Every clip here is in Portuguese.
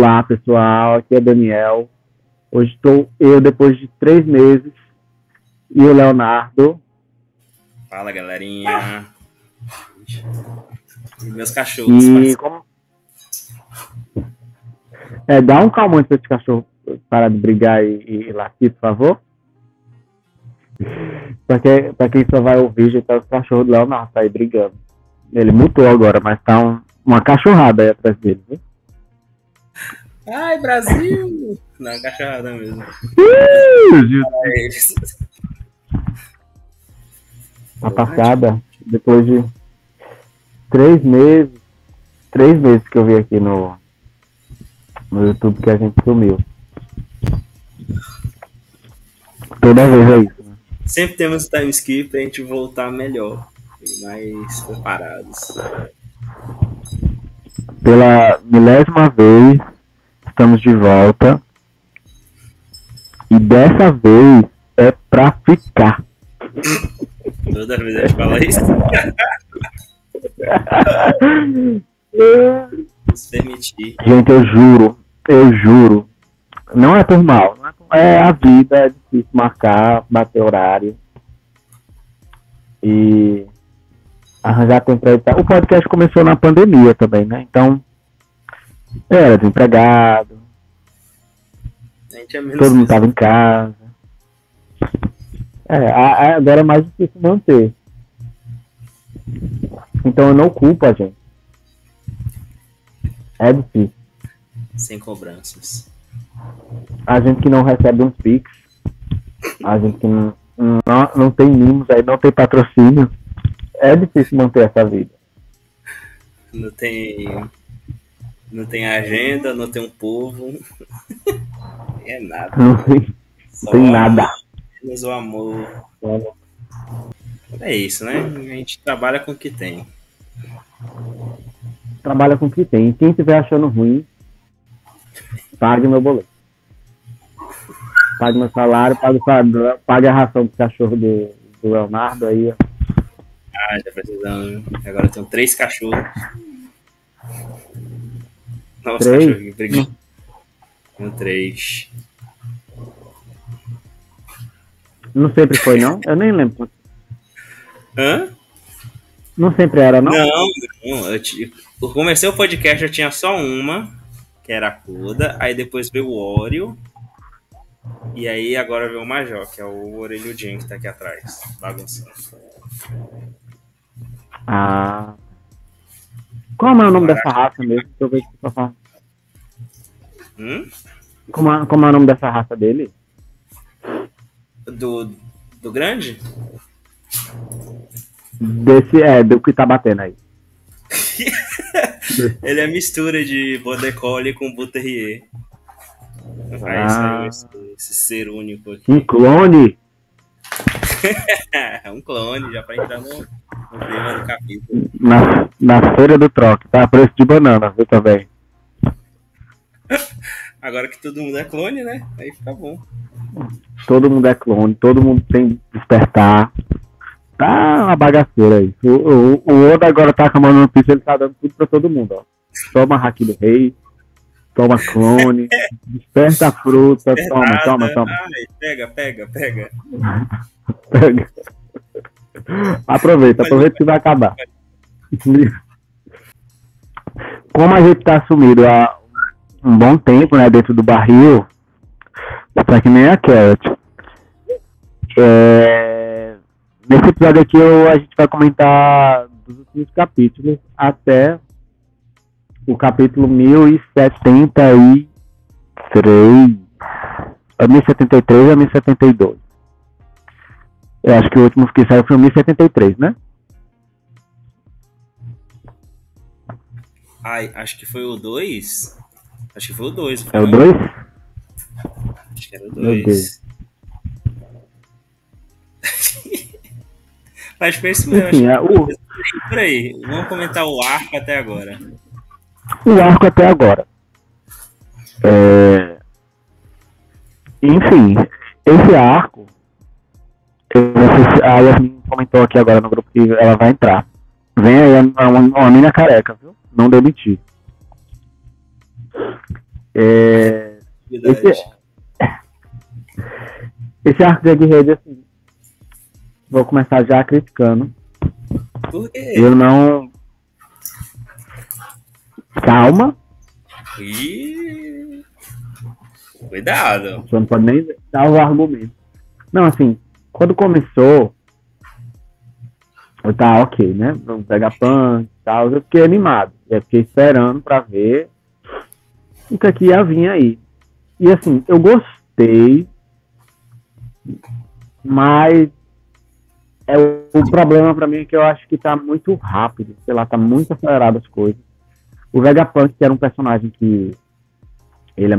Olá, pessoal. Aqui é Daniel. Hoje estou eu, depois de três meses, e o Leonardo. Fala, galerinha. E meus cachorros. E como... É, dá um calmante para esse cachorro parar de brigar e, e latir, por favor. Pra, pra quem só vai ouvir, já tá os cachorros do Leonardo tá aí brigando. Ele mutou agora, mas tá um, uma cachorrada aí atrás dele, viu? Ai, Brasil! Não, cachorrada mesmo. A passada, depois de três meses, três meses que eu vi aqui no, no YouTube que a gente sumiu. Toda vez é isso. Né? Sempre temos time skip pra gente voltar melhor e mais preparados. Pela milésima vez, estamos de volta. E dessa vez é pra ficar. Toda vez a gente fala isso. Se permitir. Gente, eu juro, eu juro. Não é por mal, é, por... é a vida, é difícil marcar, bater horário. E arranjar tempo pra editar. O podcast começou na pandemia também, né? Então, era desempregado. Todo mundo estava em casa. É, agora é mais difícil manter. Então eu não culpo a gente. É difícil. Sem cobranças. A gente que não recebe um Pix, a gente que não, não, não tem mimos aí, não tem patrocínio, é difícil manter essa vida. Não tem. Não tem agenda, não tem um povo. é nada. Não tem, tem nada. Menos o amor. É isso, né? A gente trabalha com o que tem. Trabalha com o que tem. Quem estiver achando ruim, pague meu boleto. Pague meu salário, pague, pague a ração do cachorro do, do Leonardo aí, ó. Ah, já precisando. Agora eu tenho três cachorros. Nossa, três? brigando. Tenho três. Não sempre foi, não? Eu nem lembro. Hã? Não sempre era, não? Não, não. Eu, t... eu comecei o podcast, eu tinha só uma, que era a Coda. Aí depois veio o Oreo. E aí agora veio o Major, que é o orelhudinho que tá aqui atrás, bagunçando. Ah. Como é o nome dessa raça mesmo? Deixa eu ver aqui pra falar. Hum? Como, é, como é o nome dessa raça dele? Do, do grande? Desse, é, do que tá batendo aí. Ele é mistura de Border Collie com Buterrier. Aí ah. esse, esse, ser único aqui. Um clone? um clone, já pra entrar no, Na, na feira do troque, tá? Preço de banana, viu também. Agora que todo mundo é clone, né? Aí fica bom. Todo mundo é clone, todo mundo tem que despertar. Tá uma bagaceira aí. O, o, o Oda agora tá com a mão no piso, ele tá dando tudo pra todo mundo, ó. Toma Haki do Rei, toma clone, desperta a fruta, toma, toma, toma. Ai, pega, pega, pega. pega. Aproveita, aproveita que vai acabar. Como a gente tá sumido há um bom tempo, né, dentro do barril, tá que nem a Carrot. É, nesse episódio aqui eu, a gente vai comentar dos últimos capítulos até o capítulo 1073, a 1073 a 1072. Eu acho que o último que saiu foi o 1073, né? Ai, acho que foi o 2. Acho que foi o 2. É o 2? Acho que era o 2. Mas foi isso mesmo. Enfim, é, o... Por aí, vamos comentar o arco até agora o arco até agora. É... Enfim, esse arco, a Yasmin comentou aqui agora no grupo que ela vai entrar. Vem aí uma, uma mina careca, viu? Não demitir. É, esse, esse arco de Egghead, assim, vou começar já criticando. Por quê? Eu não. Calma, Ih, Cuidado. você não pode nem dar o argumento. Não, assim, quando começou, eu tava ok, né? Vamos pegar punk e tal. Eu fiquei animado. Eu fiquei esperando pra ver o que aqui ia vir aí. E assim, eu gostei, mas é o, o problema pra mim é que eu acho que tá muito rápido, sei lá, tá muito acelerado as coisas. O Vegapunk, que era um personagem que ele é,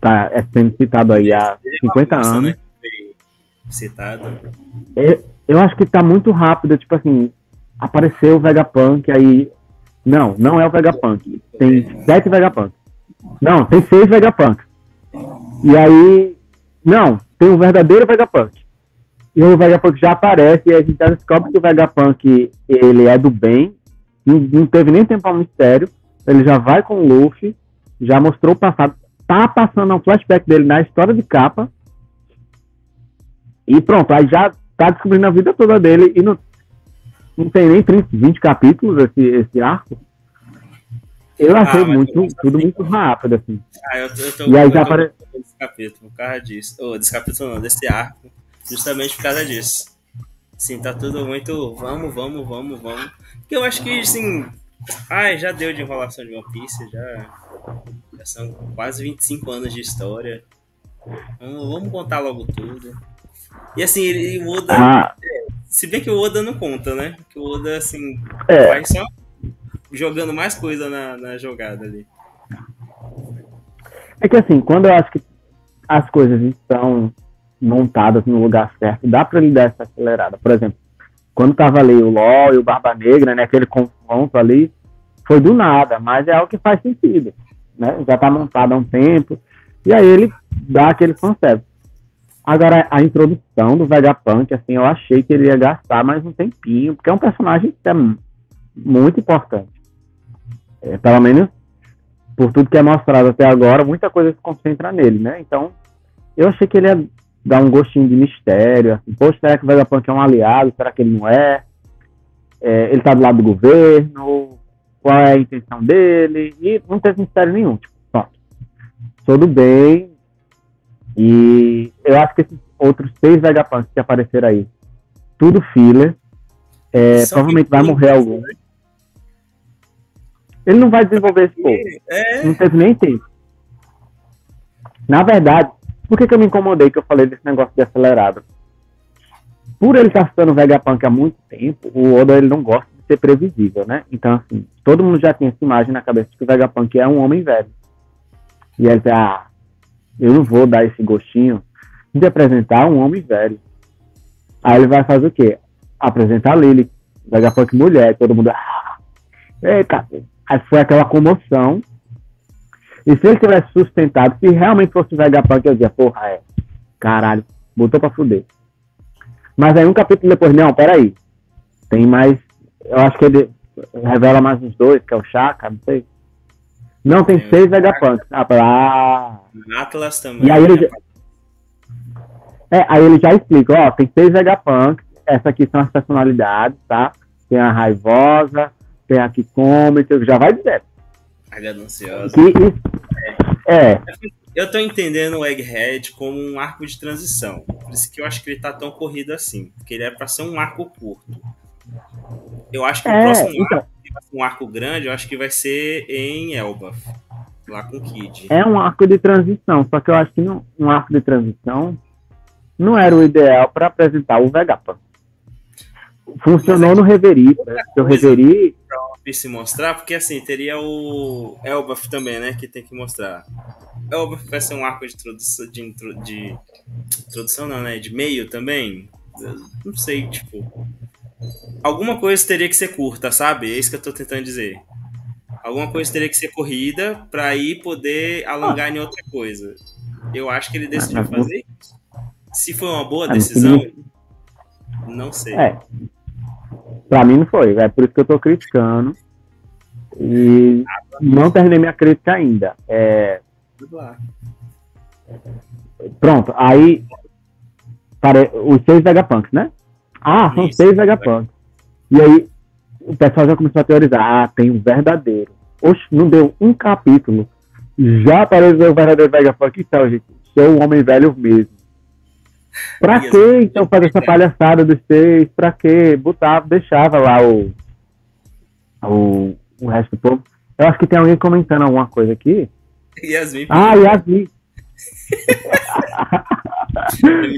tá, é sendo citado aí há 50 Nossa, anos. Foi Citado. Eu acho que tá muito rápido, tipo assim, apareceu o Vegapunk, aí. Não, não é o Vegapunk. Tem sete Vegapunk. Não, tem seis Vegapunk. E aí. Não, tem o verdadeiro Vegapunk. E o Vegapunk já aparece e a gente já descobre que o Vegapunk ele é do bem. Não, não teve nem tempo ao mistério. Ele já vai com o Luffy, já mostrou o passado. Tá passando um flashback dele na história de capa. E pronto, aí já tá descobrindo a vida toda dele e não, não tem nem 30, 20 capítulos esse, esse arco. Eu achei Ah, muito, eu tudo muito rápido, assim. Ah, eu, eu tô E aí já tô apare- gostando desse capítulo por causa disso. Ou desse capítulo não, desse arco. Justamente por causa disso. Sim, tá tudo muito. Vamos, vamos, vamos, vamos. Porque eu acho que, assim. Ai, já deu de enrolação de One Piece, já. Já são quase 25 anos de história. Vamos, vamos contar logo tudo. E assim, ele, o Oda. Ah, Se bem que o Oda não conta, né? Que o Oda, assim, É. vai só jogando mais coisa na, na jogada ali. é que assim, quando eu acho que as coisas estão montadas no lugar certo, dá pra ele dar essa acelerada. Por exemplo, quando tava ali o LOL e o Barba Negra, né, aquele confronto ali, foi do nada, mas é algo que faz sentido, né? Já tá montado há um tempo, e aí ele dá aquele conceito. Agora, a introdução do Vegapunk, assim, eu achei que ele ia gastar mais um tempinho, porque é um personagem que é mu- muito importante. É, pelo menos, por tudo que é mostrado até agora, muita coisa se concentra nele, né? Então, eu achei que ele ia dar um gostinho de mistério, assim, poxa, será que o Vegapunk é um aliado? Será que ele não é? É, ele tá do lado do governo? Qual é a intenção dele? E não teve mistério nenhum, tipo, pronto. Sou do bem, e eu acho que esses outros seis Vegapunks que apareceram aí, tudo filler. É, provavelmente vai morrer algum. Ele não vai desenvolver esse povo. É, Não teve nem tempo. Na verdade, por que, que eu me incomodei que eu falei desse negócio de acelerado? Por ele estar citando Vegapunk há muito tempo, o Oda ele não gosta de ser previsível, né? Então, assim, todo mundo já tinha essa imagem na cabeça de que o Vegapunk é um homem velho. E ele ah, eu não vou dar esse gostinho de apresentar um homem velho. Aí ele vai fazer o quê? Apresentar a Lily, Vegapunk mulher, todo mundo, ah, eita, aí foi aquela comoção. E se ele tivesse sustentado, se realmente fosse Vegapunk, eu dizia, porra, é, caralho, botou pra fuder. Mas aí um capítulo depois, não, peraí, tem mais, eu acho que ele revela mais uns dois, que é o Chaka, não sei. Não, tem Tem o seis. Vegapunks. Ah, ah, Atlas também. e aí ele já, é, aí ele já explica, ó, tem seis Vegapunks, essas aqui são as personalidades, tá? Tem a Raivosa, tem a Kikomet, já vai dizer. A gananciosa. Que isso, é, Eu tô entendendo o Egghead como um arco de transição. Por isso que eu acho que ele tá tão corrido assim. Porque ele é pra ser um arco curto. Eu acho que o é, próximo então, arco, um arco grande, eu acho que vai ser em Elbaf. Lá com o Kid. é um arco de transição, só que eu acho que não, um arco de transição não era o ideal para apresentar o Vegapunk. Funcionou no Reverie, né? porque o Reverie, se mostrar, porque assim, teria o Elbaf também, né? Que tem que mostrar. Elbaf vai ser um arco de introdução, de, intro- de introdução não, né? De meio também. Eu Não sei, tipo. Alguma coisa teria que ser curta, sabe? É isso que eu tô tentando dizer. Alguma coisa teria que ser corrida pra aí poder alongar em outra coisa. Eu acho que ele decidiu não- fazer isso. Se foi uma boa Ah, decisão, não sei. é, pra mim não foi, é por isso que eu tô criticando. E não terminei minha crítica ainda. É, tudo lá. Pronto, aí. Pare... Os seis Vegapunks, né? Ah, são Isso. seis Vegapunks. E aí o pessoal já começou a teorizar. Ah, tem um verdadeiro. Oxe, não deu um capítulo. Já apareceu o verdadeiro Vegapunk. Então, gente, sou um homem velho mesmo. Pra E que então fazer essa palhaçada dos seis? Pra que? Botava, deixava lá o, o, o resto do povo. Eu acho que tem alguém comentando alguma coisa aqui. Yasmin, Ah, Yasmin.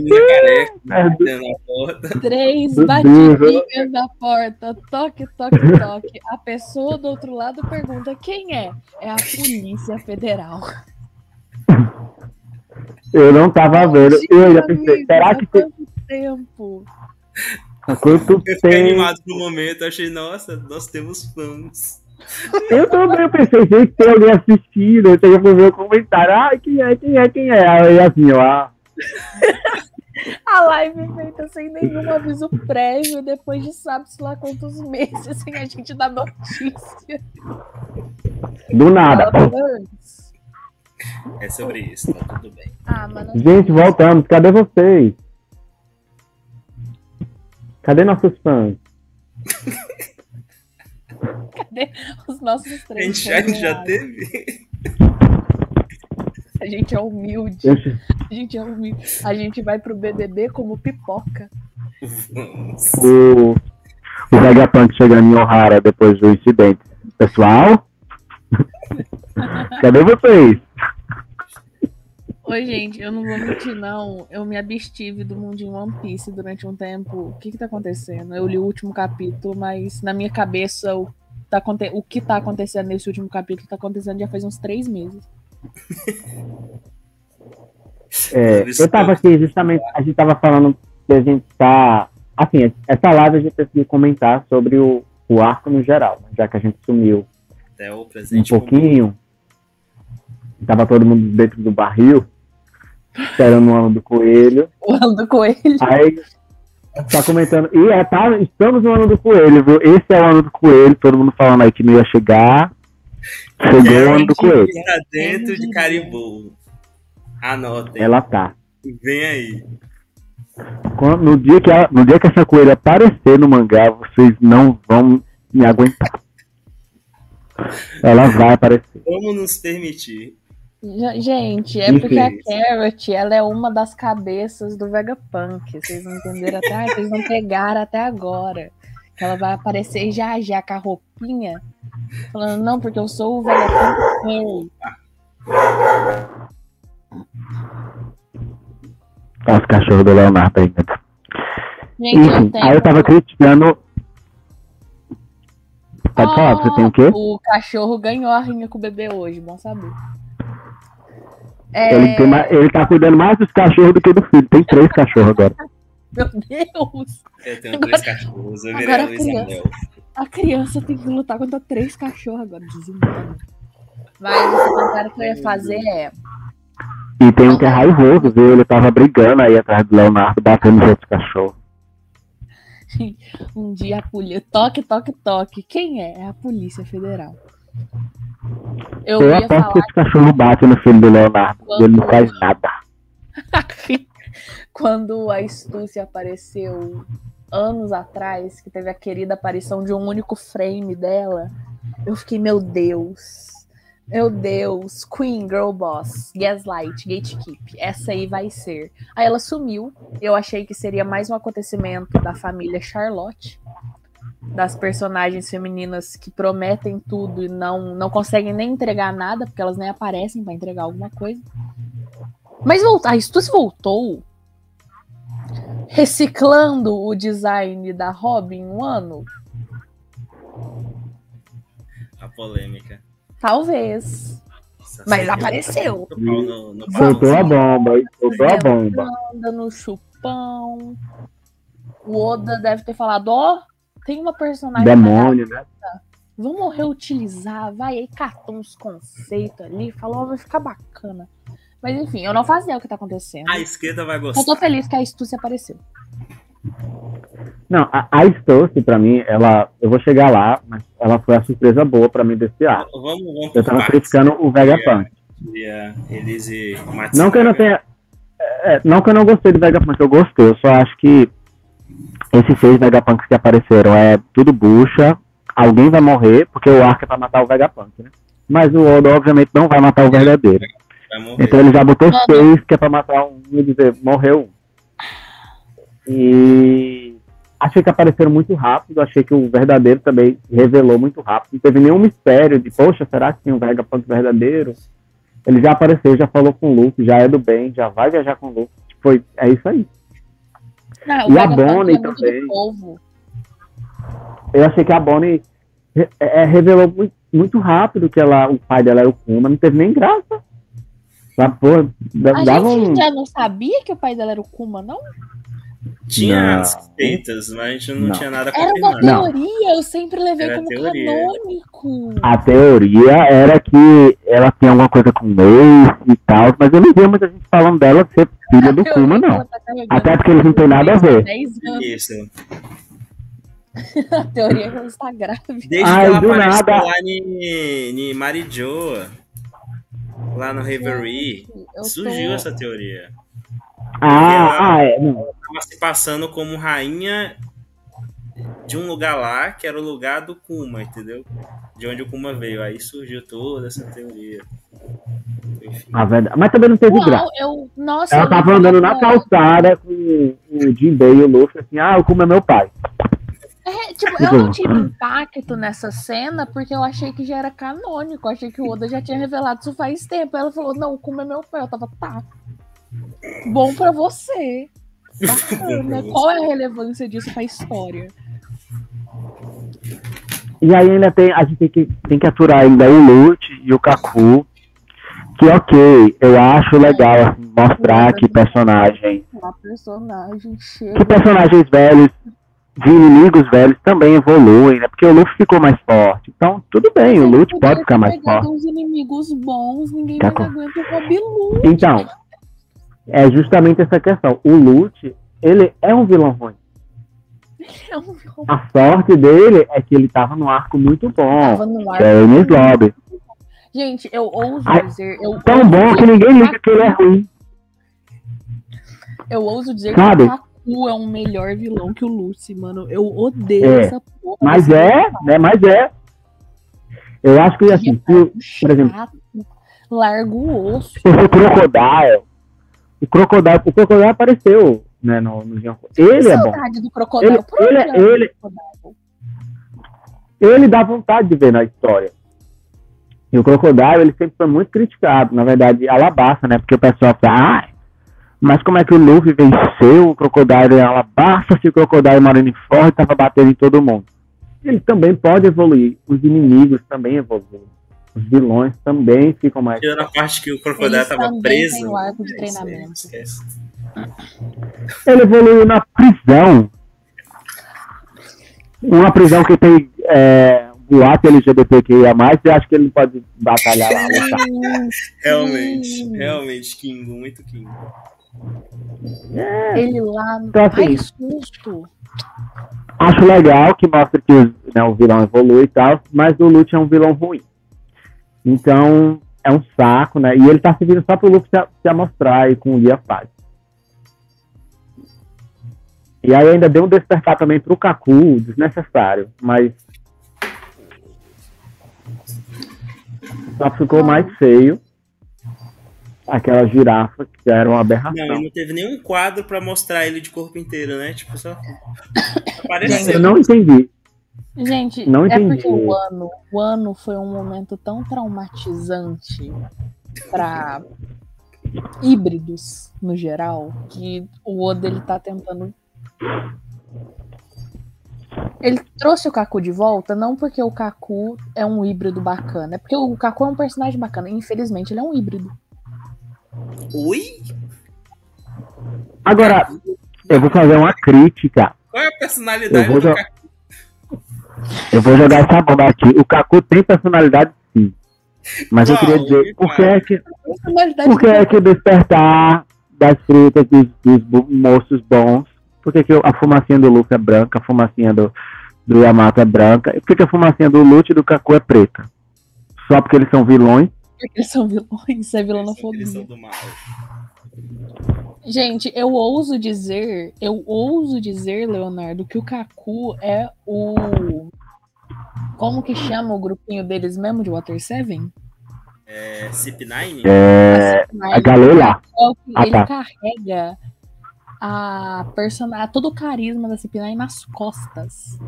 Careca, É. Três batidinhas na porta, toque, toque, toque. A pessoa do outro lado pergunta quem é? É a Polícia Federal. Eu não tava vendo. Eu ainda Gente, pensei, será que tem quanto tempo? quanto Eu fiquei animado no momento, achei, nossa, nós temos fãs. Eu também eu pensei, gente, tem alguém assistindo, eu tenho que ver o comentário. Ai, quem é, quem é, quem é? Aí assim, ó. ah, A live feita sem nenhum aviso prévio, depois de sabe-se lá quantos meses sem a gente dar notícia. Do nada. É sobre isso, tá tudo bem. Ah, mano. Gente, voltamos. Cadê vocês? Cadê nossos fãs? Cadê os nossos A três? gente já, já convidados? teve. A gente é humilde. Gente, A gente é humilde. A gente vai pro BBB como pipoca. O, o Vegapunk chegando em Ohara depois do incidente. Pessoal? Cadê vocês? Oi, gente, eu não vou mentir, não. Eu me abstive do mundo de One Piece durante um tempo. O que que tá acontecendo? Eu li o último capítulo, mas na minha cabeça o, tá, o que tá acontecendo nesse último capítulo tá acontecendo já faz uns três meses. É, eu tava aqui justamente, a gente tava falando que a gente tá. Assim, essa live a gente decidiu comentar sobre o, o arco no geral, né, já que a gente sumiu Até o um presente. pouquinho. Tava todo mundo dentro do barril, esperando o ano do coelho. O ano do coelho. Aí tá comentando. E é, tá, estamos no ano do coelho, viu? Esse é o ano do coelho, todo mundo falando aí que não ia chegar. Chegou o ano do coelho. Está dentro de Caribou. Anotem. Ela tá. Vem aí. Quando- no, dia que ela- no dia que essa coelha aparecer no mangá, vocês não vão me aguentar. Ela vai aparecer. Vamos nos permitir. Gente, é porque a Carrot, ela é uma das cabeças do Vegapunk. Vocês não entenderam até, vocês não pegaram até agora. Que ela vai aparecer já já com a roupinha, falando, não, porque eu sou o Vegapunk Carrot. Os cachorros do Leonardo ainda. Gente, eu Enfim, tenho. aí eu tava criticando. Pode falar, você tem o quê? O cachorro ganhou a rinha com o bebê hoje, bom saber. É, Ele, tem mais- ele tá cuidando mais dos cachorros do que do filho. Tem três cachorros agora. Meu Deus! Eu tenho Agora- três cachorros. Eu virei a criança. A criança tem que lutar contra três cachorros agora, desumano. Mas o comentário que eu ia fazer é. E tem um que é raivoso, viu? Ele tava brigando aí atrás do Leonardo, batendo nos outros cachorros. Um dia a polícia. Toque, toque, toque. Quem é? É a Polícia Federal. Eu Eu ia aposto que esse cachorro bate no filho do Leonardo e ele não faz nada. quando a Estúcia apareceu anos atrás, que teve a querida aparição de um único frame dela. Eu fiquei, meu Deus. Meu Deus, Queen, Girl Boss, Gaslight, Gatekeep, essa aí vai ser. Aí ela sumiu. Eu achei que seria mais um acontecimento da família Charlotte, das personagens femininas que prometem tudo e não, não conseguem nem entregar nada, porque elas nem aparecem pra entregar alguma coisa. Mas voltar, a Stussy voltou reciclando o design da Robin um ano? A polêmica. Talvez. Nossa, Mas apareceu. Soltou a bomba, soltou a bomba. Anda no chupão. O Oda deve ter falado: ó, tem uma personagem. Demônio, né? Vamos reutilizar, vai aí, catou uns conceitos ali, falou, ó, vai ficar bacana. Mas enfim, eu não fazia o que tá acontecendo. A esquerda vai Eu gostar. tô feliz que a Stussy apareceu. Não, a, a Stussy, pra mim, ela. Eu vou chegar lá, mas ela foi a surpresa boa pra mim desse arco. Vamos, vamos Eu tava partes. criticando o Vegapunk. e Matsunaga. Não que eu não tenha. é, não que eu não gostei do Vegapunk, eu gostei. Eu só acho que esses seis Vegapunks que apareceram é tudo bucha. Alguém vai morrer, porque o arco é pra matar o Vegapunk, né? Mas o Oda, obviamente, não vai matar o verdadeiro. Então ele já botou Mano. seis, que é pra matar um e dizer, morreu um. E achei que apareceram muito rápido, achei que o verdadeiro também revelou muito rápido. Não teve nenhum mistério de, poxa, será que tem um Vegapunk verdadeiro? Ele já apareceu, já falou com o Luke, já é do bem, já vai viajar com o Luke. Foi, é isso aí. Não, E a Bonnie é também. Eu achei que a Bonnie re- é, revelou muito, muito rápido que ela, o pai dela era o Kuma, não teve nem graça. Da- A gente um... já não sabia que o pai dela era o Kuma, não? Tinha Não. suspeitas, mas a gente não, Não. tinha nada Era uma confirmado. Não. teoria, eu sempre levei Era como teoria. canônico. A teoria era que ela tem alguma coisa com o Ace e tal, mas eu não vi muita gente falando dela ser filha do Kuma, não. tá Até porque eles não têm nada a ver. 10 anos. Isso. A teoria é que ela está grávida. Desde Ai, que ela do apareceu nada. lá em, em Marijoa, lá no Reverie, surgiu tô- essa teoria. Ah, ah, é. Não. Tava se passando como rainha de um lugar lá, que era o lugar do Kuma, entendeu? De onde o Kuma veio. Aí surgiu toda essa teoria. Enfim. A verdade. Mas também não teve graça. Uau, eu. Nossa, Ela eu tava andando na calçada com o Jinbei e o Luffy, assim, ah, o Kuma é meu pai. É, tipo, eu não tive impacto nessa cena porque eu achei que já era canônico. Eu achei que o Oda já tinha revelado isso faz tempo. Ela falou: Não, o Kuma é meu pai. Eu tava, tá. Bom pra você. Bacana. Qual é a relevância disso pra história? E aí ainda tem, a gente tem que, tem que aturar ainda o Lute e o Kaku. Que ok, eu acho legal assim, mostrar que personagem. A personagem chega. Que personagens velhos, de inimigos velhos, também evoluem, né? Porque o Luffy ficou mais forte. Então, tudo bem, o Lute pode ficar mais forte. uns inimigos bons, ninguém mais aguenta o. Então, é justamente essa questão. O Lute, ele é um vilão ruim. É um vilão. A sorte dele é que ele tava num arco muito bom. Tava no ar. Que é o Enies Lobby. Gente, eu ouso Ai, dizer. Eu Tão ouso bom dizer que ninguém liga que ele é ruim. Eu ouso dizer Sabe? que o Kaku é um melhor vilão que o Lucy, mano. Eu odeio É. essa porra. Mas é, né? Mas é. Eu acho que assim, se, o- por exemplo. Larga o osso. se fosse Crocodile, o Crocodile, o Crocodile apareceu, né, no, no Ele é bom. Do crocodilo. Ele- ele- o ele- crocodilo? Ele dá vontade de ver na história. E o Crocodile, ele sempre foi muito criticado, na verdade, Alabasta, né? Porque o pessoal fala, ah, mas como é que o Luffy venceu o Crocodile em Alabasta se o Crocodile Marineford estava batendo em todo mundo? Ele também pode evoluir, os inimigos também evoluem, vilões também ficam mais Tirando a parte que o Crocodile Eles tava também preso. têm o arco de É aí, treinamento. esquece. Ele evoluiu na prisão. Uma prisão que tem é, boato LGBTQIA+, eu acho que ele pode batalhar lá. lutar. Realmente, Sim. realmente, Kingo, muito Kingo. É, Ele lá. Então, assim, Ai, susto. acho legal que mostra que né, o vilão evolui e tal, mas o Lute é um vilão ruim. Então, é um saco, né? E ele tá servindo só pro Luffy se, se amostrar aí com o Guia Faz. E aí ainda deu um despertar também pro Kaku, desnecessário, mas só ficou mais feio aquela girafa que já era uma Não, aberração. e não teve nenhum quadro pra mostrar ele de corpo inteiro, né? Tipo, só. Eu Apareceu. não entendi. Gente, Não é entendi. porque o ano, o ano foi um momento tão traumatizante para híbridos no geral que o Oda ele tá tentando ele trouxe o Kaku de volta não porque o Kaku é um híbrido bacana, é porque o Kaku é um personagem bacana. Infelizmente, ele é um híbrido. Ui? Agora, eu vou fazer uma crítica. Qual é a personalidade vou do Kaku? Eu vou jogar essa bomba aqui. O Kaku tem personalidade sim. Mas eu Qual? queria dizer, por que é que, por que, é que o despertar das frutas dos, dos moços bons? Por que, que a fumacinha do Luffy é branca, a fumacinha do, do Yamato é branca? E por que, que a fumacinha do Lute e do Kaku é preta? Só porque eles são vilões? Porque eles são vilões, é são- Eles vilonofobia. são do mal. Gente, eu ouso dizer, eu ouso dizer, Leonardo, que o Kaku é o. Como que chama o grupinho deles mesmo de Water Seven? É, CP9? É. A galera. É o que Ah, ele tá. carrega a persona... todo o carisma da CP9 nas costas.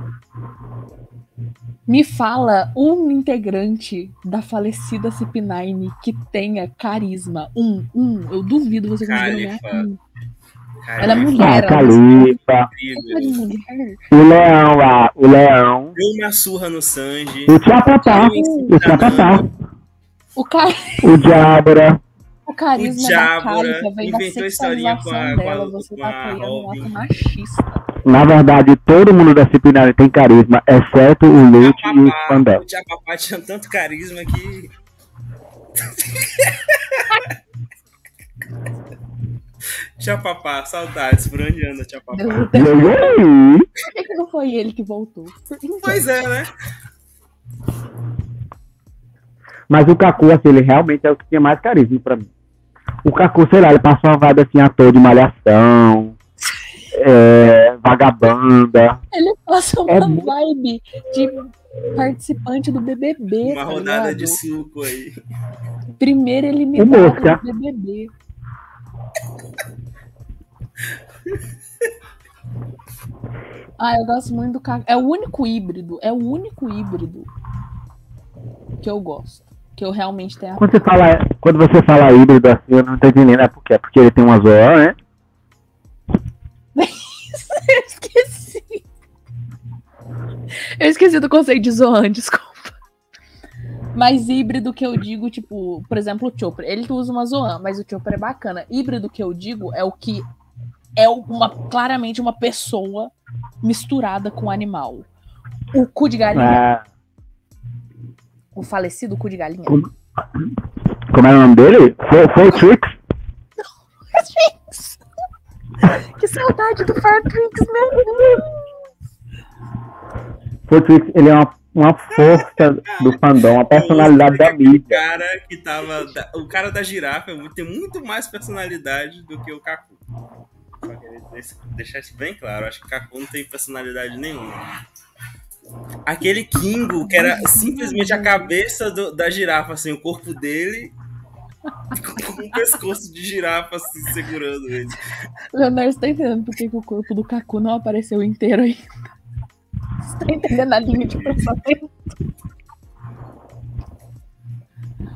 Me fala um integrante da falecida CP9 que tenha carisma. Um, um. Eu duvido você conseguir Califa. um. Cara, Ela é Ah, mulher. ela Califa. é. O leão lá. O leão. Deu uma surra no Sanji. O Tchapatá. O Tchapatá. O. O Diabra. o carisma O da Djábora Califa vem da inventou a historinha com a- sexualização com a- dela. Você com tá a um machista. Na verdade, todo mundo da Cipinari tem carisma, exceto o Lute e o Spandel. o Tchapapá tinha tanto carisma que. Tchapapá, saudades, por onde anda aí? Por que, que não foi ele que voltou? Então, Pois é, né? Mas o Kaku, assim, ele realmente é o que tinha mais carisma pra mim. O Kaku, sei lá, ele passou uma vibe assim, ator de malhação, é, vagabanda. Ele passa uma É vibe de participante do BBB. Uma tá rodada ligado? de suco aí. Primeiro eliminado do BBB. Ah, eu gosto muito do Kaku. É o único híbrido, é o único híbrido que eu gosto. Que eu realmente tenho Quando você fala, quando você fala híbrido assim, eu não tô entendendo, é porque é porque ele tem uma zoa, né? Eu esqueci. Eu esqueci do conceito de Zoan, desculpa. Mas híbrido que eu digo, tipo, por exemplo, o Chopper. Ele usa uma Zoan, mas o Chopper é bacana. Híbrido que eu digo é o que é uma claramente uma pessoa misturada com animal. O cu de galinha, Ah, o falecido cu de galinha. como, como é o nome dele? Foi, foi o Trix? Que saudade do Fartrix, meu Deus! Foi o Trix, ele é uma, uma força do fandom, uma personalidade da O mídia. cara que tava. da- O cara da girafa é tem muito mais personalidade do que o Kaku. Só queria deix- deixar isso bem claro. Acho que o Kaku não tem personalidade nenhuma. Aquele Kingo, que era simplesmente a cabeça do- da girafa, assim, o corpo dele. Com um pescoço de girafa assim, segurando ele. Leonardo, você tá entendendo por que, que o corpo do Kaku não apareceu inteiro ainda? Você tá entendendo a linha de pensamento?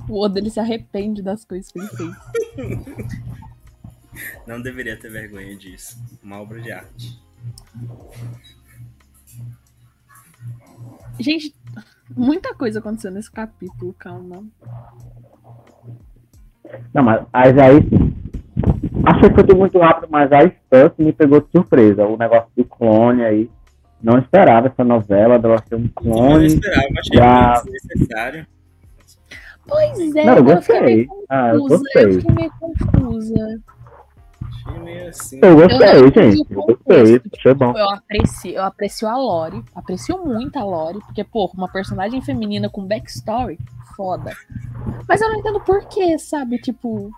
O Oda ele se arrepende das coisas que ele fez. Não deveria ter vergonha disso. Uma obra de arte. Gente, muita coisa aconteceu nesse capítulo, calma. Não, mas, mas aí. Achei que foi tudo muito rápido, mas a Stuff me pegou de surpresa. O negócio do clone aí. Não esperava essa novela dela ser um Eu não clone. esperava, achei Já- muito desnecessário. Pois é, Não, eu fiquei meio gostei. Ah, eu confusa. Eu fiquei meio confusa. Achei meio assim. Eu gostei, gente. Eu gostei. contexto. Achei bom. Eu aprecio, eu aprecio a Lore, aprecio muito a Lore, porque, pô, uma personagem feminina com backstory, foda. Mas eu não entendo por quê, sabe? Tipo,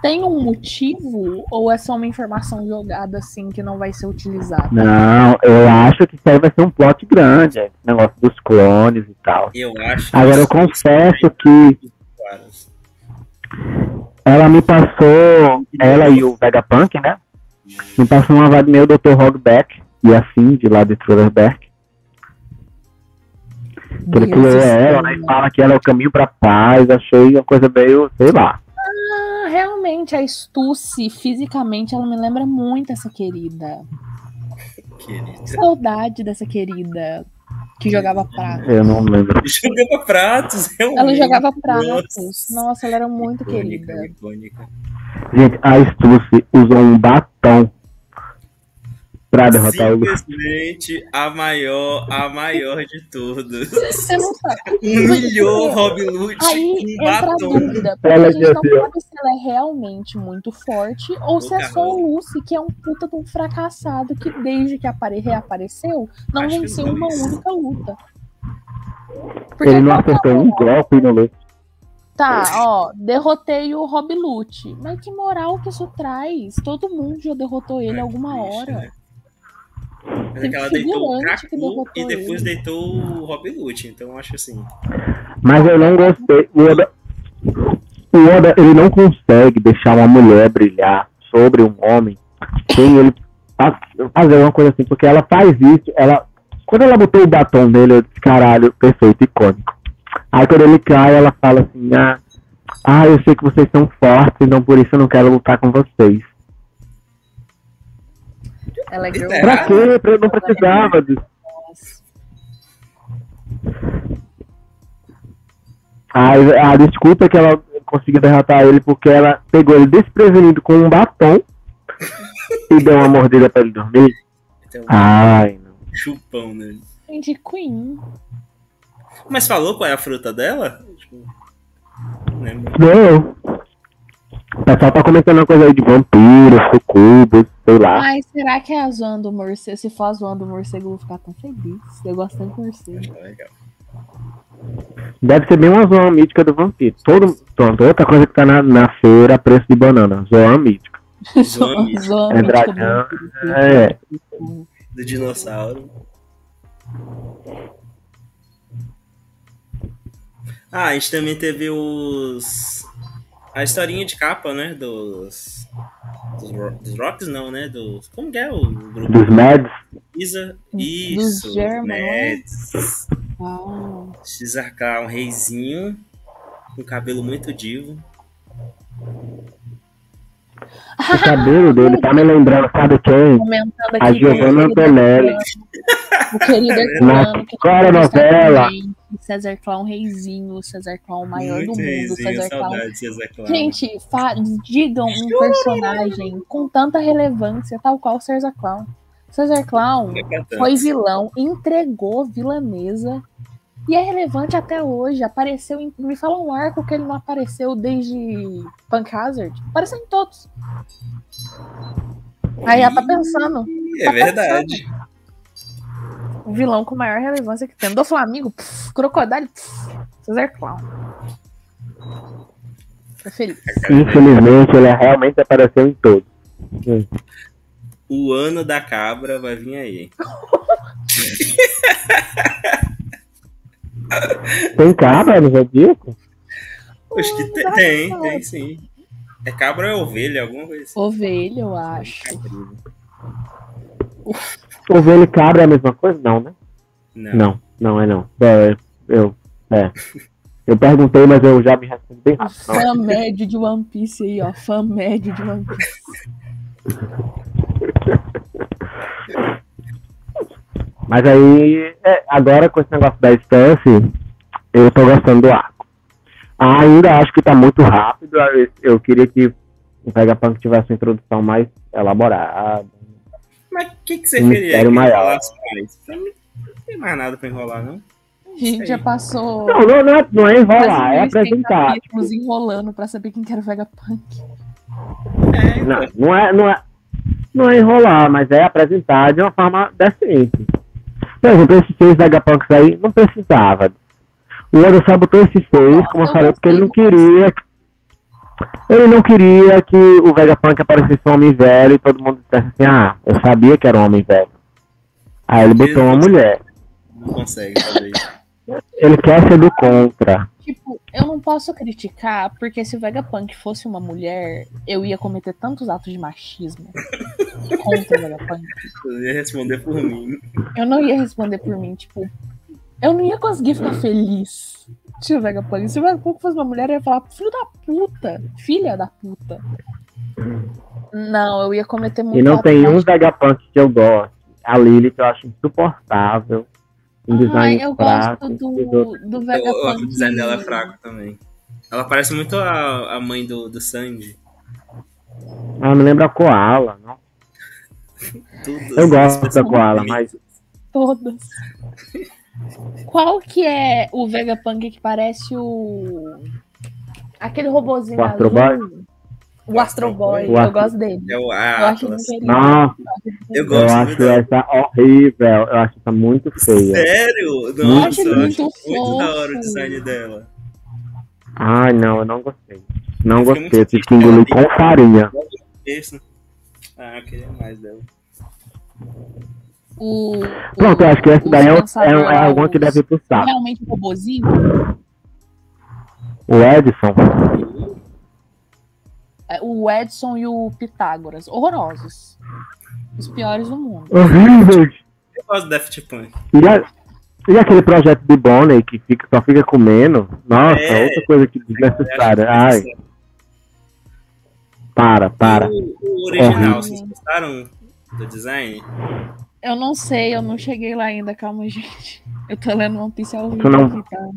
tem um motivo ou é só uma informação jogada assim que não vai ser utilizada? Não, eu acho que isso aí vai ser um plot grande. Esse negócio dos clones e tal. Eu acho. Agora eu confesso que Claros. Ela me passou, ela e o Vegapunk, né? Me passou uma vibe meio Dr. Hogback e assim, de lá de Thriller Que ele Deus criou ela, né? E fala que ela é o caminho pra paz. Achei uma coisa meio, sei lá. Ah, realmente, a Stussy, fisicamente, ela me lembra muito essa querida. Querido. Saudade dessa querida que jogava prato. Eu não lembro. Jogava pratos, realmente. Ela jogava pratos. Nossa. Nossa, ela era muito Icônica, querida. icônica. Gente, a Stussy usou um batom pra derrotar o Simplesmente a maior, a maior de todas. Você não sabe. Humilhou Rob Lute Aí entra a batom. dúvida, porque Ela a gente não dizia- sabe se ela é realmente muito forte ou se é só o Lucy, que é um puta de um fracassado que desde que apare reapareceu, não Acho venceu não, uma isso. única luta. Porque Ele não a acertou um golpe no Luke. Tá, ó, derrotei o Rob Lute. Mas que moral que isso traz? Todo mundo já derrotou ele É alguma triste, hora. né? Mas é que ela deitou o e depois ele. deitou o Rob Lute. Então eu acho assim. Mas eu não gostei. O Oda, o Oda, ele não consegue deixar uma mulher brilhar sobre um homem sem ele fa- fazer uma coisa assim, porque ela faz isso, ela. Quando ela botou o batom nele, eu disse, caralho, perfeito, icônico. Aí quando ele cai, ela fala assim, ah, ah, eu sei que vocês são fortes, então por isso eu não quero lutar com vocês. Ela é girl É. Pra quê? Pra- Eu não precisava disso. Aí a desculpa é que ela conseguiu derrotar ele porque ela pegou ele desprevenido com um batom e deu uma mordida pra ele dormir. Então, Ai, não. chupão nele. Gente, Queen. Mas falou qual é a fruta dela? Tipo, não lembro. Não. O pessoal tá comentando uma coisa aí de vampiros, sucubos, sei lá. Ai, será que é a zoando do morcego? Se for a zoando do morcego, eu vou ficar tão feliz. Eu gosto tanto do morcego. Legal. Deve ser bem uma zoa mítica do vampiro. Todo, pronto, outra coisa que tá na, na feira, preço de banana. Zoa mítica. Zoa mítica. É dragão. É. Do dinossauro. Ah, a gente também teve os. A historinha de capa, né? Dos. Dos, ro- dos Rocks, não, né? Dos. Como que é o grupo? Dos Mads. Isa. Dos Isso. Né? Mads. Ah, Xarcar, um reizinho. Com cabelo muito divo. O cabelo dele tá me lembrando, sabe quem? A Giovanna Antonelli. O querido Na Cora novela. também, César Clown reizinho, César Clown maior muito do mundo, César Clown. César Clown. Gente, fa- digam um personagem com tanta relevância, tal qual o César Clown. César Clown é foi vilão, entregou vilanesa e é relevante até hoje. Apareceu em. Me fala um arco que ele não apareceu desde Punk Hazard. Apareceu em todos. Aí ela tá pensando. É verdade. O vilão com maior relevância que tem. Do Flamengo, pff, Crocodile, pff, César Clown. Tô feliz. Infelizmente, ele realmente apareceu em todos. O ano da cabra vai vir aí. Tem cabra no Zodíaco? Acho que tem, tem, tem sim. É cabra ou é ovelha, alguma coisa assim. Ovelha, eu acho. Ovelha e cabra é a mesma coisa? Não, né? Não. Não, não é não. É, eu, é. Eu perguntei, mas eu já me respondi bem rápido. Não. fã médio de One Piece aí, ó. Fã médio de One Piece. Mas aí, é, agora com esse negócio da espécie, eu tô gostando do arco. Ainda acho que tá muito rápido. eu- Eu queria que o Vegapunk tivesse uma introdução mais elaborada. Mas o que, que você Um queria mistério que maior. Pra mim, não tem mais nada pra enrolar, não. A gente já passou. Não, não, não é, não é enrolar, é apresentar. capítulos enrolando pra saber quem que era o Vegapunk. É, Não, não é, não é, não é enrolar, mas é apresentar de uma forma decente. Por exemplo, esses seis Vegapunks aí não precisava. O Oda só botou esses seis, como eu falei, porque ele não queria. Ele não queria que o Vegapunk aparecesse um homem velho e todo mundo dissesse assim, ah, eu sabia que era um homem velho. Aí ele botou uma mulher. não consegue fazer isso. Ele quer ser do contra. Tipo, eu não posso criticar, porque se o Vegapunk fosse uma mulher, eu ia cometer tantos atos de machismo contra o Vegapunk. Eu ia responder por mim. Eu não ia responder por mim, tipo, eu não ia conseguir ficar feliz se o Vegapunk. Se o Vegapunk fosse uma mulher, eu ia falar, filho da puta, filha da puta. Não, eu ia cometer muito E não tem um. Vegapunk que eu gosto. A Lilith eu acho insuportável. Um Ai, design eu fraco. gosto do, do Eu- Vegapunk. o design dela é fraco também. Ela parece muito a, a mãe do, do Sandy. Ah, me lembra a Koala, não? Todas Eu gosto da Koala, mas Todas. Qual que é o Vegapunk que parece o. Aquele robozinho O Astro Boy? azul? O Astro Boy, O eu Astro- gosto dele. É o Eu acho. Nossa, Eu eu gosto acho muito dela. essa horrível. Eu acho essa muito feia. Sério? Eu Nossa, acho eu acho muito muito da hora o design dela. Ai, não, eu não gostei. Não Eu fiquei gostei. Eu tive que engolir com farinha. Esse. Ah, eu queria mais dela. O, Pronto, eu acho que essa daí é, um- é, é alguma que deve ir pro saco. Realmente robozinho. O Edson. É, O Edson e o Pitágoras. Horrorosos. Os piores do mundo. Horríveis. Eu gosto do Daft Punk. E, a- e aquele projeto de Bonnie que fica, só fica comendo. Nossa, É. outra coisa que desnecessária. Ai, para, para. O, o original, Horrível. vocês gostaram do design? Eu não sei, eu não cheguei lá ainda, calma, gente. Eu tô lendo One Piece ao vivo não- aqui, tá?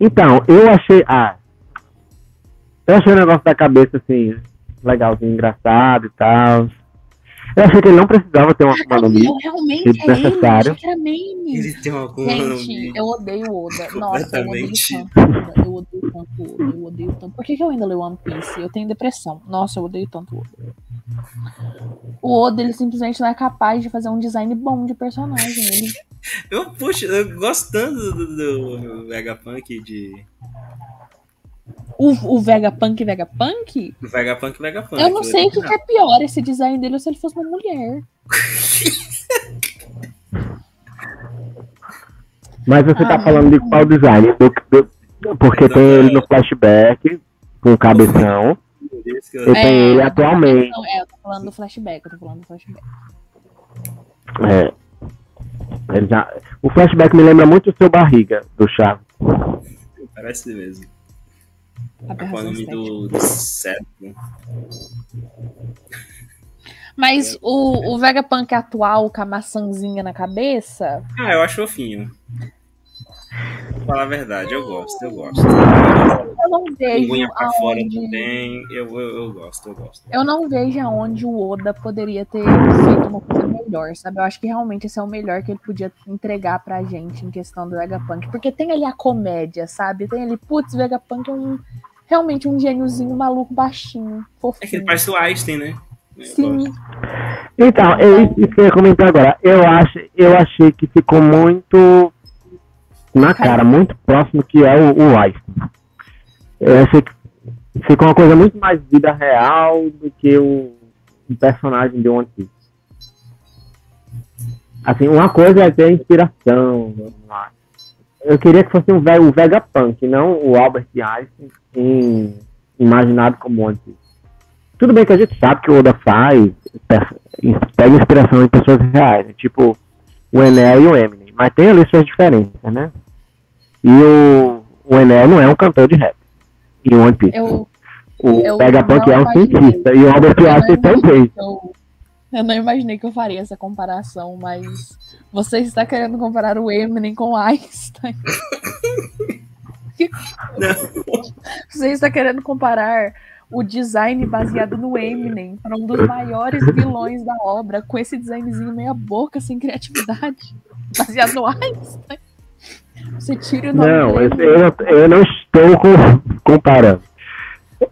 Então, eu achei. Ah. Eu achei o negócio da cabeça assim, legalzinho, engraçado e tal. Eu achei que ele não precisava ter uma Akuma no Mi. Eu realmente que é ele, eu desnecessário. achei que era meme. Ele tem uma Akuma no Gente, eu odeio o Oda. Nossa, eu odeio Completamente. tanto o Oda. Eu odeio tanto o Oda. Eu odeio tanto. Por que, que eu ainda leio One Piece? Eu tenho depressão. Nossa, eu odeio tanto o Oda. O Oda, ele simplesmente não é capaz de fazer um design bom de personagem. Ele... Eu, puxa, eu gosto tanto do, do, do Vegapunk de. O, o Vegapunk Vegapunk? Do Vegapunk Vegapunk. Eu não sei o que, que é pior, esse design dele, ou se ele fosse uma mulher. Mas você tá Ah, falando de qual design? Do- do- porque tem ele no flashback, com o cabeção, eu- e tem ele atualmente. Não, é, eu tô falando do flashback, eu tô falando do flashback. É. Ele já- O flashback me lembra muito o seu barriga, do Chaves. Parece mesmo. Qual é o Aberração nome do, do cérebro? Mas o, o Vegapunk atual, com a maçãzinha na cabeça, Ah, eu acho fofinho. Pra falar a verdade, eu gosto, eu gosto. eu não vejo Linguinha pra fora aonde... também, eu, eu, eu gosto, eu gosto. Eu não vejo aonde o Oda poderia ter feito uma coisa melhor, sabe? Eu acho que realmente esse é o melhor que ele podia entregar pra gente em questão do Vegapunk. Porque tem ali a comédia, sabe? Tem ali, putz, Vegapunk é um, realmente um gêniozinho maluco baixinho, É que ele fofinho. parece o Einstein, né? Eu Sim. Então, é isso que eu ia comentar agora. Eu, acho, eu achei que ficou muito na cara, muito próximo que é o, o Einstein. Eu achei que ficou uma coisa muito mais vida real do que o, o personagem de One Piece. Assim, uma coisa é ter inspiração, vamos lá. Eu queria que fosse um, o Vegapunk, não o Albert Einstein em- imaginado como One Piece. Tudo bem que a gente sabe que o Oda faz, pe- pega inspiração em pessoas reais, né? tipo o Enel e o Eminem, mas tem ali suas diferenças, né? E o, o Enel não é um cantor de rap em One Piece. eu, o eu Vegapunk é um cientista e o Albert Einstein também. eu, eu não imaginei que eu faria essa comparação, mas você está querendo comparar o Eminem com o Einstein. Você está querendo comparar o design baseado no Eminem para um dos maiores vilões da obra com esse designzinho meia boca, sem criatividade, baseado no Einstein. Você tira o nome Não, eu, eu, não estou com- comparando.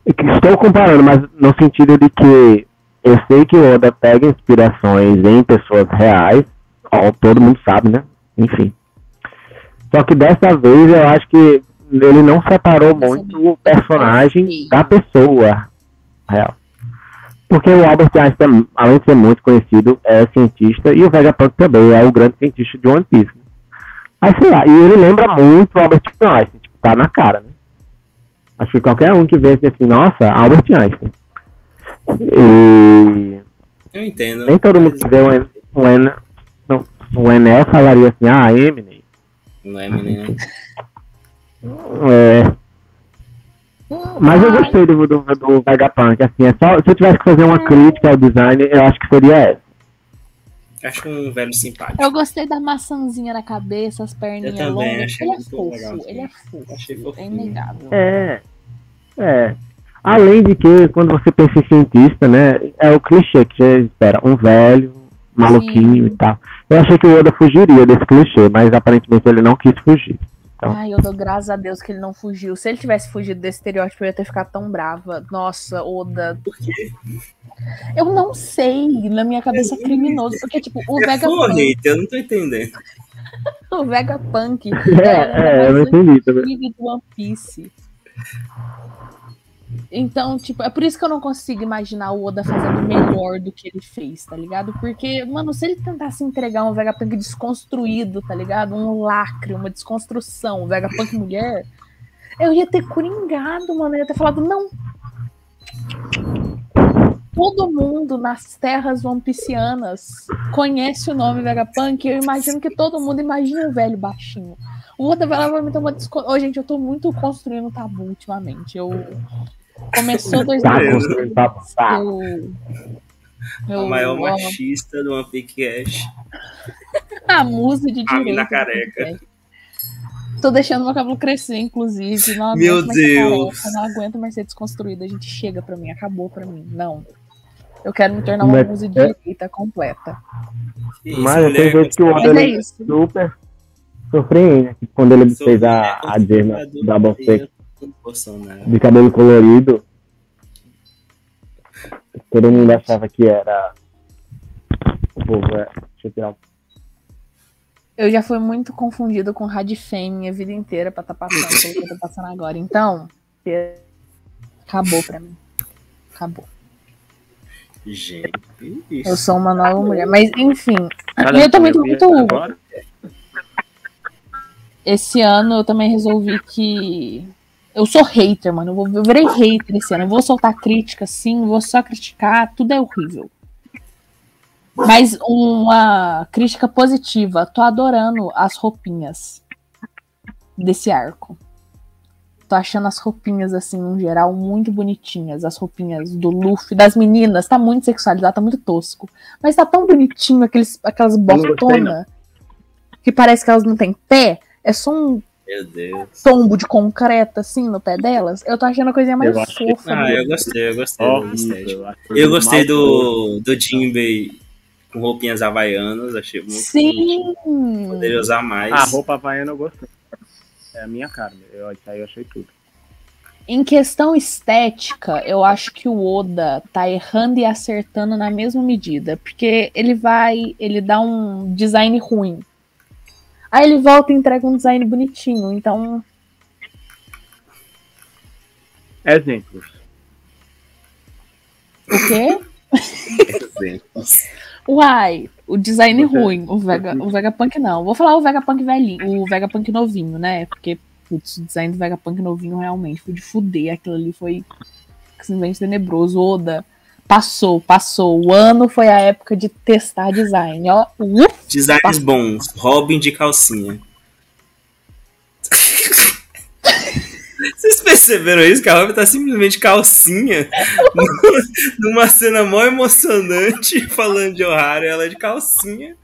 Estou comparando, mas no sentido de que eu sei que o Oda pega inspirações em pessoas reais, ó, todo mundo sabe, né? Enfim. Só que dessa vez eu acho que ele não separou muito o personagem da pessoa real. Porque o Albert Einstein, além de ser muito conhecido, é cientista e o Vegapunk também é o grande cientista de One Piece. Aí sei lá, e ele lembra muito o Albert Einstein, tipo, tá na cara, né? Acho que qualquer um que vê assim, nossa, Albert Einstein. E Eu entendo. nem todo mundo que vê o, En- o, En- não, o Enel falaria assim, ah, Eminem. Não é menino. É. Mas eu gostei do, do, do Vegapunk, assim, é só, se eu tivesse que fazer uma crítica ao design, eu acho que seria essa. Acho um velho simpático. Eu gostei da maçãzinha na cabeça, as perninhas Eu também, longas. achei Ele é fofo, legal, ele é fofo. Achei É fofinho. inegável. É. É. Além de que, quando você pensa em cientista, né, é o clichê que você espera, um velho, maluquinho Sim. e tal. Eu achei que o Oda fugiria desse clichê, mas aparentemente ele não quis fugir. Então. Ai, eu dou graças a Deus que ele não fugiu. Se ele tivesse fugido desse estereótipo, eu ia ter ficado tão brava. Nossa, Oda. Por quê? Eu não sei. Na minha cabeça é criminoso. Porque, tipo, o É Vegapunk. hater, eu não tô entendendo. o Vegapunk É, é, eu não entendi também. do One Piece. Então, tipo, é por isso que eu não consigo imaginar o Oda fazendo melhor do que ele fez, tá ligado? Porque, mano, se ele tentasse entregar um Vegapunk desconstruído, tá ligado? Um lacre, uma desconstrução, um Vegapunk mulher, eu ia ter coringado, mano. Eu ia ter falado, não. Todo mundo nas terras vampicianas conhece o nome Vegapunk. Eu imagino que todo mundo imagina um velho baixinho. O Oda vai lá vai me tomar desconto. Ô, gente, eu tô muito construindo tabu ultimamente. Eu. Começou dois Tá construindo papo, tá. O maior ó, machista do One Piece Cash. A musa de A mina careca. Tô deixando meu cabelo crescer, inclusive. Não Meu Deus. careca, não aguento mais ser desconstruída. A gente chega pra mim, acabou pra mim. Não. Eu quero me tornar uma musa de direita completa. Isso, Mas eu tenho vezes que o Oda é isso. super surpreende. Quando ele Sou fez a, a conservadora, da Bonseca eu tô Bolsonaro. de cabelo colorido, todo mundo achava que era. Pô, é, deixa eu tirar. Eu já fui muito confundido com Radifem minha vida inteira pra tá passando pelo que eu tô passando agora. Então, acabou pra mim. Acabou. Gente, Eu isso. sou uma nova mulher. Mas, enfim. Cada eu tô um muito, eu agora. Esse ano eu também resolvi que. Eu sou hater, mano. Eu, vou, eu virei hater esse ano. Eu vou soltar crítica, sim. Vou só criticar. Tudo é horrível. Mas uma crítica positiva. Tô adorando as roupinhas desse arco. Tô achando as roupinhas, assim, no geral, muito bonitinhas. As roupinhas do Luffy, das meninas. Tá muito sexualizado, tá muito tosco. Mas tá tão bonitinho aqueles, aquelas botonas que parece que elas não têm pé. É só um Meu Deus. tombo de concreto, assim, no pé delas. Eu tô achando a coisinha mais Eu achei- fofa. Ah, dele. eu gostei, eu gostei. da estética. Horrível. Eu gostei do, do Jinbei com roupinhas havaianas, achei muito Sim! Poderia usar mais. A roupa havaiana eu gostei. É a minha cara. Eu, aí eu achei tudo. Em questão estética, eu acho que o Oda tá errando e acertando na mesma medida. Porque ele vai, ele dá um design ruim. Aí ele volta e entrega um design bonitinho. Então, Exemplos. o quê? Exemplos. Uai, o design Você- ruim, o, Vega, o Vegapunk não. Vou falar o Vegapunk velhinho, o Vegapunk novinho, né? Porque, putz, o design do Vegapunk novinho realmente foi de fuder. Aquilo ali foi simplesmente tenebroso. Oda, passou, passou. O ano foi a época de testar design, ó. Uf, Designs bons. Robin de calcinha. Vocês perceberam isso? Que a Robin tá simplesmente calcinha numa cena mó emocionante falando de Ohara ela é de calcinha.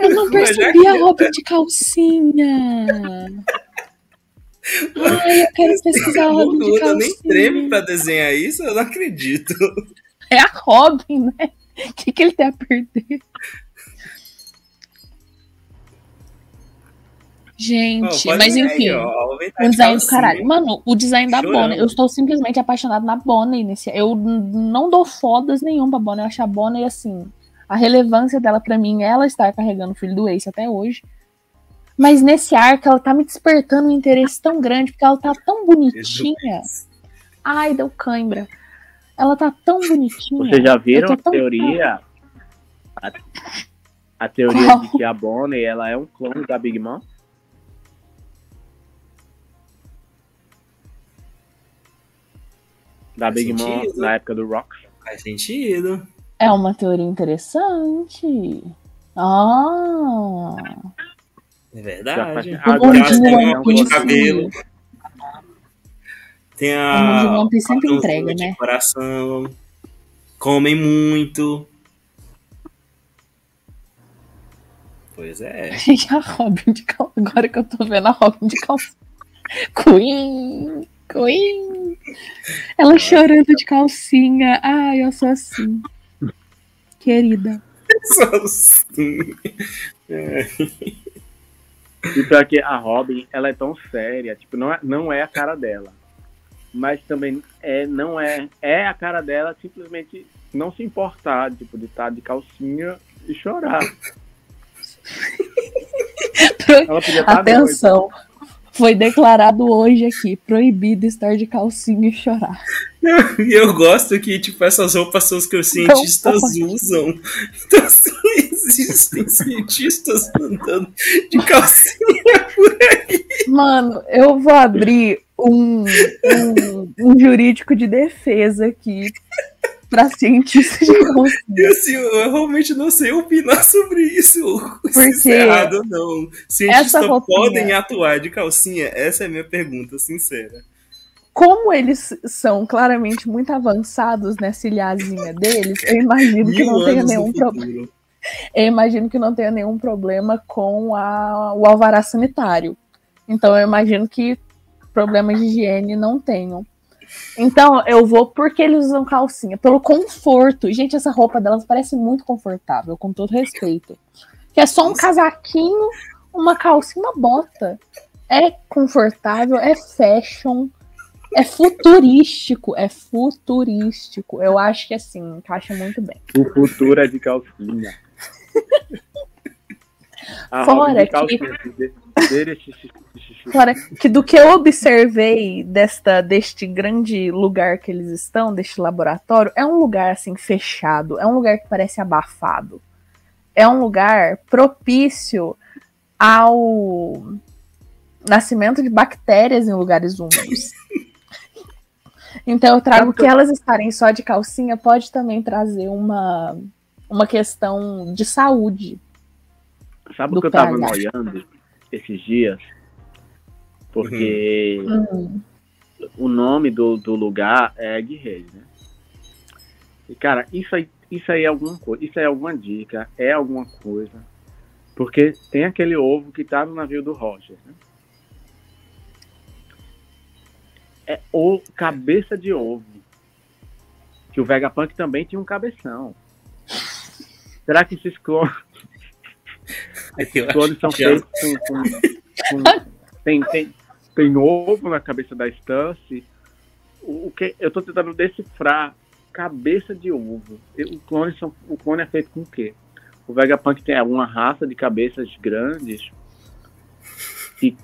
eu não percebi a roupa de calcinha. Ai, eu quero pesquisar a roupa de Oda nem treme calcinha. pra desenhar isso, eu não acredito. É a Robin, né? O que, que ele tem a perder? Gente, mas enfim. aí, O de design do caralho. Mano, o design da Chorando. Bonnie. Eu estou simplesmente apaixonado na Bonnie nesse. Eu não dou fodas nenhum pra Bonnie. Eu acho a Bonnie assim. A relevância dela pra mim ela estar carregando o filho do Ace até hoje. Mas nesse arco ela tá me despertando um interesse tão grande, porque ela tá tão bonitinha. Ai, deu cãibra. Ela tá tão bonitinha. Vocês já viram Eu a teoria? A, a teoria Qual? de que a Bonnie ela é um clone da Big Mom? Da Faz Big Mom na época do Rock. Faz sentido. É uma teoria interessante. Ah. É verdade. faz- O Agora têm One uma cor de cabelo. Tem O a. de One Piece sempre entrega, né? coração. Comem muito. Pois é. Gente, a Robin de calça. Agora que eu tô vendo a Robin de calça. Queen! Queen! Ela chorando de calcinha. Ai, eu sou assim. Querida. Só assim. E pior que a Robin, ela é tão séria, tipo, não é, não é a cara dela. Mas também é, não é, é a cara dela simplesmente não se importar, tipo, de estar de calcinha e chorar. Ela podia estar Atenção. Foi declarado hoje aqui, proibido estar de calcinha e chorar. E eu gosto que, tipo, essas roupas são as que os cientistas pode. usam. Então, assim, existem cientistas andando de calcinha por aí. Mano, eu vou abrir um, um, um jurídico de defesa aqui pra cientistas de. E assim, eu realmente não sei opinar sobre isso. Porque é ou não. Cientistas roupinha- podem atuar de calcinha? Essa é a minha pergunta, sincera. Como eles são claramente muito avançados nessa ilhazinha deles, eu imagino que não tenha nenhum problema. Eu imagino que não tenha nenhum problema com a, o alvará sanitário. Então eu imagino que problemas de higiene não tenham. Então eu vou porque eles usam calcinha, pelo conforto. Gente, essa roupa delas parece muito confortável, com todo respeito. Que é só um casaquinho, uma calcinha, uma bota. É confortável, é fashion, é futurístico, é futurístico. Eu acho que assim, encaixa muito bem. O futuro é de calcinha. Fora de que- calcinha. de- de- xixi, xixi. Fora que do que eu observei desta, deste grande lugar que eles estão, deste laboratório, é um lugar assim fechado, é um lugar que parece abafado. É um lugar propício ao nascimento de bactérias em lugares úmidos. Então eu trago que elas estarem só de calcinha pode também trazer uma, uma questão de saúde. Sabe o que eu tava noiando esses dias? Porque Hum, o nome do, do lugar é Egghead, né? E, cara, isso aí, isso aí é alguma coisa. Isso aí é alguma dica, é alguma coisa. Porque tem aquele ovo que tá no navio do Roger, né? É o cabeça de ovo. Que o Vegapunk também tinha um cabeção. Será que esses clones, Eu clones acho são já- feitos com. com- com- tem, tem, tem ovo na cabeça da Stance. O, o que, eu tô tentando decifrar cabeça de ovo. Eu- O clone, são, o clone é feito com o quê? O Vegapunk tem alguma raça de cabeças grandes. E Eu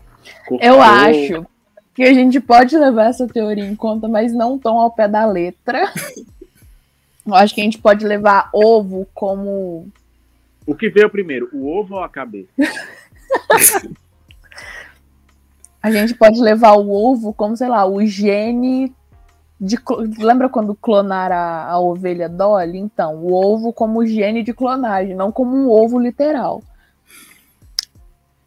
cortou- acho que a gente pode levar essa teoria em conta, mas não tão ao pé da letra. Eu acho que a gente pode levar ovo como. O que veio primeiro, o ovo ou a cabeça? A gente pode levar o ovo como, sei lá, o gene de. Lembra quando clonaram a, a ovelha Dolly? Então, o ovo como gene de clonagem, não como um ovo literal.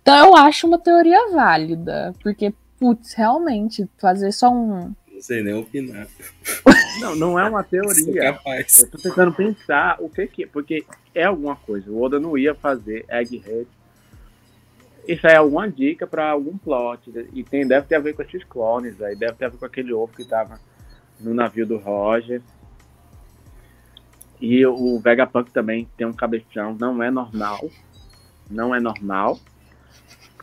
Então eu acho uma teoria válida, porque, putz, realmente, fazer só um. Não sei nem opinar. Não, não é uma teoria. Eu tô tentando pensar o que que é, porque é alguma coisa. O Oda não ia fazer Egghead. Isso aí é alguma dica pra algum plot. E tem, deve ter a ver com esses clones aí. Deve ter a ver com aquele ovo que tava no navio do Roger. E o Vegapunk também tem um cabeção. Não é normal. Não é normal.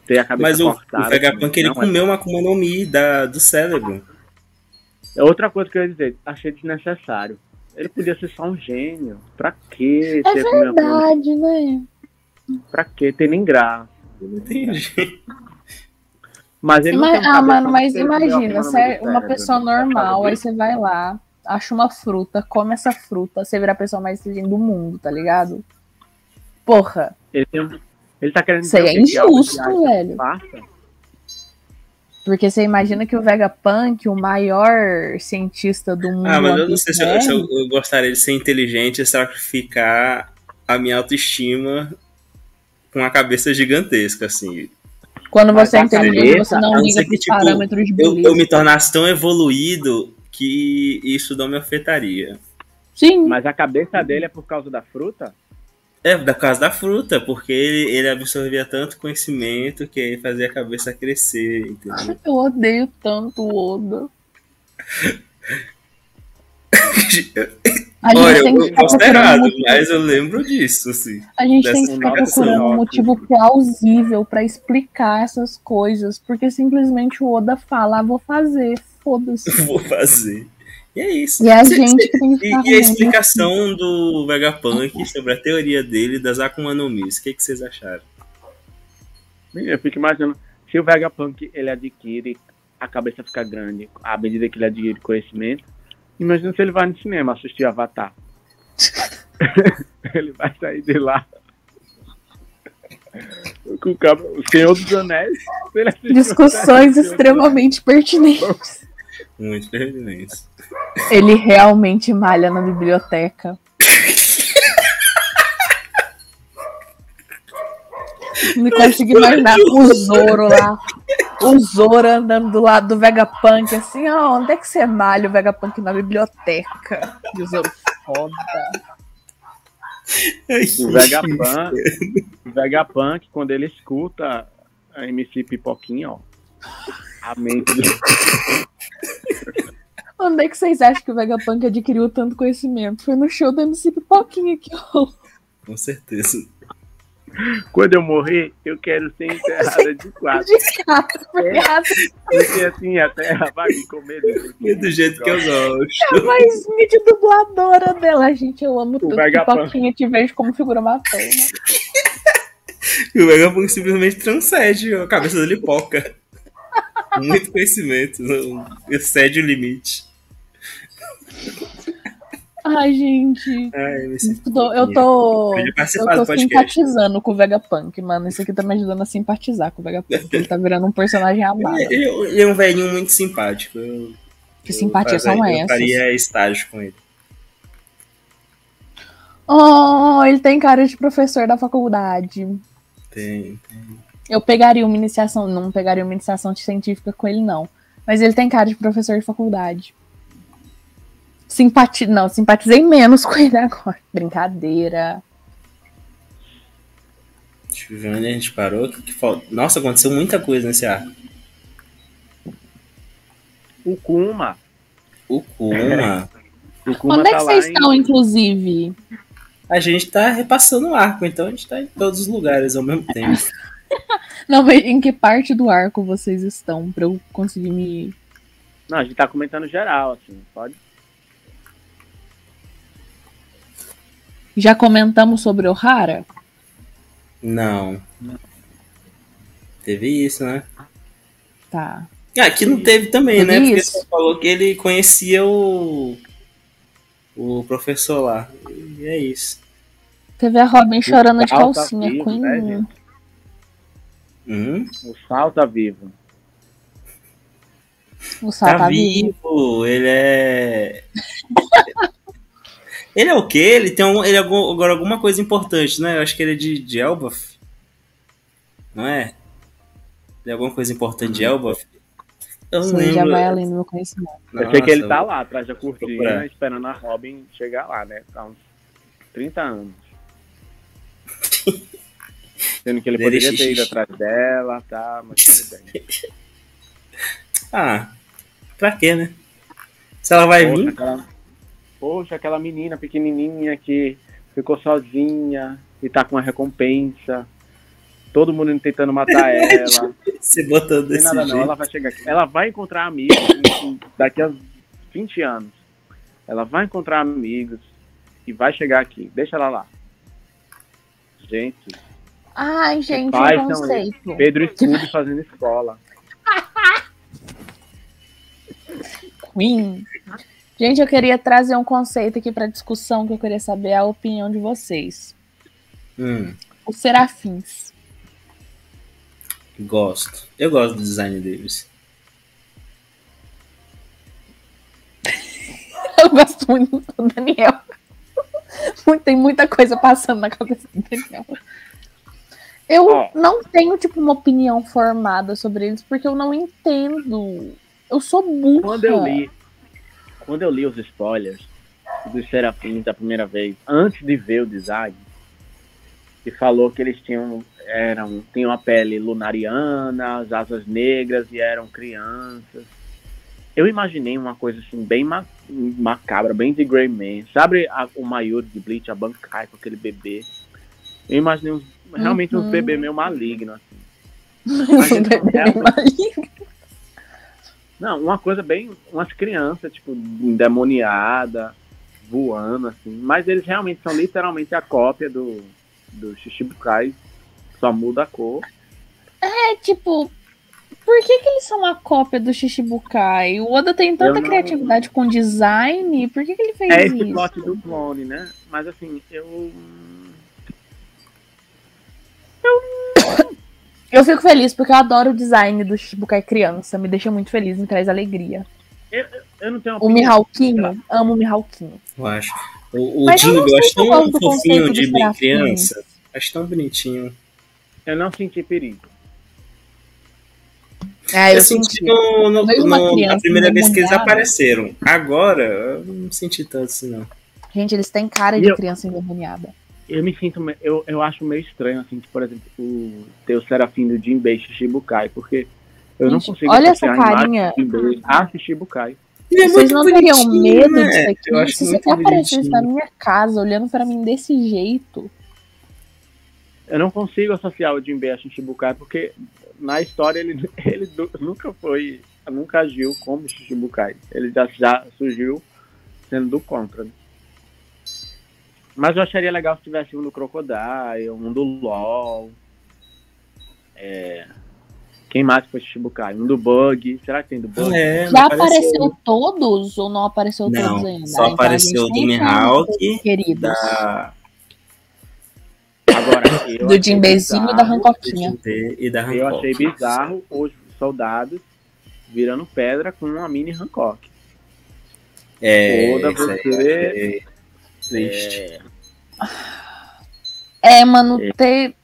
Ter a cabeça Mas o, cortada. o Vegapunk ele é comeu uma Akuma no Mi da, do cérebro. É outra coisa que eu ia dizer, achei desnecessário. Ele podia ser só um gênio. Pra que É verdade, né? Pra que ter nem graça? Eu não entendi. Mas ele não tem um ah, mano, mas imagina, a você é uma cérebro, pessoa né? normal, aí você vai lá, acha uma fruta, come essa fruta, você vira a pessoa mais inteligente do mundo, tá ligado? Porra, Ele, tem um- ele tá querendo isso aí é quê? Que injusto, velho. passa? Porque você imagina que o Vegapunk, o maior cientista do mundo. Ah, mas eu não sei se eu, se eu- eu gostaria de ser inteligente e sacrificar a minha autoestima com uma cabeça gigantesca, assim. Quando você é a inteligente, você não a liga que, tipo, parâmetros de Eu, beleza. eu me tornasse tão evoluído que isso não me afetaria. Sim, Mas a cabeça dele é por causa da fruta? É, da casa da fruta, porque ele, ele absorvia tanto conhecimento que aí fazia a cabeça crescer, entendeu? eu odeio tanto o Oda. A Olha, eu, posso estar errado, motivo- mas eu lembro disso, assim. A gente tem que ficar procurando um motivo plausível pra explicar essas coisas, porque simplesmente o Oda fala, ah, vou fazer, foda-se. Vou fazer. E é isso. E é a Cê- gente cê- E, e a arrumando. explicação do Vegapunk sobre a teoria dele das Akuma no Mi. O que, que vocês acharam? Eu fico imaginando, se o Vegapunk ele adquire, a cabeça fica grande, à medida que ele adquire conhecimento, imagina se ele vai no cinema assistir Avatar. ele vai sair de lá. Com o, cabo, o Senhor dos Anéis. Discussões extremamente pertinentes. Muito pertinente. Ele realmente malha na biblioteca. Não consigo imaginar o Zoro lá. O Zoro andando do lado do Vegapunk, assim, ó, onde é que você malha o Vegapunk na biblioteca? E o Zoro, foda. O Vegapunk, o Vegapunk, quando ele escuta a MC Pipoquinha, ó. A mente do... Onde é que vocês acham que o Vegapunk adquiriu tanto conhecimento? Foi no show do MC Pipoquinha que rolou. Com certeza. Quando eu morrer, eu quero ser enterrada de quatro. De cara, obrigada. Porque assim a terra vai me comer. do E do jeito que eu A gosto. vozinha de dubladora dela. Gente, eu amo tudo. Vegapunk. Pipoquinha te vejo como figura materna. E o Vegapunk simplesmente transcende a cabeça da lipoca. Muito conhecimento. Excede o limite. Ai, gente. Ai, Eu tô, eu tô, eu tô simpatizando com o Vegapunk, mano. Isso aqui tá me ajudando a simpatizar com o Vegapunk. Ele tá virando um personagem amado. Ele, ele é um velhinho muito simpático. Eu, Que eu simpatia fazer- são Eu essas? faria estágio com ele. Oh, ele tem cara de professor da faculdade. Tem. Eu pegaria uma iniciação, não pegaria uma iniciação científica com ele, não. Mas ele tem cara de professor de faculdade. Simpati... Não, simpatizei menos com ele agora. Brincadeira. Deixa eu ver onde a gente parou. Que que? Nossa, aconteceu muita coisa nesse arco. O Kuma. O Kuma. O Kuma Onde é tá que lá vocês em- estão, inclusive? A gente tá repassando o arco, então a gente tá em todos os lugares ao mesmo tempo. Não, mas em que parte do arco vocês estão? Pra eu conseguir me. Não, a gente tá comentando geral, assim. Pode. Já comentamos sobre o Hara? Não. Teve isso, né? Tá. Ah, aqui não teve também, Teve né? Porque isso? você falou que ele conhecia o. O professor lá. E é isso. Teve a Robin chorando de tá calcinha. vivo, Queen. né, Uhum. O Sal tá vivo. O Sal Tá, tá vivo. vivo. Ele é. ele é o quê? Ele tem um, ele é algum- agora alguma coisa importante, né? Eu acho que ele é de, de Elbaf. Não é? Ele é alguma coisa importante de Elbaf? Eu não Isso aí já lembro. vai além do meu conhecimento. eu sei que ele Nossa, tá lá, atrás da cortina, esperando a Robin chegar lá, né? Há uns 30 anos. Sendo que ele Dele poderia ter ido xixi. atrás dela, tá? Mas tudo bem. Ah, pra quê, né? Se ela vai Poxa, vir, aquela, poxa, aquela menina pequenininha que ficou sozinha e tá com uma recompensa. Todo mundo tentando matar ela. você botando Não desse nada não, jeito. ela vai chegar aqui. Ela vai encontrar amigos daqui a 20 anos. Ela vai encontrar amigos e vai chegar aqui. Deixa ela lá. Gente, Ai, gente, um são conceito. Pedro Scooby fazendo escola. Queen. Gente, eu queria trazer um conceito aqui pra discussão que eu queria saber a opinião de vocês. Hum, Os serafins. gosto. Eu gosto do design deles. Eu gosto muito do Daniel. Tem muita coisa passando na cabeça do Daniel. Eu Ó. não tenho, tipo, uma opinião formada sobre eles, porque eu não entendo. Eu sou burra. Quando eu li, quando eu li os spoilers dos Serafins da primeira vez, antes de ver o design, que falou que eles tinham eram tinham a pele lunariana, as asas negras e eram crianças. Eu imaginei uma coisa assim bem ma- macabra, bem de Grey Man. Sabe a- o Mayuri de Bleach, a Bankai com aquele bebê? Eu imaginei uns, realmente uns Uhum. bebês meio malignos assim. Mas eles são realmente- Não, uma coisa bem. Umas crianças, tipo, endemoniada, voando, assim. Mas eles realmente são literalmente a cópia do, do Shishibukai. Só muda a cor. É tipo, por que, que eles são a cópia do Shichibukai? O Oda tem tanta não- criatividade com design, por que, que ele fez É esse isso? plot do clone, né? Mas assim, eu. Eu fico feliz porque eu adoro o design do Shichibukai criança, me deixa muito feliz, me traz alegria. Eu não tenho O. Mihawkinho, amo o Mihawkinho. Eu acho. O, o eu eu acho eu tão fofinho de bem criança. Acho tão bonitinho. Eu não senti perigo. É, eu, Eu senti senti. no, no, no- na primeira vez que eles apareceram. Agora, eu não senti tanto assim, não. Gente, eles têm cara de eu- criança endemoniada. Eu me sinto. Eu, eu acho meio estranho, assim, que, por exemplo, o, ter o Serafim do Jinbei Shichibukai, porque eu não Gente, consigo olha associar essa carinha. do Jinbei a Shichibukai. Ele é Vocês não teriam medo né? disso Eu aqui? acho Se você muito aparecesse na minha casa olhando pra mim desse jeito. Eu não consigo associar o Jinbei a Shichibukai, porque na história ele, ele nunca foi. Nunca agiu como Shichibukai. Ele já, já surgiu sendo do contra. né? Mas eu acharia legal se tivesse um do Crocodile, um do LOL. É, Quem mais foi Shichibukai? Um do Bug. Será que tem do Bug? É, Já não apareceu todos ou não apareceu todos Não, ainda? só então apareceu do Mihawk, queridos. Da, Agora, eu Do achei Jinbeizinho e da Rancoquinha. e da Eu Hancock. achei bizarro os soldados virando pedra com uma mini Hancock. É, Oda, isso aí você- eu triste. É, É, mano, É. ter.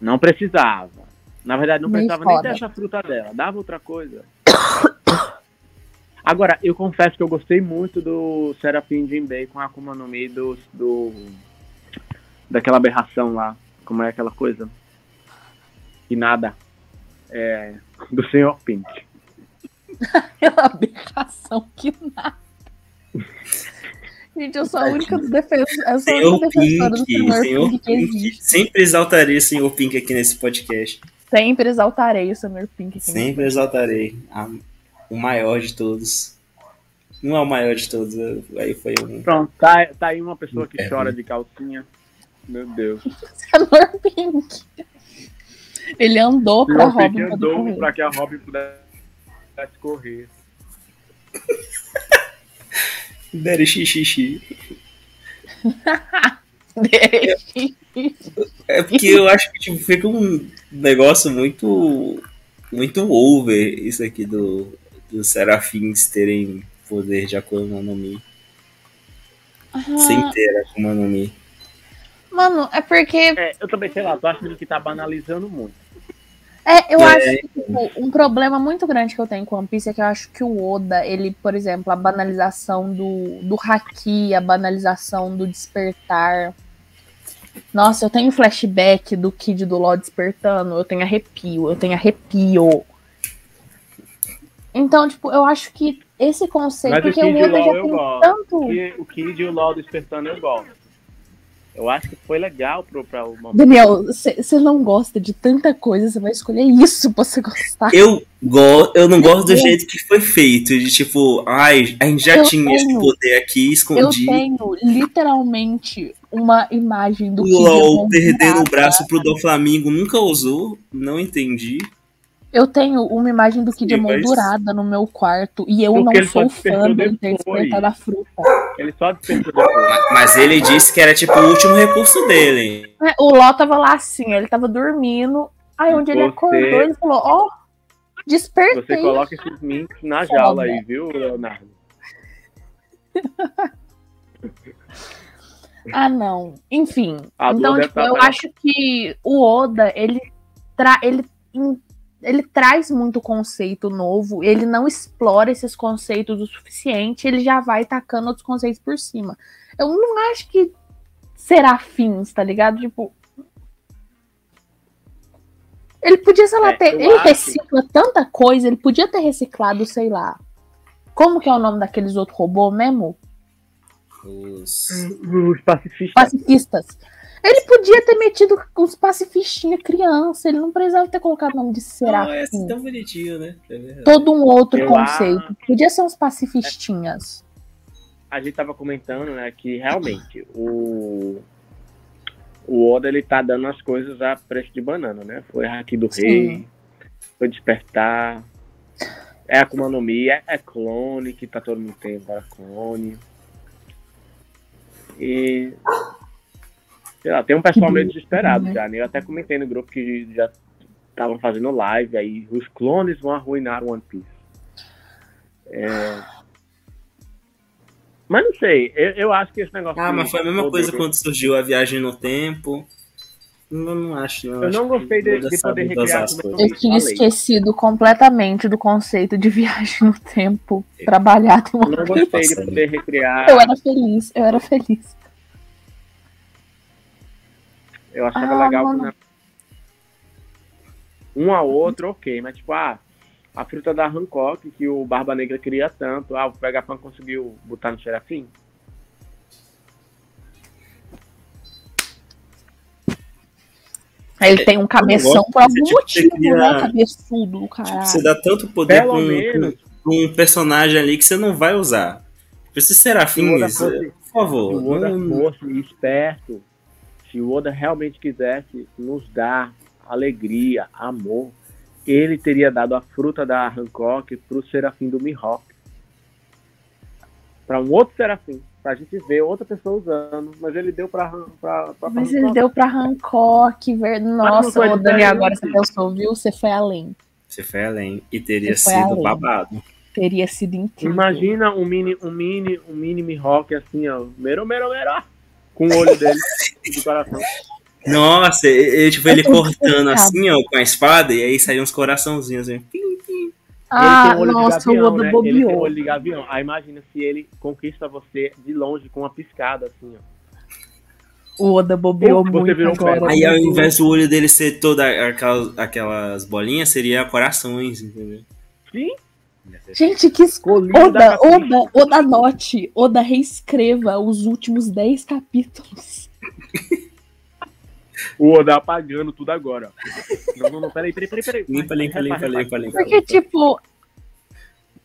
não precisava. Na verdade, não precisava nem foda. dessa fruta dela. Dava outra coisa. Agora, eu confesso que eu gostei muito do Serafim Jinbei com a Akuma no Mi do, do... Daquela aberração lá. Como é aquela coisa? E nada. É... Do Senhor Pink. Aquela aberração que nada. Gente, eu sou a única defensora. Eu sou a Senhor única defensora do Pink, Senhor Pink Pink. Sempre exaltarei o Senhor Pink aqui nesse podcast. Sempre exaltarei o Senhor Pink. aqui. Sempre exaltarei. a- o maior de todos. Não é o maior de todos, aí foi um. Pronto, tá, tá aí uma pessoa que É. chora de calcinha. Meu Deus. Senhor Pink. Ele andou pra Pink Robin quando andou pra que a Robin pudesse correr. Daddy xixi. É porque eu acho que tipo, fica um negócio muito. muito over isso aqui do, dos serafins terem poder de Akuma no Mi. Sem Ah, ter Akuma no Mi. Mano, é porque É, eu também, sei lá, tô achando que tá banalizando muito. É, eu É. acho que tipo, um problema muito grande que eu tenho com One Piece é que eu acho que o Oda, ele, por exemplo, a banalização do, do haki, a banalização do despertar. Nossa, eu tenho flashback do Kid do LOL despertando, eu tenho arrepio, eu tenho arrepio. Então, tipo, eu acho que esse conceito, Mas o porque o Kid Oda LOL já eu tem gosto. tanto. O Kid e o LOL despertando eu gosto. Eu acho que foi legal pro, pra o momento. Daniel, você não gosta de tanta coisa, você vai escolher isso pra você gostar. Eu, go eu não gosto do jeito que foi feito. De tipo, ai, a gente já Eu tinha esse tenho- poder aqui Eu escondido. tenho literalmente uma imagem do O Kid LOL perdendo o braço pro Doflamingo nunca usou, não entendi. Eu tenho uma imagem do Kid Sim, Amon mas- dourada no meu quarto e eu Porque não ele sou fã dele ter despertado a fruta. Ele só despertou depois. Ma- Mas ele disse que era tipo o último recurso dele. É, O Ló tava lá assim, ele tava dormindo. Aí onde ele Você- acordou, ele falou, ó, despertei. Você coloca esses minks na jaula aí, viu, Leonardo? Ah, não. Enfim. A então, tipo, tá eu acho que o Oda, ele, tra ele, ele traz muito conceito novo, ele não explora esses conceitos o suficiente, ele já vai tacando outros conceitos por cima. Eu não acho que serafins, tá ligado? Tipo. Ele podia, sei lá, É, ter. Ele acho- recicla tanta coisa, ele podia ter reciclado, sei lá. Como que é o nome daqueles outros robôs mesmo? Os... Os pacifistas. pacifistas. Ele podia ter metido os pacifistinha criança, ele não precisava ter colocado o nome de Não, serafim. é assim tão bonitinho, né? É verdade. Todo um outro Eu conceito. Podia ser uns pacifistinhas. a gente tava comentando, né, que realmente o, o Oda ele tá dando as coisas a preço de banana, né? Foi Haki do Sim. Rei, foi Despertar, é Akuma no Mi, é, é clone, que tá todo mundo tem agora clone. E. Sei lá, tem um pessoal meio desesperado Uhum. já, né? Eu até comentei no grupo que já estavam fazendo live aí, os clones vão arruinar One Piece. É... Mas não sei, eu, eu acho que esse negócio. Ah, mas foi a mesma poder- coisa quando surgiu a viagem no tempo. Eu não acho, não. Eu Acho não gostei de- de poder recriar as como é coisas. Eu tinha esquecido completamente do conceito de viagem no tempo trabalhado em Eu uma não gostei de poder recriar. Eu era feliz, eu era feliz. Eu achava Ah, legal mano. um a outro, ok, mas tipo, ah, a fruta da Hancock, que o Barba Negra queria tanto, ah, o Vegapunk conseguiu botar no Serafim. Aí ele tem um cabeção por algum tipo motivo, cria- né? Cabeçudo, do caralho. Você dá tanto poder pra um, um personagem ali que você não vai usar. Tipo, Esses Se o Oda serafins, fosse- por favor. o Oda não- fosse esperto, se o Oda realmente quisesse nos dar alegria, amor, ele teria dado a fruta da Hancock pro Serafim do Mihawk. Pra um outro Serafim. Pra gente ver outra pessoa usando. Mas ele deu pra, pra Mas ele deu pra Hancock, ver... Nossa, ô, Dani, agora você pensou, viu? Você foi além. Você foi além. E teria sido além. babado. Teria sido incrível. Imagina um mini, um mini, um mini Mihawk assim, ó. Mero, mero, mero. Com o olho dele do coração. Nossa, tipo, ele Eu tô cortando assim, ó, com a espada, e aí saíam uns coraçãozinhos assim. Ah, ele um nossa, gavião, o Oda né? Ele tem um bobeou. olho de gavião. Aí imagina se ele conquista você de longe com uma piscada, assim, ó. O Oda bobeou Você muito virou agora. Aí ao invés do olho dele ser toda aquelas, aquelas bolinhas, seria corações, entendeu? Sim, Gente, que... es- Colinho da Oda, capricha. Oda, Oda note. Oda reescreva os últimos 10 capítulos. o Oda apagando tudo agora. Não, não, não, peraí, peraí, peraí. peraí. Limpa, limpa, limpa, limpa, limpa. Porque, tipo.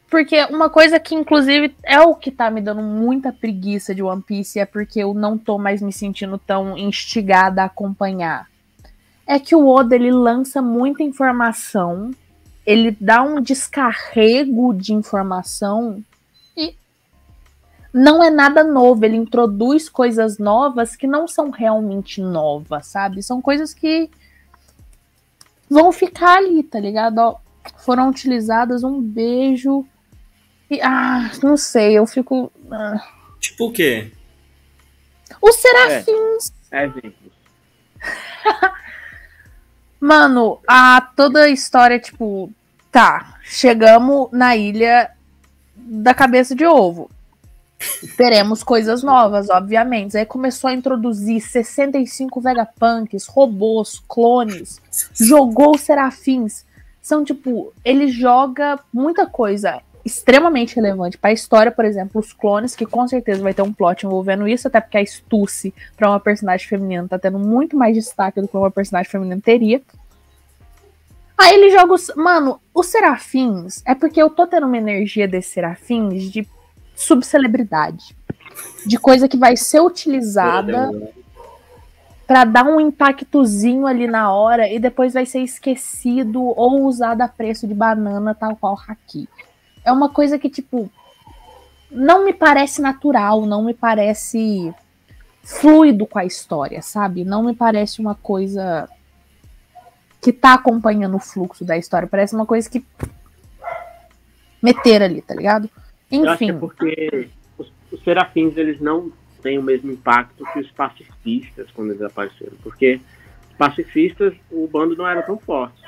Porque uma coisa que, inclusive, é o que tá me dando muita preguiça de One Piece é porque eu não tô mais me sentindo tão instigada a acompanhar. É que o Oda ele lança muita informação, ele dá um descarrego de informação não é nada novo. Ele introduz coisas novas que não são realmente novas, sabe? São coisas que vão ficar ali, tá ligado? Ó, foram utilizadas um beijo. E, ah, não sei, eu fico. ah. Tipo o quê? Os serafins, Exemplos. mano, a toda a história, tipo, tá, chegamos na ilha da cabeça de ovo. Teremos coisas novas, obviamente. Aí começou a introduzir 65 Vegapunks, robôs, clones, jogou serafins. São tipo, ele joga muita coisa extremamente relevante pra história, por exemplo, os clones, que com certeza vai ter um plot envolvendo isso, até porque a Stussy, pra uma personagem feminina, tá tendo muito mais destaque do que uma personagem feminina teria. Aí ele joga os. Mano, os serafins. É porque eu tô tendo uma energia desses serafins de subcelebridade. De coisa que vai ser utilizada pra dar um impactozinho ali na hora e depois vai ser esquecido ou usado a preço de banana, tal qual Haki. É uma coisa que, tipo, não me parece natural, não me parece fluido com a história, sabe? Não me parece uma coisa que tá acompanhando o fluxo da história. Parece uma coisa que. meter ali, tá ligado? Eu acho que é Enfim. porque os, os serafins, eles não têm o mesmo impacto que os pacifistas quando eles apareceram. Porque os pacifistas, o bando não era tão forte.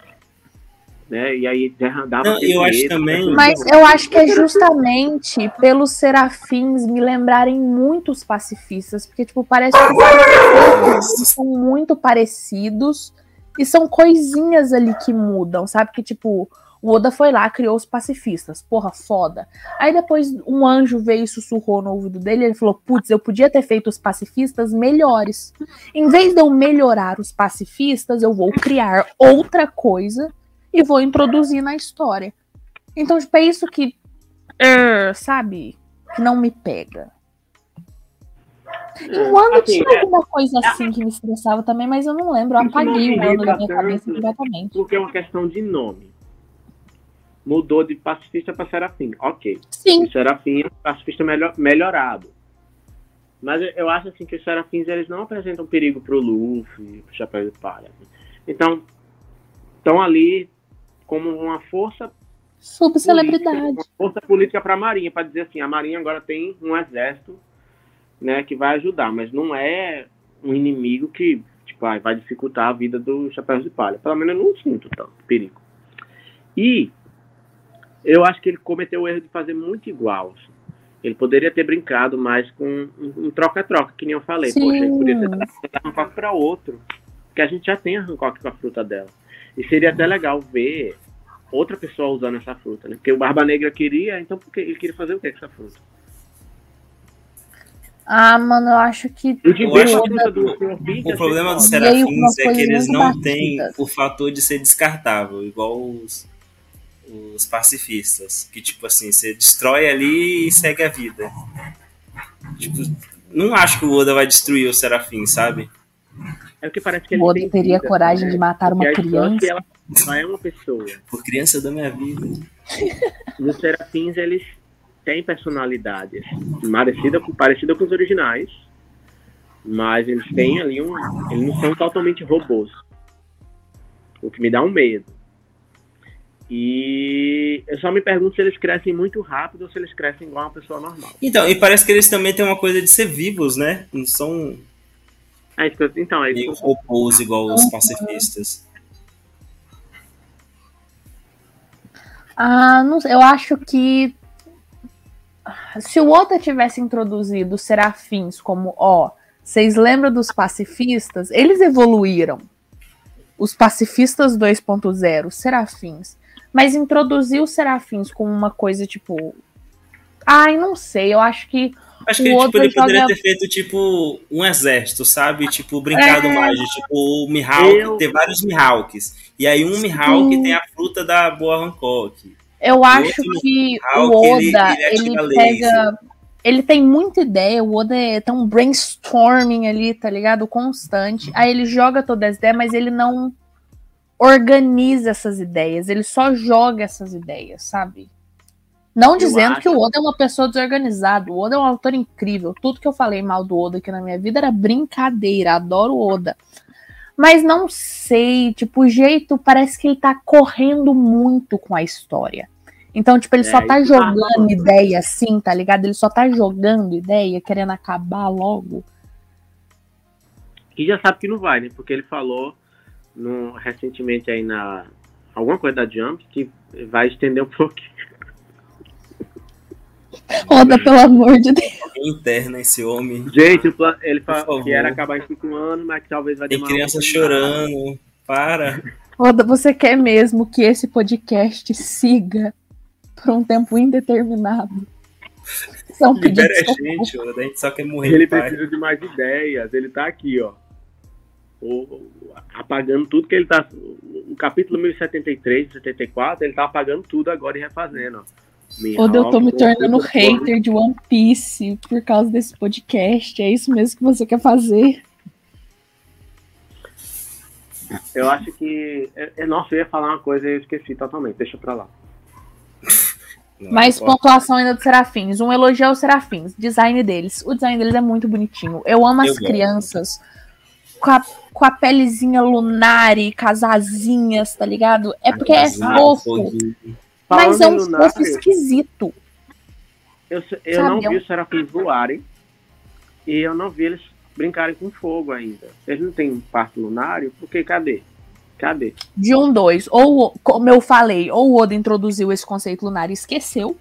Né? E aí dava Não, eu acho também- aquele Mas eu acho que é justamente pelos serafins me lembrarem muito os pacifistas, porque, tipo, parece que os pacifistas são muito parecidos e são coisinhas ali que mudam, sabe? Que, tipo, o Oda foi lá, criou os pacifistas, porra, foda. Aí depois um anjo veio e sussurrou no ouvido dele e ele falou: Putz, eu podia ter feito os pacifistas melhores. Em vez de eu melhorar os pacifistas, eu vou criar outra coisa e vou introduzir na história. Então, tipo, é isso que. er, sabe? Que não me pega. Um ano Assim, tinha é- alguma coisa assim que me estressava também, mas eu não lembro. Eu apaguei o ano da minha cabeça completamente. Porque é uma questão de nome. Mudou de pacifista para serafim. Ok. Sim, O serafim é um pacifista melhor, melhorado. Mas eu- acho assim que os serafins eles não apresentam perigo pro Luffy, pro Chapéu de Palha. Então, estão ali como uma força subcelebridade. política, uma força política para a Marinha, para dizer assim, a Marinha agora tem um exército, né, que vai ajudar, mas não é um inimigo que tipo, ai, vai dificultar a vida do Chapéu de Palha. Pelo menos eu não sinto tanto perigo. E eu acho que ele cometeu o erro de fazer muito igual. assim. Ele poderia ter brincado mais com um um troca-troca, que nem eu falei. Sim. Poxa, ele poderia ter dado a Hancock para outro, porque a gente já tem a Hancock com a fruta dela. E seria até legal ver outra pessoa usando essa fruta, né? Porque o Barba Negra queria, então por que ele queria fazer o que com essa fruta? Ah, mano, eu acho que. O de Eu acho a que fruta do O problema dos serafins é que eles não têm o fator de ser descartável, igual os, os pacifistas. Que, tipo assim, você destrói ali e segue a vida. Tipo, não acho que o Oda vai destruir o serafim, sabe? É porque parece que O ele Oda tem teria vida, coragem né? de matar uma Porque Slank, criança. ela não é uma pessoa. Por criança da minha vida. E os serafins, eles têm personalidade, assim, parecida com, parecida com os originais, mas eles têm ali um... Eles não são totalmente robôs. O que me dá um medo. E eu só me pergunto se eles crescem muito rápido ou se eles crescem igual uma pessoa normal. Então, e parece que eles também têm uma coisa de ser vivos, né? Não são É isso que eu- então, é meio isso. robôs igual os pacifistas. Ah, não sei, eu acho que se o Oda tivesse introduzido os serafins como, ó, vocês lembram dos pacifistas? Eles evoluíram. Os pacifistas 2.0, os serafins. Mas introduzir os serafins como uma coisa tipo. Ai, não sei, eu acho que. Acho O que ele, tipo, Oda ele poderia joga- ter feito, tipo, um exército, sabe? Tipo, brincado É. mais de, tipo, o Mihawk, Eu- ter vários Mihawks. E aí um Mihawk Sim. tem a fruta da boa Hancock. Eu acho outro que Hulk, o ele- Oda, ele ele, atira pega. Ele tem muita ideia, o Oda é, um brainstorming ali, tá ligado? Constante. Aí ele joga todas as ideias, mas ele não organiza essas ideias, ele só joga essas ideias, sabe? Não dizendo acho- que o Oda é uma pessoa desorganizada, o Oda é um autor incrível. Tudo que eu falei mal do Oda aqui na minha vida era brincadeira, adoro o Oda. Mas não sei, tipo, o jeito parece que ele tá correndo muito com a história. Então, tipo, ele É, só tá tá jogando rolando. ideia assim, tá ligado? Ele só tá jogando ideia, querendo acabar logo. E já sabe que não vai, né? Porque ele falou no, recentemente aí na. Alguma coisa da Jump que vai estender um pouquinho. Oda, pelo amor de Deus. Interna esse homem. Gente, ele falou que era acabar em cinco anos, mas que talvez vai Tem demorar. um criança chorando. Para. Oda, você quer mesmo que esse podcast siga por um tempo indeterminado? São Libera pedidos a gente. A gente só quer morrer Ele precisa de mais ideias. Ele tá aqui, ó. O- apagando tudo que ele tá. O capítulo 1073, 74, ele tá apagando tudo agora e refazendo, ó. Oda, eu tô me tornando hater de One Piece por causa desse podcast. É isso mesmo que você quer fazer? Eu acho que. é- é- nossa, eu ia falar uma coisa e eu esqueci totalmente. Deixa pra lá. Não, Mais ó, pontuação ainda dos Serafins. Um elogio aos Serafins. Design deles. O design deles é muito bonitinho. Eu amo as gosto. crianças com a, com a pelezinha lunar e com as asinhas, tá ligado? É porque é casinha, fofo, mas é um lunário, fofo esquisito. Eu, eu Sabe, não é vi os serafins voarem e eu não vi eles brincarem com fogo ainda. Eles não têm parto lunário, porque cadê? Cadê? De um, dois. Ou, como eu falei, ou o Oda introduziu esse conceito lunar e esqueceu.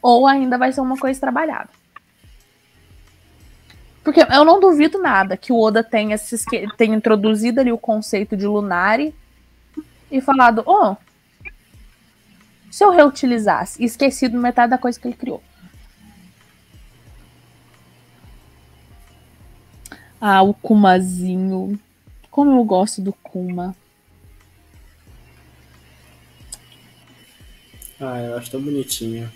Ou ainda vai ser uma coisa trabalhada. Porque eu não duvido nada que o Oda tenha, se esque- tenha introduzido ali o conceito de Lunari e falado, oh, se eu reutilizasse e esquecido metade da coisa que ele criou. Ah, o Kumazinho. Como eu gosto do Kuma. Ah, eu acho tão bonitinho.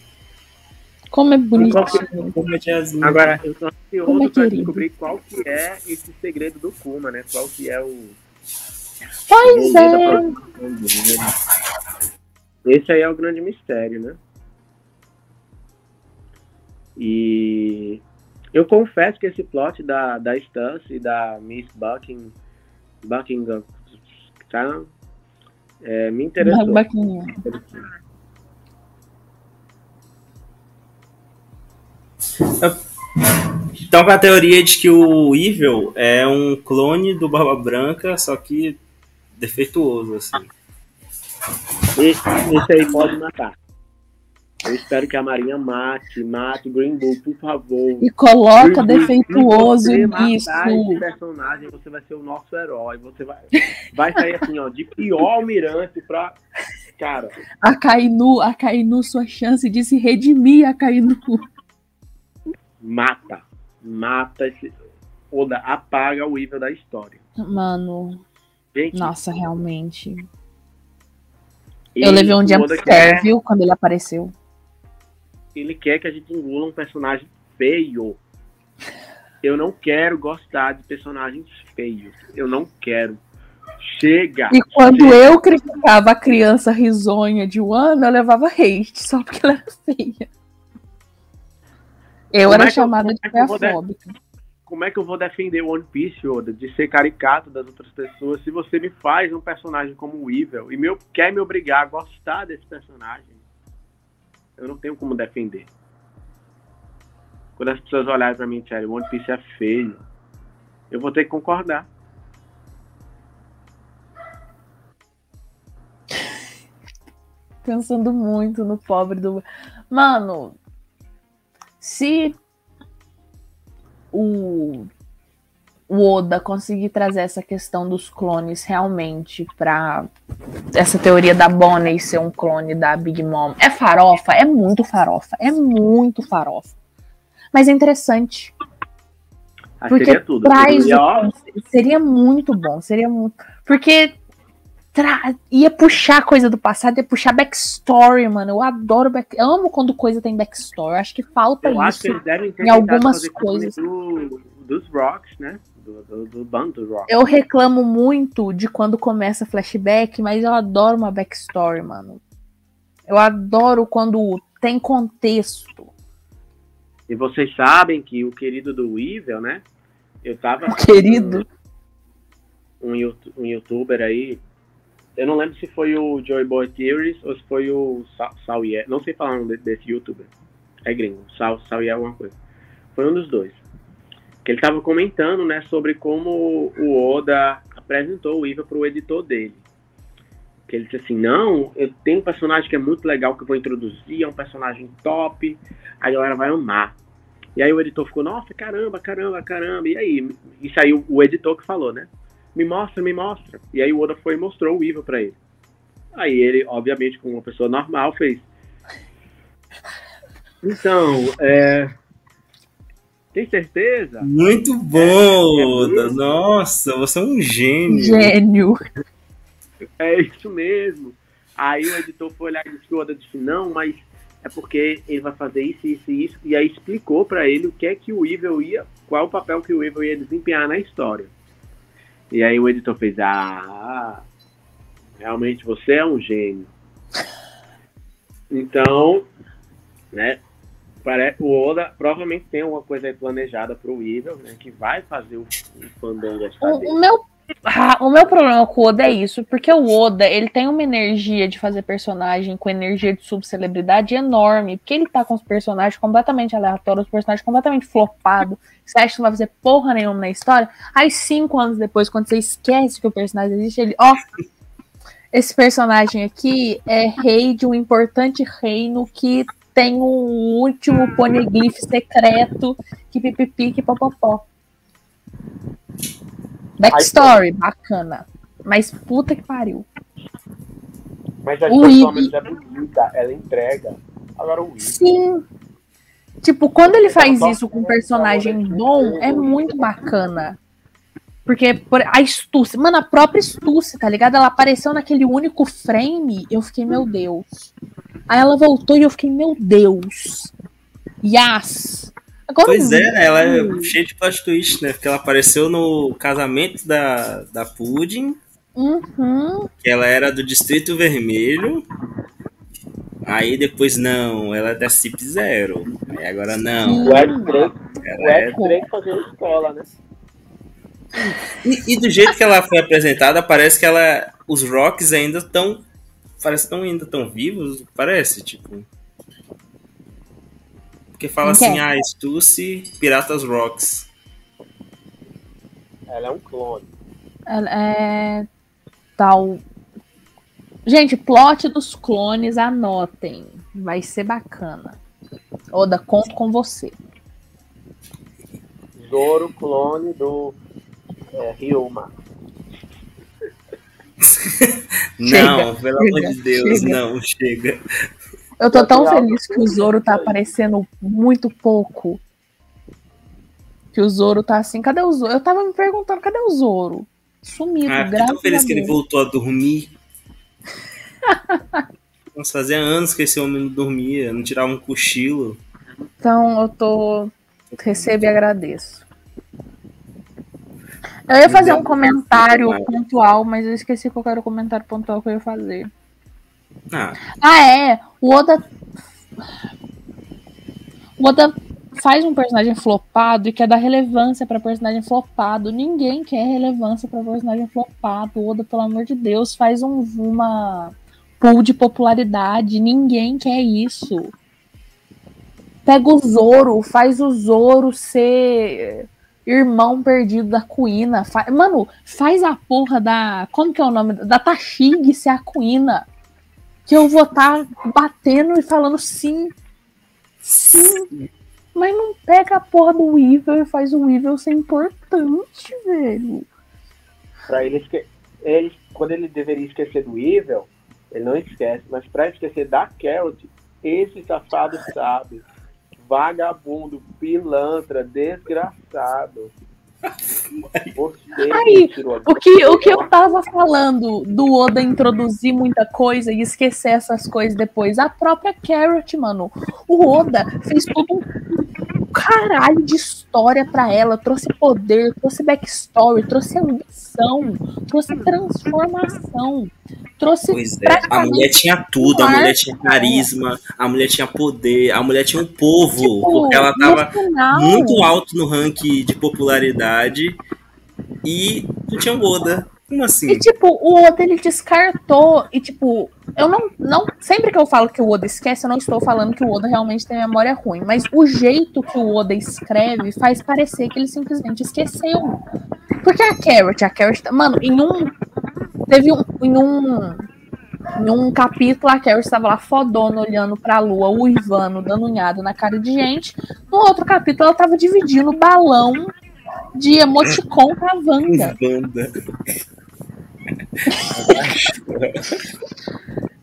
Como é bonitinho. Como é tiazinha. Agora, eu tô Como é ansioso pra querido. descobrir qual que é esse segredo do Kuma, né? Qual que é o Pois da é. Esse aí é o grande mistério, né? E eu confesso que esse plot da, da Stance e da Miss Bucking, Buckingham tá, é, me interessou. Baquinha. Então, com a teoria de que o Evil é um clone do Barba Branca, só que defeituoso, assim. Esse, esse aí pode matar. Eu espero que a Marinha mate, mate o Green Bull, por favor. E coloca Bull, defeituoso se você matar nisso. esse personagem, você vai ser o nosso herói. Você vai, vai sair assim, ó, de pior almirante pra. Cara, A Kainu, a Kainu, sua chance de se redimir, a Kainu. Mata. Mata esse. Oda, apaga o nível da história. Mano, Gente, nossa, realmente. ele- Eu levei um jump scare, quer, viu, quando ele apareceu. ele quer que a gente engula um personagem feio. Eu não quero gostar de personagens feios. Eu não quero. Chega! E quando chega. eu criticava a criança risonha de Wano, eu levava hate, só porque ela era feia. Eu Como era é eu- chamada de é eu vou feafóbica. como é que eu vou defender One Piece, Oda, de ser caricato das outras pessoas, se você me faz um personagem como o Evil e me, quer me obrigar a gostar desse personagem? Eu não tenho como defender. Quando as pessoas olharem pra mim e disserem One Piece é feio, eu vou ter que concordar. Pensando muito no pobre do. Mano, se o, o Oda conseguir trazer essa questão dos clones realmente pra essa teoria da Bonnie ser um clone da Big Mom, é farofa? É muito farofa. É muito farofa. Mas é interessante. Ah, Porque seria tudo. traz Seria, o. Seria muito bom, seria muito. Porque tra- ia puxar coisa do passado, ia puxar backstory, mano. Eu adoro back... eu amo quando coisa tem backstory. Eu acho que falta eu acho isso. que eles devem ter em algumas coisas. do- dos Rocks, né? Do, do, do bando dos Rocks. Eu reclamo muito de quando começa flashback, mas eu adoro uma backstory, mano. Eu adoro quando tem contexto. E vocês sabem que o querido do Evil, né? Eu tava. O querido. Um, youtu- um youtuber aí. Eu não lembro se foi o Joy Boy Theories ou se foi o Sa- Sauye. Não sei falar o de- desse youtuber. É gringo. Sauye alguma coisa. Foi um dos dois. Que ele tava comentando, né, sobre como o Oda apresentou o Evil pro editor dele. Que ele disse assim, não, eu tenho um personagem que é muito legal que eu vou introduzir, é um personagem top, a galera vai amar. E aí o editor ficou, nossa, caramba, caramba, caramba. E aí, isso aí o, o editor que falou, né? Me mostra, me mostra. E aí o Oda foi e mostrou o Evil pra ele. Aí ele, obviamente, como uma pessoa normal, fez. Então, é. Tem certeza? Muito bom, É, é Oda. muito. Nossa, você é um gênio. Gênio. É isso mesmo. Aí o editor foi olhar e disse que o Oda disse, não, mas é porque ele vai fazer isso, isso e isso. E aí explicou pra ele o que é que o Evil ia, qual o papel que o Evil ia desempenhar na história. E aí o editor fez, ah, realmente você é um gênio. Então, né, parece, o Oda provavelmente tem alguma coisa aí planejada pro Evil, né, que vai fazer o, o fandom gostar O, dele. o meu, ah, o meu problema com o Oda é isso, porque o Oda, ele tem uma energia de fazer personagem com energia de subcelebridade enorme, porque ele tá com os personagens completamente aleatórios, os personagens completamente flopados, você acha que não vai fazer porra nenhuma na história, aí cinco anos depois, quando você esquece que o personagem existe, ele, ó, esse personagem aqui é rei de um importante reino que tem um último poneglyph secreto, que pipipi, que popopó. Backstory, bacana. Mas puta que pariu. Mas a O história Eve- é bonita, ela entrega. Agora o Evil. Sim. Tipo, quando ele faz Então, isso com um personagem bom, é muito bacana. Porque por- a Stussy, mano, a própria Stussy, tá ligado? Ela apareceu naquele único frame, eu fiquei, meu Deus. Aí ela voltou e eu fiquei, meu Deus. Yas! Agora Pois é, ela é cheia de plot twist, né? Porque ela apareceu no casamento da, da Pudding, Uhum. que ela era do Distrito Vermelho. Aí depois, não, ela é da CIP Zero. Aí agora, não, O Ed Drake, o ela é Ed Drake fazendo escola, né? E, e do jeito que ela foi apresentada, parece que ela. Os Rocks ainda estão. Parece que estão ainda tão vivos. Parece, tipo. Porque fala quer? assim, ah, Stussy, Piratas Rocks. Ela é um clone. Ela É. Tal. Gente, plot dos clones, anotem. Vai ser bacana. Oda, conto com você. Zoro, clone do é, Ryuma. não, pelo amor chega, de Deus, chega. não, chega. Eu tô tão feliz que o Zoro tá aparecendo muito pouco. Que o Zoro tá assim. Cadê o Zoro? Eu tava me perguntando, cadê o Zoro? Sumido, Ah, graças tão feliz que ele voltou a dormir. Nossa, fazia anos que esse homem não dormia, não tirava um cochilo. Então eu tô. Recebo e agradeço. Eu ia fazer um comentário pontual, mas eu esqueci qual era o comentário pontual que eu ia fazer. Ah, Ah, é! O Oda. O Oda faz um personagem flopado e quer dar relevância pra personagem flopado. Ninguém quer relevância pra personagem flopado. O Oda, pelo amor de Deus, faz um, uma pool de popularidade. Ninguém quer isso. Pega o Zoro, faz o Zoro ser irmão perdido da Kuina. Fa- Mano, faz a porra da. Como que é o nome? Da Tashig ser a Kuina que eu vou estar batendo e falando sim, sim. Mas não pega a porra do Weevil e faz o Weevil ser importante, velho. Pra ele, esque... ele, quando ele deveria esquecer do Evil, ele não esquece, mas pra esquecer da Carrot, esse safado sabe. Vagabundo, pilantra, desgraçado. Aí, O que, o que eu tava falando do Oda introduzir muita coisa e esquecer essas coisas depois. A própria Carrot, mano. O Oda fez todo um caralho de história pra ela. Trouxe poder, trouxe backstory, trouxe ambição, trouxe transformação. Trouxe Pois é, a mulher tinha tudo, a mulher tinha carisma, a mulher tinha poder, a mulher tinha um povo, Tipo, porque ela tava final- muito alto no ranking de popularidade e não tinha o Oda. Como assim? E tipo, o Oda ele descartou. E tipo, eu não, não. Sempre que eu falo que o Oda esquece, eu não estou falando que o Oda realmente tem memória ruim. Mas o jeito que o Oda escreve faz parecer que ele simplesmente esqueceu. Porque a Carrot, a Carrot. tá- Mano, em um. Teve um. Em um. Em um capítulo, a Carrot estava lá fodona, olhando pra lua, uivando, dando unhada na cara de gente. No outro capítulo, ela tava dividindo balão de emoticon com a Wanda. Banda.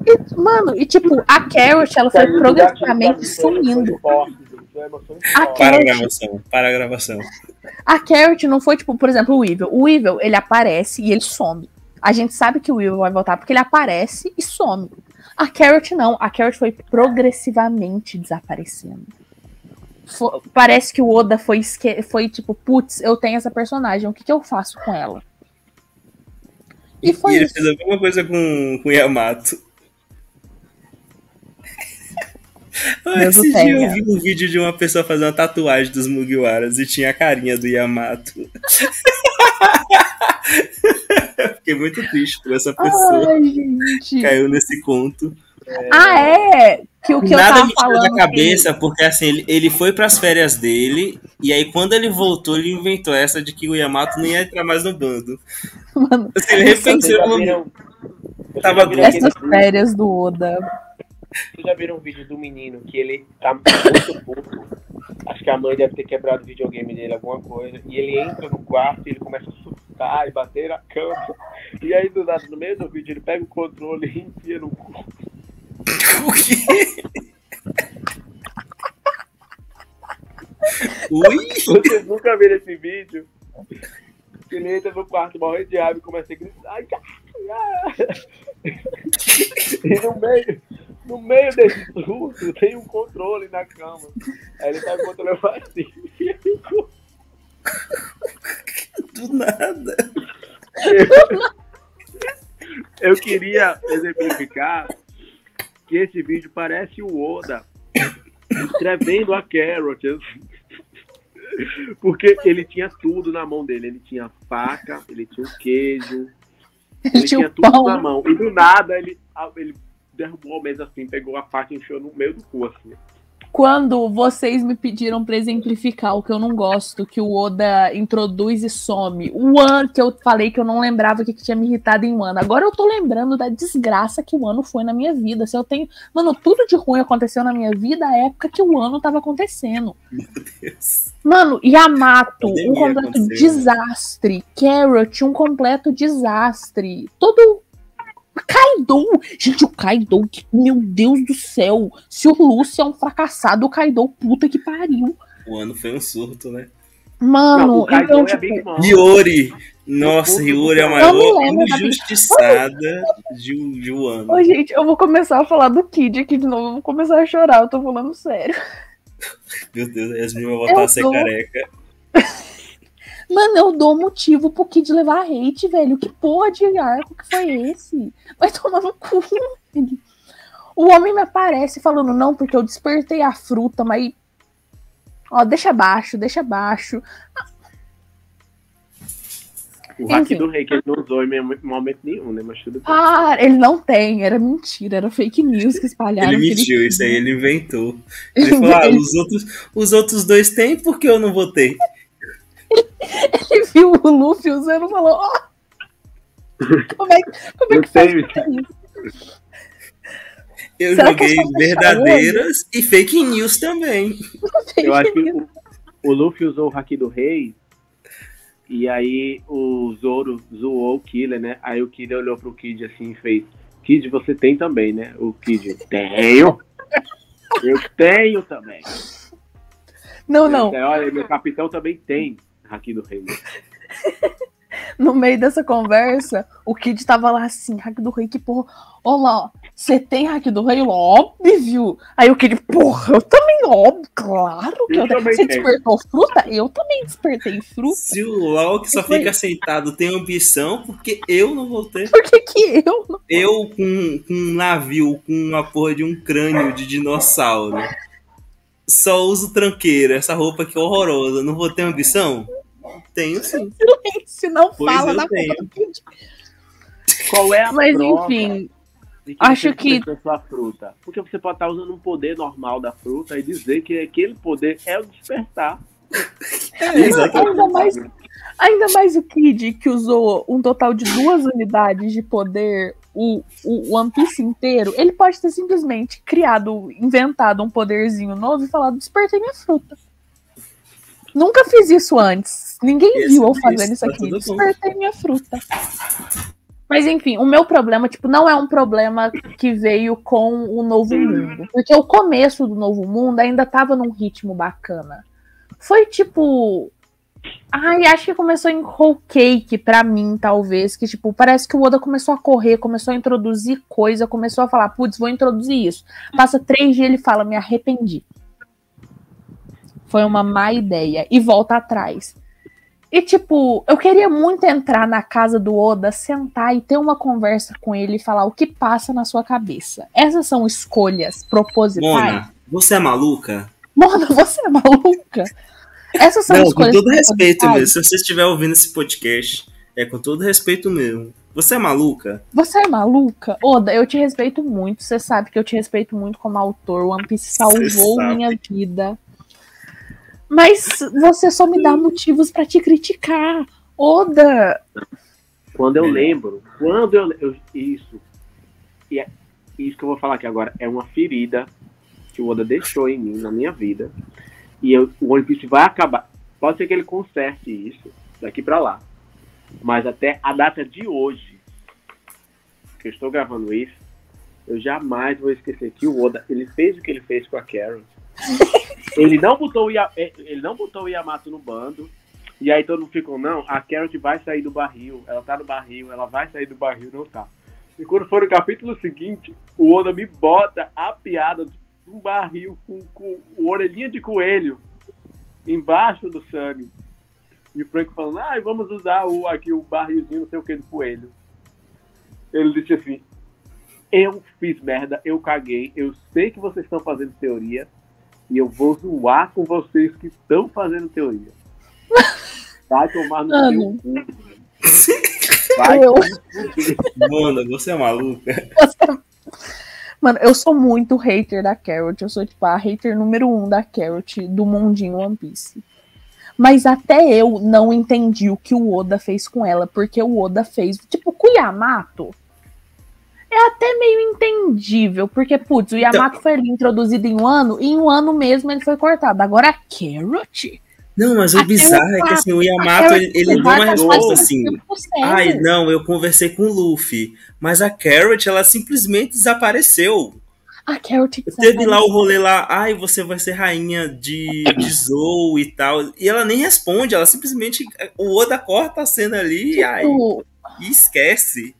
E, mano, e tipo, a Carrot, ela foi progressivamente sumindo. A Para a gravação, para a gravação. a Carrot não foi, tipo, por exemplo, o Weevil. O Weevil, ele aparece e ele some. A gente sabe que o Weevil vai voltar porque ele aparece e some. A Carrot não. A Carrot foi progressivamente desaparecendo. Parece que o Oda foi, esque- foi tipo, putz, eu tenho essa personagem, o que, que eu faço com ela? E foi e ele isso. fez a mesma coisa com, Yamato. O Esse dia eu vi um vídeo de uma pessoa fazendo uma tatuagem dos Mugiwaras e tinha a carinha do Yamato. Eu Fiquei muito triste por essa pessoa. Ai, gente. Caiu nesse conto. Ah, é? Que o que eu Nada tava me falando. da que- cabeça, porque assim, ele, ele foi pras férias dele, e aí quando ele voltou, ele inventou essa de que o Yamato não ia entrar mais no bando. Mano, Assim, ele repensou Tava já viram essas férias do Oda. Vocês já viram um vídeo do menino que ele tá muito puto? Acho que a mãe deve ter quebrado o videogame dele, alguma coisa. E ele entra no quarto e ele começa a surtar e bater na cama. E aí, do nada, no meio do vídeo, ele pega o controle e enfia no cu. O quê? Ui! Vocês nunca viram esse vídeo? Ele entra no quarto morrendo de raiva e começa a gritar. Ai. E no meio, no meio desse surto tem um controle na cama. Aí ele tá eu faço assim. E eu Do nada. Eu queria exemplificar que esse vídeo parece o Oda escrevendo a Carrot. Porque ele tinha tudo na mão dele. Ele tinha faca, ele tinha o queijo, ele tinha tinha tudo pão. na mão. E do nada ele, ele derrubou a mesa assim, pegou a faca e enfiou no meio do cu assim. Quando vocês me pediram pra exemplificar o que eu não gosto, que o Oda introduz e some. O ano que eu falei que eu não lembrava o que, que tinha me irritado em um ano. Agora eu tô lembrando da desgraça que o ano foi na minha vida. Se eu tenho. Mano, tudo de ruim aconteceu na minha vida a época que o ano tava acontecendo. Deus. Mano, Yamato, um completo né? desastre. Carrot, um completo desastre. Todo. Kaido! Gente, o Kaido, que- meu Deus do céu! Se o Lúcio é um fracassado, o Kaido, puta que pariu. O ano foi um surto, né? Mano, Não, então, é tipo, Mom. Yori! Nossa, Yori é a maior injustiçada de, de um ano. Ô, gente, eu vou começar a falar do Kid aqui de novo. Eu vou começar a chorar, eu tô falando sério. Meu Deus, Yasmin vai voltar Eu a ser dou- careca. Mano, eu dou motivo pro Kid levar hate, velho. Que porra de arco que foi esse? Vai tomar no cu, velho. O homem me aparece falando, não, porque eu despertei a fruta, mas. Ó, deixa abaixo, deixa abaixo. O hack do rei que ele não usou em nenhum momento nenhum, né? Mas tudo bem. Ah, ele não tem, era mentira, era fake news que espalharam. Ele mentiu, isso aí ele inventou. Ele falou: ah, os outros, os outros dois têm, por que eu não votei? Ele viu o Luffy usando e falou: Ó, como é, que- como é Eu que sei. pra isso? Eu Será joguei é verdadeiras e fake news também. Eu acho que o, o Luffy usou o hack do rei. E aí o Zoro zoou o Killer, né? Aí o Killer olhou pro Kid assim e fez: Kid, você tem também, né? O Kid, tenho! Eu tenho também. Não, não. É, Olha, meu capitão também tem hack do rei. no meio dessa conversa, o Kid tava lá assim, hack do rei, que porra. Ó lá, você tem hack do rei? Óbvio. Aí o Kid, porra, eu também, óbvio, claro que Eu eu Você despertou fruta? Eu também despertei fruta. Se o LOL que só fica sentado tem ambição, porque eu não votei. Por que que eu não? Eu com, com um navio, com uma porra de um crânio de dinossauro. Só uso tranqueira, essa roupa aqui é horrorosa. Não vou ter ambição? Tenho sim. Se não Pois fala da tenho. Qual é a Mas prova enfim, de acho que- sua fruta? Porque você pode estar usando um poder normal da fruta e dizer que aquele poder é o despertar. ainda mais, ainda mais o Kid que usou um total de duas unidades de poder, o, o One Piece inteiro, ele pode ter simplesmente criado, inventado um poderzinho novo e falado: despertei minha fruta. Nunca fiz isso antes. Ninguém Esse viu eu é fazendo isso, isso tá aqui. tudo bom. Despertei minha fruta. Mas enfim, o meu problema, tipo, não é um problema que veio com o Novo Mundo. Porque o começo do Novo Mundo ainda tava num ritmo bacana. Foi tipo. Ai, acho que começou em Whole Cake pra mim, talvez. Que, tipo, parece que o Oda começou a correr, começou a introduzir coisa, começou a falar, putz, vou introduzir isso. Passa três dias ele fala, me arrependi. Foi uma má ideia. E volta atrás. E, tipo, eu queria muito entrar na casa do Oda, sentar e ter uma conversa com ele e falar o que passa na sua cabeça. Essas são escolhas propositais. Mona, você é maluca? Mona, você é maluca? Essas são Não, com escolhas todo respeito mesmo. Se você estiver ouvindo esse podcast, é com todo respeito mesmo. Você é maluca? Você é maluca? Oda, eu te respeito muito. Você sabe que eu te respeito muito como autor. One Piece salvou minha vida. Mas você só me dá motivos pra te criticar. Oda! Quando eu É. lembro, quando eu, eu- Isso. E é, isso que eu vou falar aqui agora é uma ferida que o Oda deixou em mim, na minha vida. E eu, o One Piece vai acabar. Pode ser que ele conserte isso daqui pra lá. Mas até a data de hoje, que eu estou gravando isso, eu jamais vou esquecer que o Oda, ele fez o que ele fez com a Carol. ele não botou o, Ya- eh, ele não botou o Yamato no bando. E aí todo mundo ficou, não, a Carrot vai sair do barril, ela tá no barril, ela vai sair do barril, não tá. E quando for no capítulo seguinte, o Oda me bota a piada um barril com, com orelhinha de coelho embaixo do Sunny. E o Frank falando, ah, vamos usar o, aqui o barrilzinho, não sei o que, do coelho. Ele disse assim, eu fiz merda, eu caguei, eu sei que vocês estão fazendo teoria e eu vou zoar com vocês que estão fazendo teoria. Vai tomar no Mano. seu cu. Vai Eu-. Mano, você é maluca. Mano, eu sou muito hater da Carrot. Eu sou, tipo, a hater número um da Carrot do mundinho One Piece. Mas até eu não entendi o que o Oda fez com ela, porque o Oda fez, tipo, com o Yamato. É até meio entendível, porque, putz, o Yamato foi ali introduzido em um ano, e em um ano mesmo ele foi cortado. Agora a Carrot. Não, mas o bizarro é que assim, o Yamato, ele, ele deu uma resposta assim. Ai, não, eu conversei com o Luffy. Mas a Carrot, ela simplesmente desapareceu. A Carrot Teve lá o rolê lá, ai, você vai ser rainha de, de Zou e tal. E ela nem responde, ela simplesmente. O Oda corta a cena ali e, ai, Tipo, e esquece.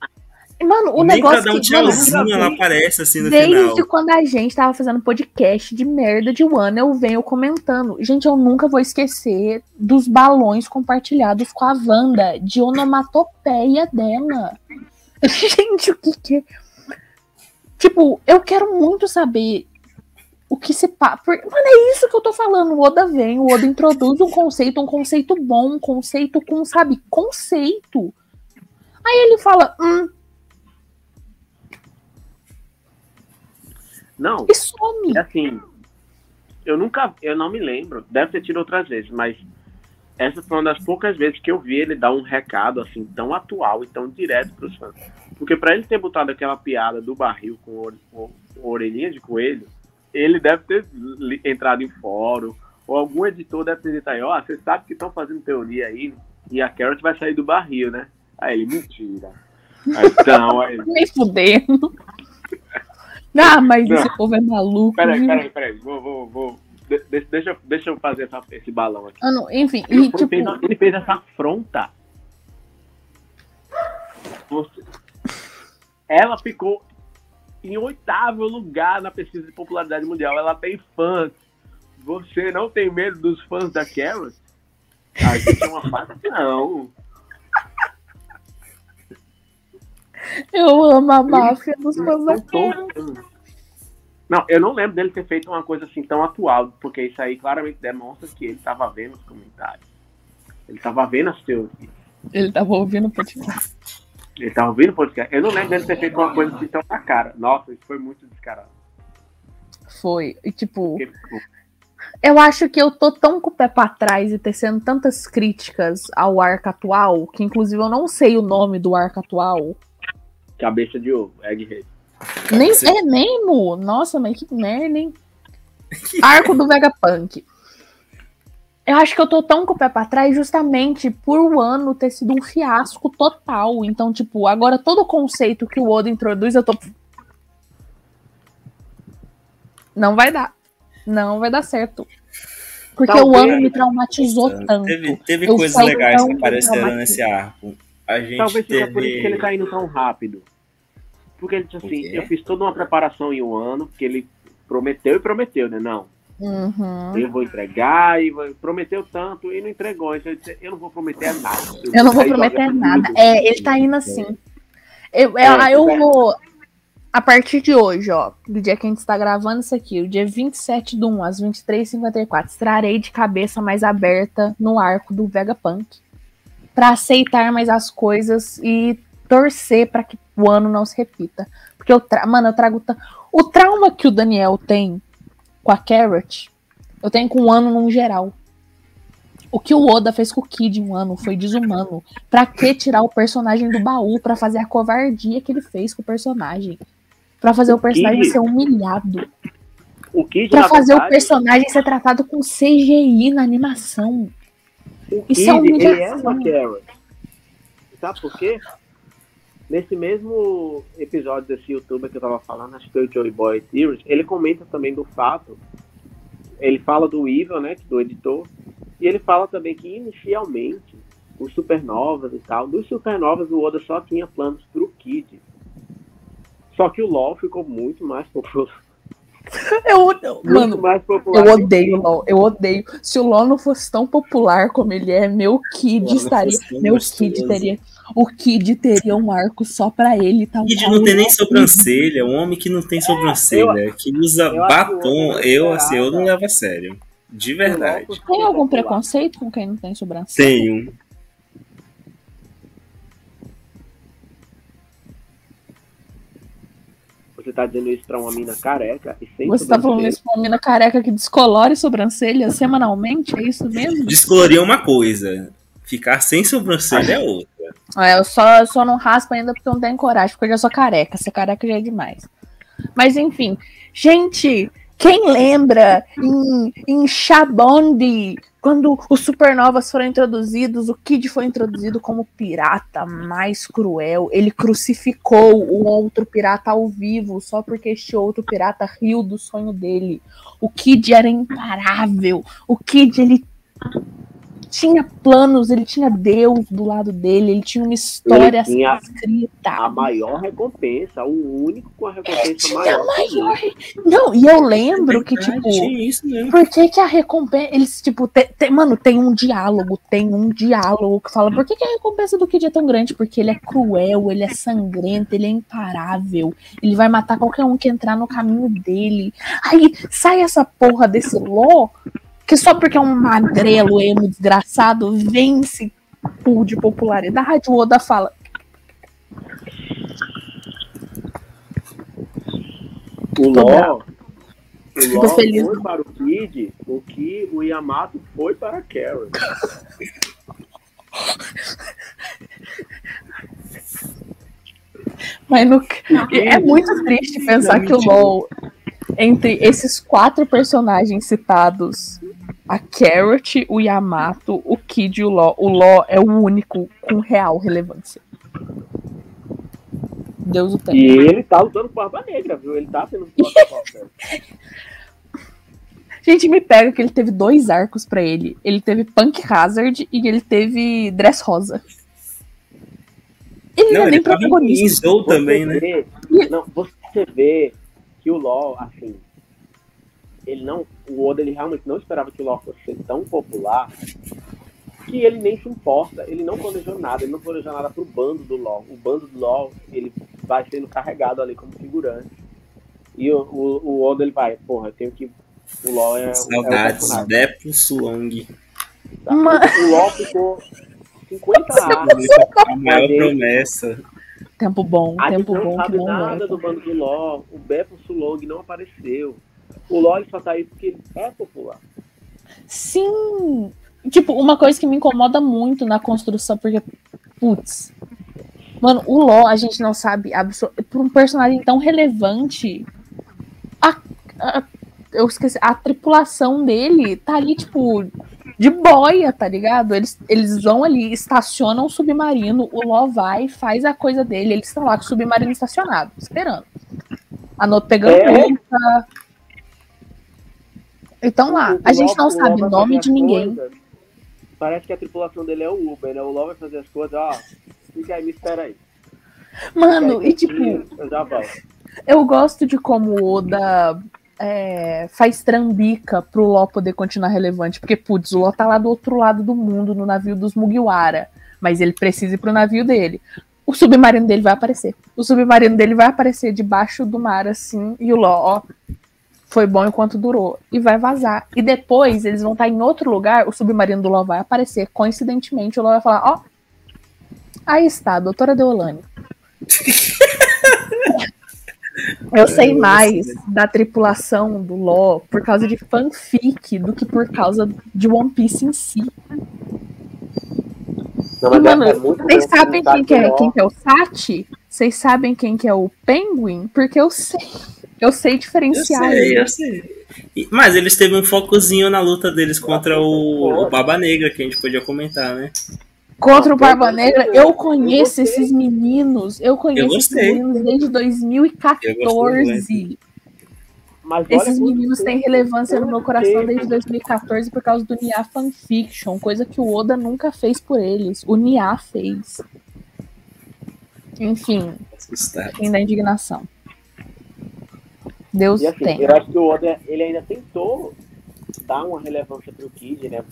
Mano, o Nem negócio dar um que, mano, tchauzinho ela aparece assim no Desde final. quando a gente tava fazendo podcast de merda de One, eu venho comentando. Gente, eu nunca vou esquecer dos balões compartilhados com a Wanda, de onomatopeia dela. Gente, o que que é? Tipo, eu quero muito saber o que se passa. Mano, é isso que eu tô falando. O Oda vem, o Oda introduz um conceito, um conceito bom, um conceito com, sabe, conceito. Aí ele fala, hum, Não, e some. É assim, eu nunca, eu não me lembro, deve ter tido outras vezes, mas essa foi uma das poucas vezes que eu vi ele dar um recado assim tão atual e tão direto para os fãs. Porque para ele ter botado aquela piada do barril com, com orelhinha de coelho, ele deve ter entrado em fórum, ou algum editor deve ter dito aí, ó, você sabe que estão fazendo teoria aí, e a Carrot vai sair do barril, né? Aí ele, mentira. Aí, então, aí, Nem fudendo. Ah, mas Não. esse povo é maluco. peraí, peraí, peraí, vou, vou, vou. de- de- deixa, eu- deixa eu fazer essa- esse balão aqui. Mano, enfim, Ele, e tipo, fez, ele fez essa afronta. Você- Ela ficou em oitavo lugar na pesquisa de popularidade mundial. Ela tem fãs. Você não tem medo dos fãs da Carrot? A gente é uma facção. Eu amo a máfia dos fãs da São todos. Não, eu não lembro dele ter feito uma coisa assim tão atual, porque isso aí claramente demonstra que ele estava vendo os comentários. Ele estava vendo as teorias. Ele tava ouvindo o podcast. Ele tava ouvindo o podcast. Eu não lembro dele ter feito uma coisa assim tão na cara. Nossa, isso foi muito descarado. Foi. E tipo, Porque, eu acho que eu tô tão com o pé pra trás e tecendo tantas críticas ao arco atual, que inclusive eu não sei o nome do arco atual. Cabeça de ovo, Egghead. Nem Sim. é mesmo? Nossa, mas que merda, hein? Arco do Vegapunk. Eu acho que eu tô tão com o pé pra trás justamente por o ano ter sido um fiasco total. Então, tipo, agora todo o conceito que o Oda introduz, eu tô. Não vai dar. Não vai dar certo. Porque o Talvez. ano me traumatizou tanto. Teve, teve coisas legais que apareceram nesse arco. A gente Talvez seja teve. por isso que ele tá indo tão rápido. Porque ele disse assim, eu fiz toda uma preparação em um ano, porque ele prometeu e prometeu, né? Não, Uhum. eu vou entregar, e vou- prometeu tanto e não entregou. Então ele disse, eu não vou prometer nada. Eu não vou prometer nada. É, ele tá indo assim. Eu, É, eu, eu é. vou. A partir de hoje, ó, do dia que a gente está gravando isso aqui, o dia 27 do 1 às 23h54, estarei de cabeça mais aberta no arco do Vegapunk. Pra aceitar mais as coisas e torcer pra que o ano não se repita. Porque eu tra... Mano, eu trago. O trauma que o Daniel tem com a Carrot, eu tenho com o ano num geral. O que o Oda fez com o Kid um ano foi desumano. Pra que tirar o personagem do baú pra fazer a covardia que ele fez com o personagem? Pra fazer o, O personagem Kid- ser humilhado. O Kid, Pra fazer o verdade, personagem ser tratado com CGI na animação. O Isso é Kid, ele é humilhação. uma Carrot. Sabe por quê? Nesse mesmo episódio desse youtuber que eu tava falando, acho que foi o Joey Boy Theories, ele comenta também do fato, ele fala do Evil, né, do editor, e ele fala também que inicialmente os supernovas e tal, dos supernovas o Oda só tinha planos pro Kid. Só que o LoL ficou muito mais popular. Eu, mano, mais popular. eu odeio o LOL. Eu odeio. Se o LOL não fosse tão popular como ele é, meu Kid estaria. Meu gostoso. Kid teria. O Kid teria um arco só pra ele, tal Kid não tem nem sobrancelha, um homem que não tem sobrancelha, que usa eu batom, homem eu assim, eu não levo a sério. De verdade. Tem algum preconceito com quem não tem sobrancelha? Tenho. Você tá dizendo isso pra uma mina careca e sem Você tá falando isso pra uma mina careca que descolore sobrancelha semanalmente? É isso mesmo? Descolorir é uma coisa, ficar sem sobrancelha é outra. É, eu só, só não raspo ainda porque eu não tenho coragem, porque eu já sou careca. Ser careca já é demais. Mas enfim, gente, quem lembra em, em Shabondi, quando os supernovas foram introduzidos, o Kid foi introduzido como pirata mais cruel. Ele crucificou o outro pirata ao vivo só porque este outro pirata riu do sonho dele. O Kid era imparável. O Kid, ele tinha planos, ele tinha Deus do lado dele, ele tinha uma história Ele tinha escrita. A maior recompensa, o único com a recompensa Tinha maior. maior. Não, e eu lembro que, Verdade, tipo, isso por que, que a recompensa. Eles, tipo, te- te- mano, tem um diálogo, tem um diálogo que fala por que, que a recompensa do Kid é tão grande? Porque ele é cruel, ele é sangrento, ele é imparável, ele vai matar qualquer um que entrar no caminho dele. Aí sai essa porra desse Ló, que só porque é um magrelo emo desgraçado vence pool de popularidade, o Oda fala. O Ló, o feliz. foi para o Kid, o que o Yamato foi para a Carol. Mas no... é muito triste pensar que o LOL, entre esses quatro personagens citados, a Carrot, o Yamato, o Kid e o Law, o Law é o único com real relevância. Deus o E tem. ele tá lutando com Barba Negra, viu? Ele tá sendo. Gente, me pega que ele teve dois arcos pra ele. Ele teve Punk Hazard e ele teve Dress Rosa. Ele não, Não, é nem protagonista. Zou também, né? vê, não, você vê que o LoL, assim, ele não, o Oda ele realmente não esperava que o LoL fosse ser tão popular que ele nem se importa, ele não planejou nada, ele não planejou nada pro bando do LoL. O bando do LoL, ele vai sendo carregado ali como figurante. E o, o, o Oda ele vai, porra, eu tenho que o LoL é, é o Saudades, personagem. Depo Suong. tá? Ma- O LoL ficou 50 anos. A maior promessa. Tempo bom, A gente tempo bom que sabe não nada volta. do bando do LoL. O Beppo Sulong não apareceu. O LoL ele só tá aí porque ele é popular. Sim! Tipo, uma coisa que me incomoda muito na construção, porque, putz. Mano, o Ló, a gente não sabe absor- por um personagem tão relevante. A, a- eu esqueci, a tripulação dele tá ali, tipo, de boia, tá ligado? Eles, eles vão ali, estacionam o submarino, o Ló vai, faz a coisa dele, eles estão lá com o submarino estacionado, esperando. Anoto pegando É. Então lá, O- o a gente não o sabe vai nome de ninguém. coisas, Parece que a tripulação dele é o Uber, né? O LoL vai fazer as coisas, ó. Fica aí, me espera aí. Mano, aí e tipo, eu gosto de como o Oda é, faz trambica pro Ló poder continuar relevante. Porque, putz, o Ló tá lá do outro lado do mundo, no navio dos Mugiwara. Mas ele precisa ir pro navio dele. O submarino dele vai aparecer. O submarino dele vai aparecer debaixo do mar, assim, e o Ló, ó. Foi bom enquanto durou. E vai vazar. E depois eles vão estar em outro lugar, o submarino do Ló vai aparecer. Coincidentemente, o Ló vai falar, ó. Aí está, doutora Deolane. Eu sei mais da tripulação do Ló por causa de fanfic do que por causa de One Piece em si. Não, é- mano, é Vocês sabem quem que, é, o quem que é o Sati? Vocês sabem quem que é o Penguin? Porque eu sei. Eu sei Eu diferenciar sei, ele. eu sei. Mas eles teve um focozinho na luta deles contra o, o Baba Negra, que a gente podia comentar, né? Contra o Eu Barba Negra, eu eu conheço gostei. esses meninos. Eu conheço esses gostei. meninos desde Eu 2014. Mas Esses meninos têm relevância no meu coração desde 2014 por causa do Nia Fanfiction, coisa que o Oda nunca fez por eles. O Nia fez. Enfim, fim da indignação. Deus E assim, tem. eu acho que o Oda, ele ainda tentou dar uma relevância pro Kid, né?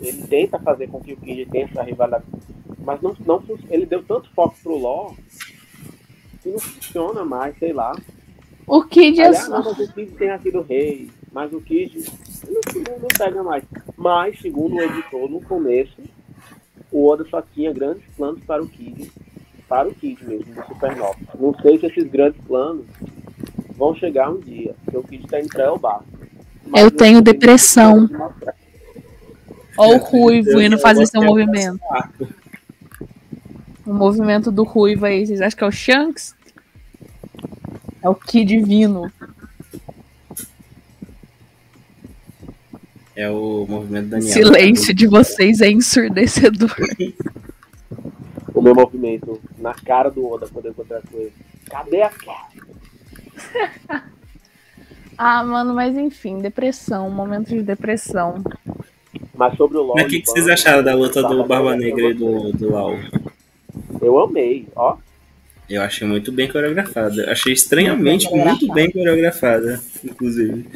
Ele tenta fazer com que o Kid tenha essa rivalidade. Mas não, não, ele deu tanto foco pro LoL que não funciona mais, sei lá. O Kid é só. não, o Kid tenha sido rei, mas o Kid não, não pega mais. Mas, segundo o editor, no começo, o Oda só tinha grandes planos para o Kid, para o Kid mesmo, do Supernova. Não sei se esses grandes planos vão chegar um dia, porque o Kid está para Elbar. Mas Eu tenho depressão. Ó, o ruivo indo fazer seu movimento. O movimento do ruivo aí, vocês acham que é o Shanks? É o Kid Divino. É o movimento Daniel. Silêncio de vocês é ensurdecedor. O meu movimento na cara do Oda quando eu encontrar com ele. Cadê a cara? Ah, mano, mas enfim, depressão, momento de depressão. Mas sobre o LoL. Mas o que, que vocês acharam da luta do Barba Negra, e eu do, do Lau? Eu amei, ó. Eu achei muito bem coreografada. Achei estranhamente Muito bem muito bem coreografada, inclusive.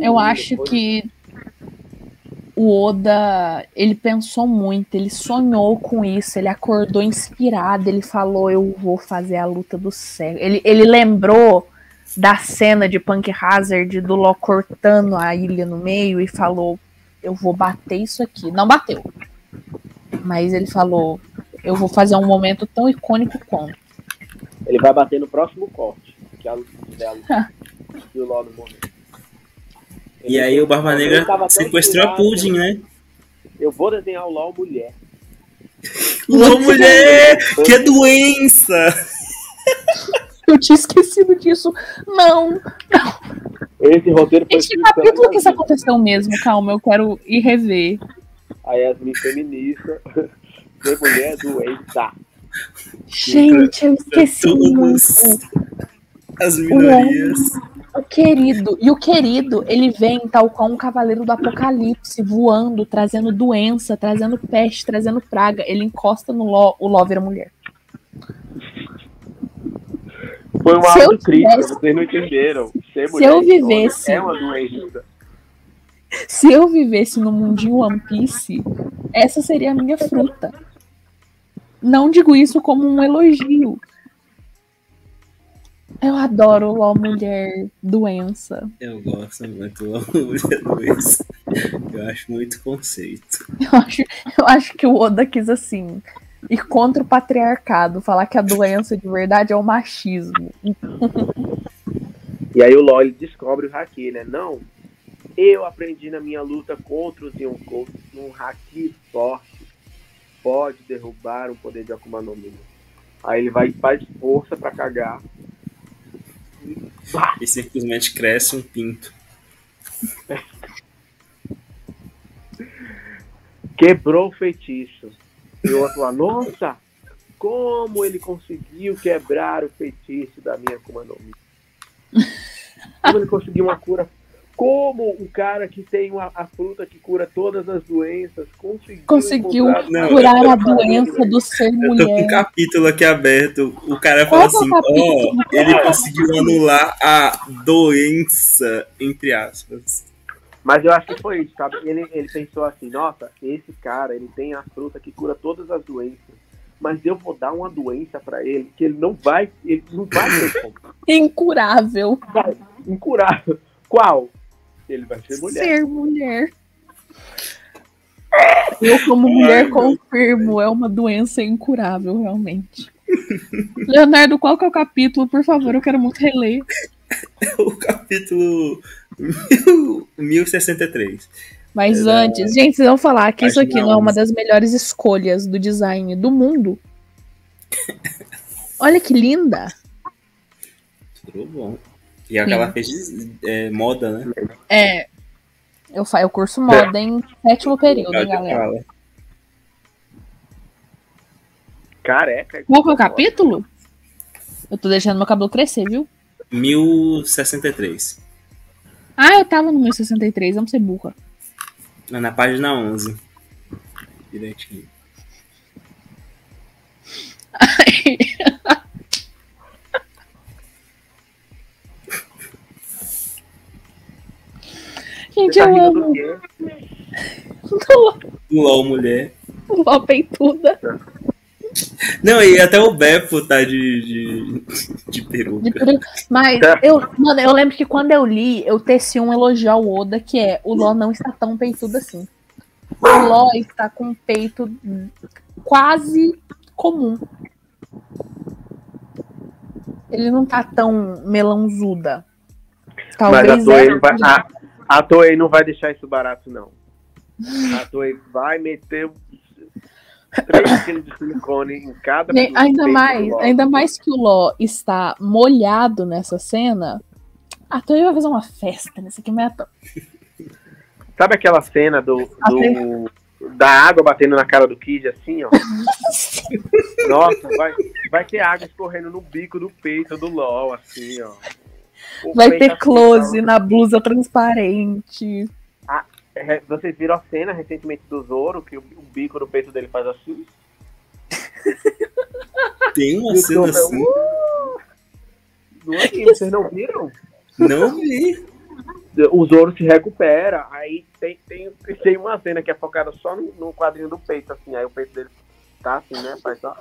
Eu acho que o Oda, ele pensou muito, ele sonhou com isso, ele acordou inspirado, ele falou, eu vou fazer a luta do cego. Ele, ele lembrou da cena de Punk Hazard do Law cortando a ilha no meio e falou, eu vou bater isso aqui. Não bateu. Mas ele falou, eu vou fazer um momento tão icônico quanto. Ele vai bater no próximo corte, que é a luta dela. e o LoL no momento. E aí o Barba Ele Negra sequestrou a Pudding, né? Eu vou desenhar o LoL mulher. Ô, mulher! Que doença! Eu tinha esquecido disso. Não, Esse roteiro foi Este capítulo que isso aconteceu mesmo, calma, eu quero ir rever. A Yasmin feminista. Ser mulher doença. Gente, eu esqueci Todos muito. as minorias. O querido, e o querido, ele vem tal qual um cavaleiro do apocalipse, voando, trazendo doença, trazendo peste, trazendo praga. Ele encosta no Ló, o Ló vira mulher. Foi uma Se eu autocrítica, tivesse- vocês não entenderam. Ser Se mulher eu insônia vivesse- É uma doença. Se eu vivesse no mundinho One Piece, essa seria a minha fruta. Não digo isso como um elogio. Eu adoro o Ló mulher doença. Eu gosto muito da mulher doença. Eu acho muito conceito. Eu acho, eu acho que o Oda quis assim ir contra o patriarcado, falar que a doença de verdade é o machismo. E aí o LoL ele descobre o Haki, né? Não, eu aprendi na minha luta contra os Yonkou um Haki forte pode derrubar um poder de Akuma no Mi. Aí ele vai e faz força pra cagar. E simplesmente cresce um pinto. Quebrou o feitiço. E o outro lá, nossa, como ele conseguiu quebrar o feitiço da minha Akuma no Mi? Como ele conseguiu uma cura? Como o cara que tem uma- a fruta que cura todas as doenças conseguiu, Conseguiu Não, curar a doença do ser Eu tô com um mulher. capítulo aqui aberto. O cara fala Qual é assim: ó, capítulo? ele conseguiu anular a doença, entre aspas. Mas eu acho que foi isso, sabe? Ele, ele pensou assim, nossa, esse cara, ele tem a fruta que cura todas as doenças. Mas eu vou dar uma doença pra ele que ele não vai, ele não vai ter como. Incurável. Vai, incurável. Qual? Ele vai ser mulher. Ser mulher. Eu, como mulher, confirmo, é uma doença incurável, realmente. Leonardo, qual que é o capítulo? Por favor, eu quero muito reler. O capítulo 1063. Mas antes, gente, vocês vão falar que isso aqui não é uma 11. das melhores escolhas do design do mundo. Olha que linda. Tudo bom. E aquela Sim. fez é, moda, né? É. Eu, eu curso moda em sétimo período, hein, galera. fala. Careca. Qual que é o capítulo? Eu tô deixando meu cabelo crescer, viu? 1063. Ah, eu tava no meu 63, vamos ser burra. É na página 11. Direitinho. Gente, tá eu amo. Do LOL, mulher. LOL peituda. Tá. Não, e até o Beppo tá de, de, de peruca. De peru- Mas Tá. eu, mano, eu lembro que quando eu li, eu teci um elogio ao Oda, que é o Ló não está tão peitudo assim. O Ló está com um peito quase comum. Ele não tá tão melãozuda. Mas a Talvez Toei, não vai, a, a Toei não vai deixar isso barato, não. A Toei vai meter 3 quilos de silicone em cada Ne- Ainda mais, ainda mais que o Ló está molhado nessa cena. A Toei vai fazer uma festa nesse aqui, meta. Sabe aquela cena do, do- da água batendo na cara do Kid, assim, ó? Nossa, vai, vai ter água escorrendo no bico do peito do LOL, assim, ó. O Vai ter assim, close na blusa transparente. É, Vocês viram a cena recentemente do Zoro, que o, o bico do peito dele faz assim? Tem uma cena Zoro, assim. "Uh!" Não é que vocês não viram? Não vi. o Zoro se recupera, aí tem, tem, tem uma cena que é focada só no, no quadrinho do peito, assim, aí o peito dele tá assim, né? Faz só.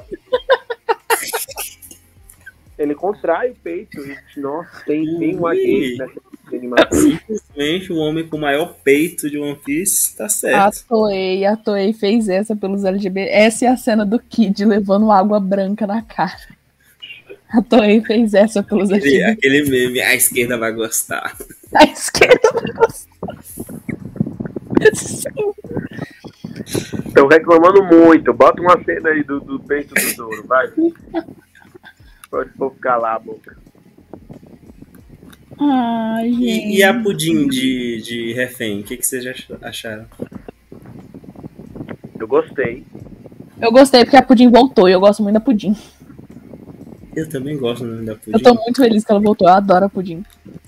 Ele contrai o peito e, nossa, tem, tem um gague nessa animação. Simplesmente o homem com o maior peito de One Piece tá A certo. Toei, a Toei fez essa pelos LGBT. Essa é a cena do Kid levando água branca na cara. A Toei fez essa pelos Aquele, LGBT. aquele meme, a esquerda vai gostar. A esquerda vai gostar. Sim. Estão reclamando muito. Bota uma cena aí do, do peito do Zoro, vai. Pode for calar a boca. Ai, gente. E, e a pudim de, de refém, o que, que vocês ach- acharam? Eu gostei. Eu gostei porque a Pudim voltou e eu gosto muito da Pudim. Eu também gosto nome da pudim. Eu tô muito feliz que ela voltou. Eu adoro a Pudim.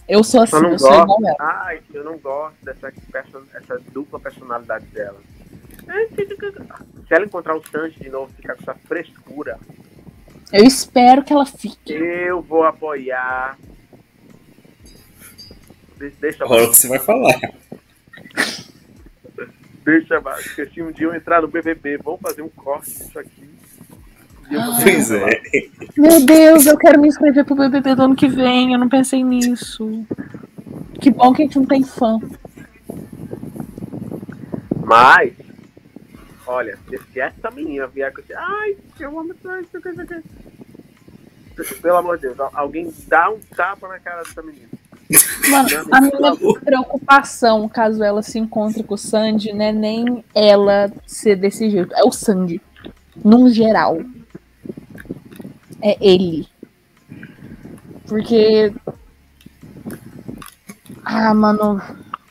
Eu sou assim, não eu sou gosto. igual ela. Ai, eu não gosto dessa perso- essa dupla personalidade dela. Se ela encontrar o Sanji de novo, ficar com essa frescura, Eu espero que ela fique. eu vou apoiar. Deixa, deixa, Olha o que você vai falar. deixa, esqueci um dia eu entrar no BBB. Vamos fazer um corte disso aqui. Vou Pois é. Meu Deus, eu quero me inscrever pro BBB do ano que vem. Eu não pensei nisso. Que bom que a gente não tem fã. Mas, olha, se, se essa menina vier com esse. Ai, eu amo isso aqui, isso aqui." Pelo amor de Deus, al- alguém dá um tapa na cara dessa menina. Mano, a minha preocupação, caso ela se encontre com o Sandy, não é nem ela ser desse jeito. É o Sandy. Num geral. É ele. Porque. Ah, mano.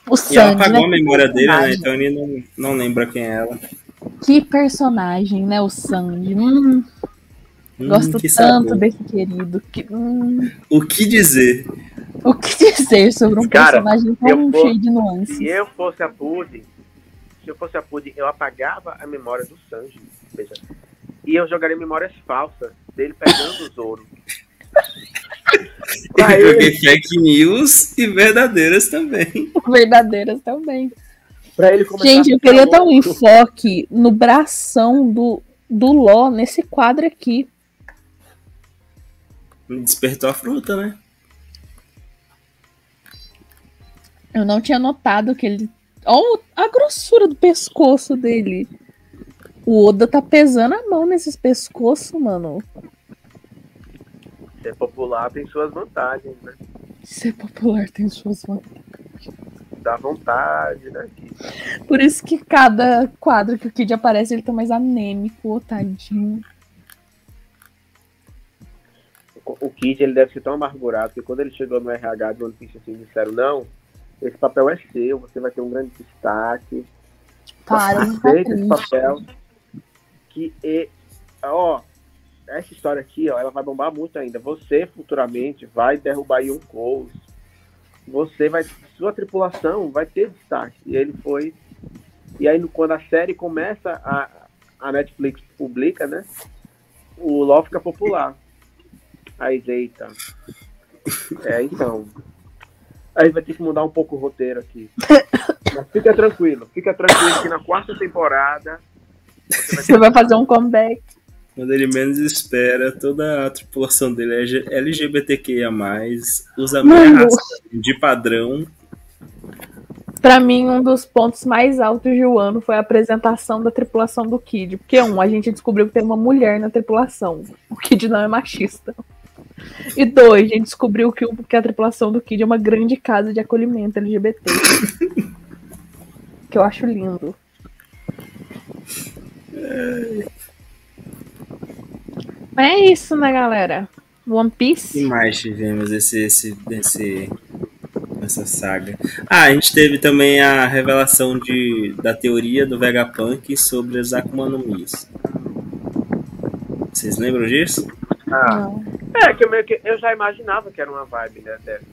O E ela Sandy, apagou né? a memória dele, né? Então ele não, não lembra quem é ela. Que personagem, né? O Sandy. Hum, Hum, gosto tanto sabor. desse querido. Que, hum, O que dizer? o que dizer sobre um Cara, personagem eu tão cheio de nuances? Se eu fosse a Pudding, se eu fosse a Pudding, eu apagava a memória do Sanji. Veja. E eu jogaria memórias falsas dele pegando o Zoro. Pra Eu joguei fake news e verdadeiras também. Verdadeiras também. Pra ele começar Gente, a eu queria dar um enfoque no bração do, do Ló nesse quadro aqui. Despertou a fruta, né? Eu não tinha notado que ele. Olha a grossura do pescoço dele. O Oda tá pesando a mão nesses pescoços, mano. Ser popular tem suas vantagens, né? Ser popular tem suas vantagens. Dá vontade, né? Por isso que cada quadro que o Kid aparece, ele tá mais anêmico, tadinho. O Kid ele deve ser tão amargurado que quando ele chegou no RH de One Piece assim, disseram, não, esse papel é seu, você vai ter um grande destaque. Para, Aceita esse papel. Que e, ó, essa história aqui, ó, ela vai bombar muito ainda. Você futuramente vai derrubar Yonkous. Você vai. Sua tripulação vai ter destaque. E ele foi. E aí, quando a série começa, a, a Netflix publica, né? O LOL fica popular. Aí, eita. É, então. Aí vai ter que mudar um pouco o roteiro aqui. Mas fica tranquilo, fica tranquilo que na quarta temporada Você vai fazer um comeback. Quando ele menos espera, toda a tripulação dele é LGBTQIA+, usa Mano. de padrão. Pra mim, um dos pontos mais altos de um ano foi a apresentação da tripulação do Kid. Porque, um, a gente descobriu que tem uma mulher na tripulação. O Kid não é machista. E dois, a gente descobriu que, que a tripulação do Kid é uma grande casa de acolhimento LGBT. que eu acho lindo. Mas é isso, né, galera? One que Piece. mais tivemos esse, esse, esse, essa saga? Ah, a gente teve também a revelação de, da teoria do Vegapunk sobre as Akuma no Mis. Vocês lembram disso? Ah, é que eu, meio que eu já imaginava que era uma vibe, né? dessa.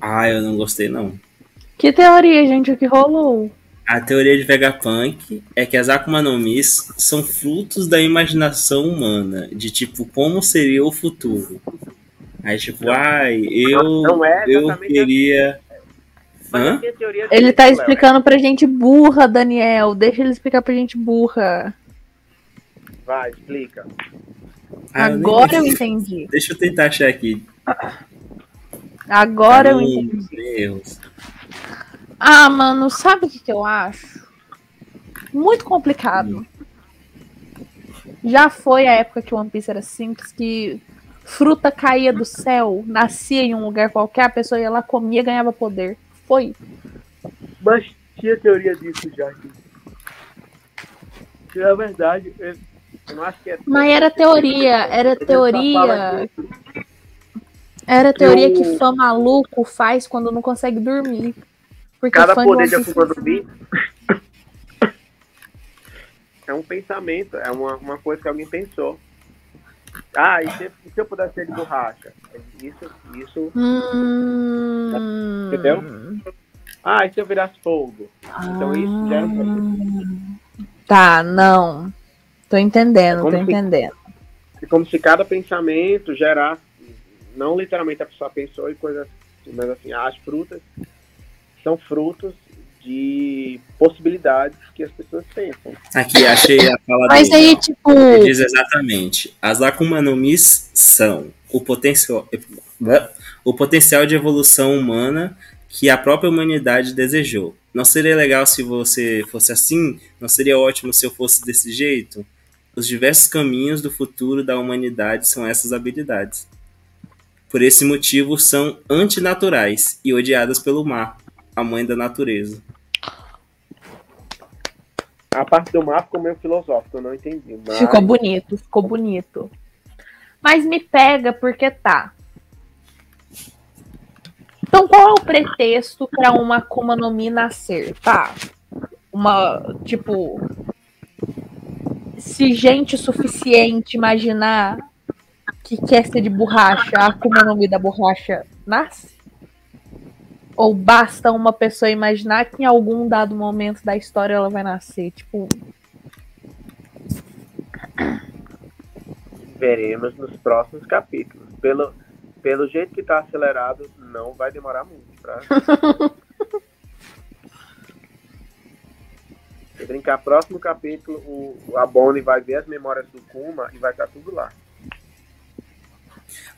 Ah, eu não gostei não. Que teoria, gente, o que rolou? A teoria de Vegapunk é que as Akuma no Mis são frutos da imaginação humana, de tipo, como seria o futuro. Aí tipo, ai, eu, Não é eu queria... Hã? é Ele tá Léo. explicando pra gente burra, Daniel. Deixa ele explicar pra gente burra. Vai, explica. Ah, eu nem- Agora eu entendi. Deixa eu tentar achar aqui. Agora eu Caramba, entendi. Deus. Ah, mano, sabe o que, que eu acho? Muito complicado. Já foi a época que o One Piece era simples, que fruta caía do céu, nascia em um lugar qualquer, a pessoa ia lá, comia e ganhava poder. Foi. Mas tinha teoria disso já. Que na verdade, eu, não acho que é. Mas era teoria, era teoria. Era teoria que fã maluco faz quando não consegue dormir. Porque Cada poder de de One Piece Akuma no Mi é um pensamento, é uma, uma coisa que alguém pensou. Ah, e se, e se eu pudesse ser de borracha? Isso, isso. Hum... Entendeu? Ah, e se eu virasse fogo? Então isso gera um Tá, não. Tô entendendo, tô Como se- entendendo. É como se cada pensamento gerasse, não literalmente a pessoa pensou e coisas mas assim, as frutas são frutos de possibilidades que as pessoas pensam. Aqui, achei a fala Mas dele, aí, tipo. Ele diz exatamente. As Akuma no Mis são o potencial, o potencial de evolução humana que a própria humanidade desejou. Não seria legal se você fosse assim? Não seria ótimo se eu fosse desse jeito? Os diversos caminhos do futuro da humanidade são essas habilidades. Por esse motivo, são antinaturais e odiadas pelo mar, a mãe da natureza. A parte do mar ficou meio filosófico, eu não entendi. Mas... Ficou bonito, ficou bonito. Mas me pega porque tá. Então qual é o pretexto pra uma Akuma no Mi nascer? Tá. Uma, tipo, se gente suficiente imaginar que quer ser de borracha, a Akuma no Mi da borracha nasce? Ou basta uma pessoa imaginar que em algum dado momento da história ela vai nascer? Tipo, Veremos nos próximos capítulos. Pelo, pelo jeito que tá acelerado, não vai demorar muito. Pra... Se brincar, próximo capítulo, o, a Bonnie vai ver as memórias do Kuma e vai estar tudo lá.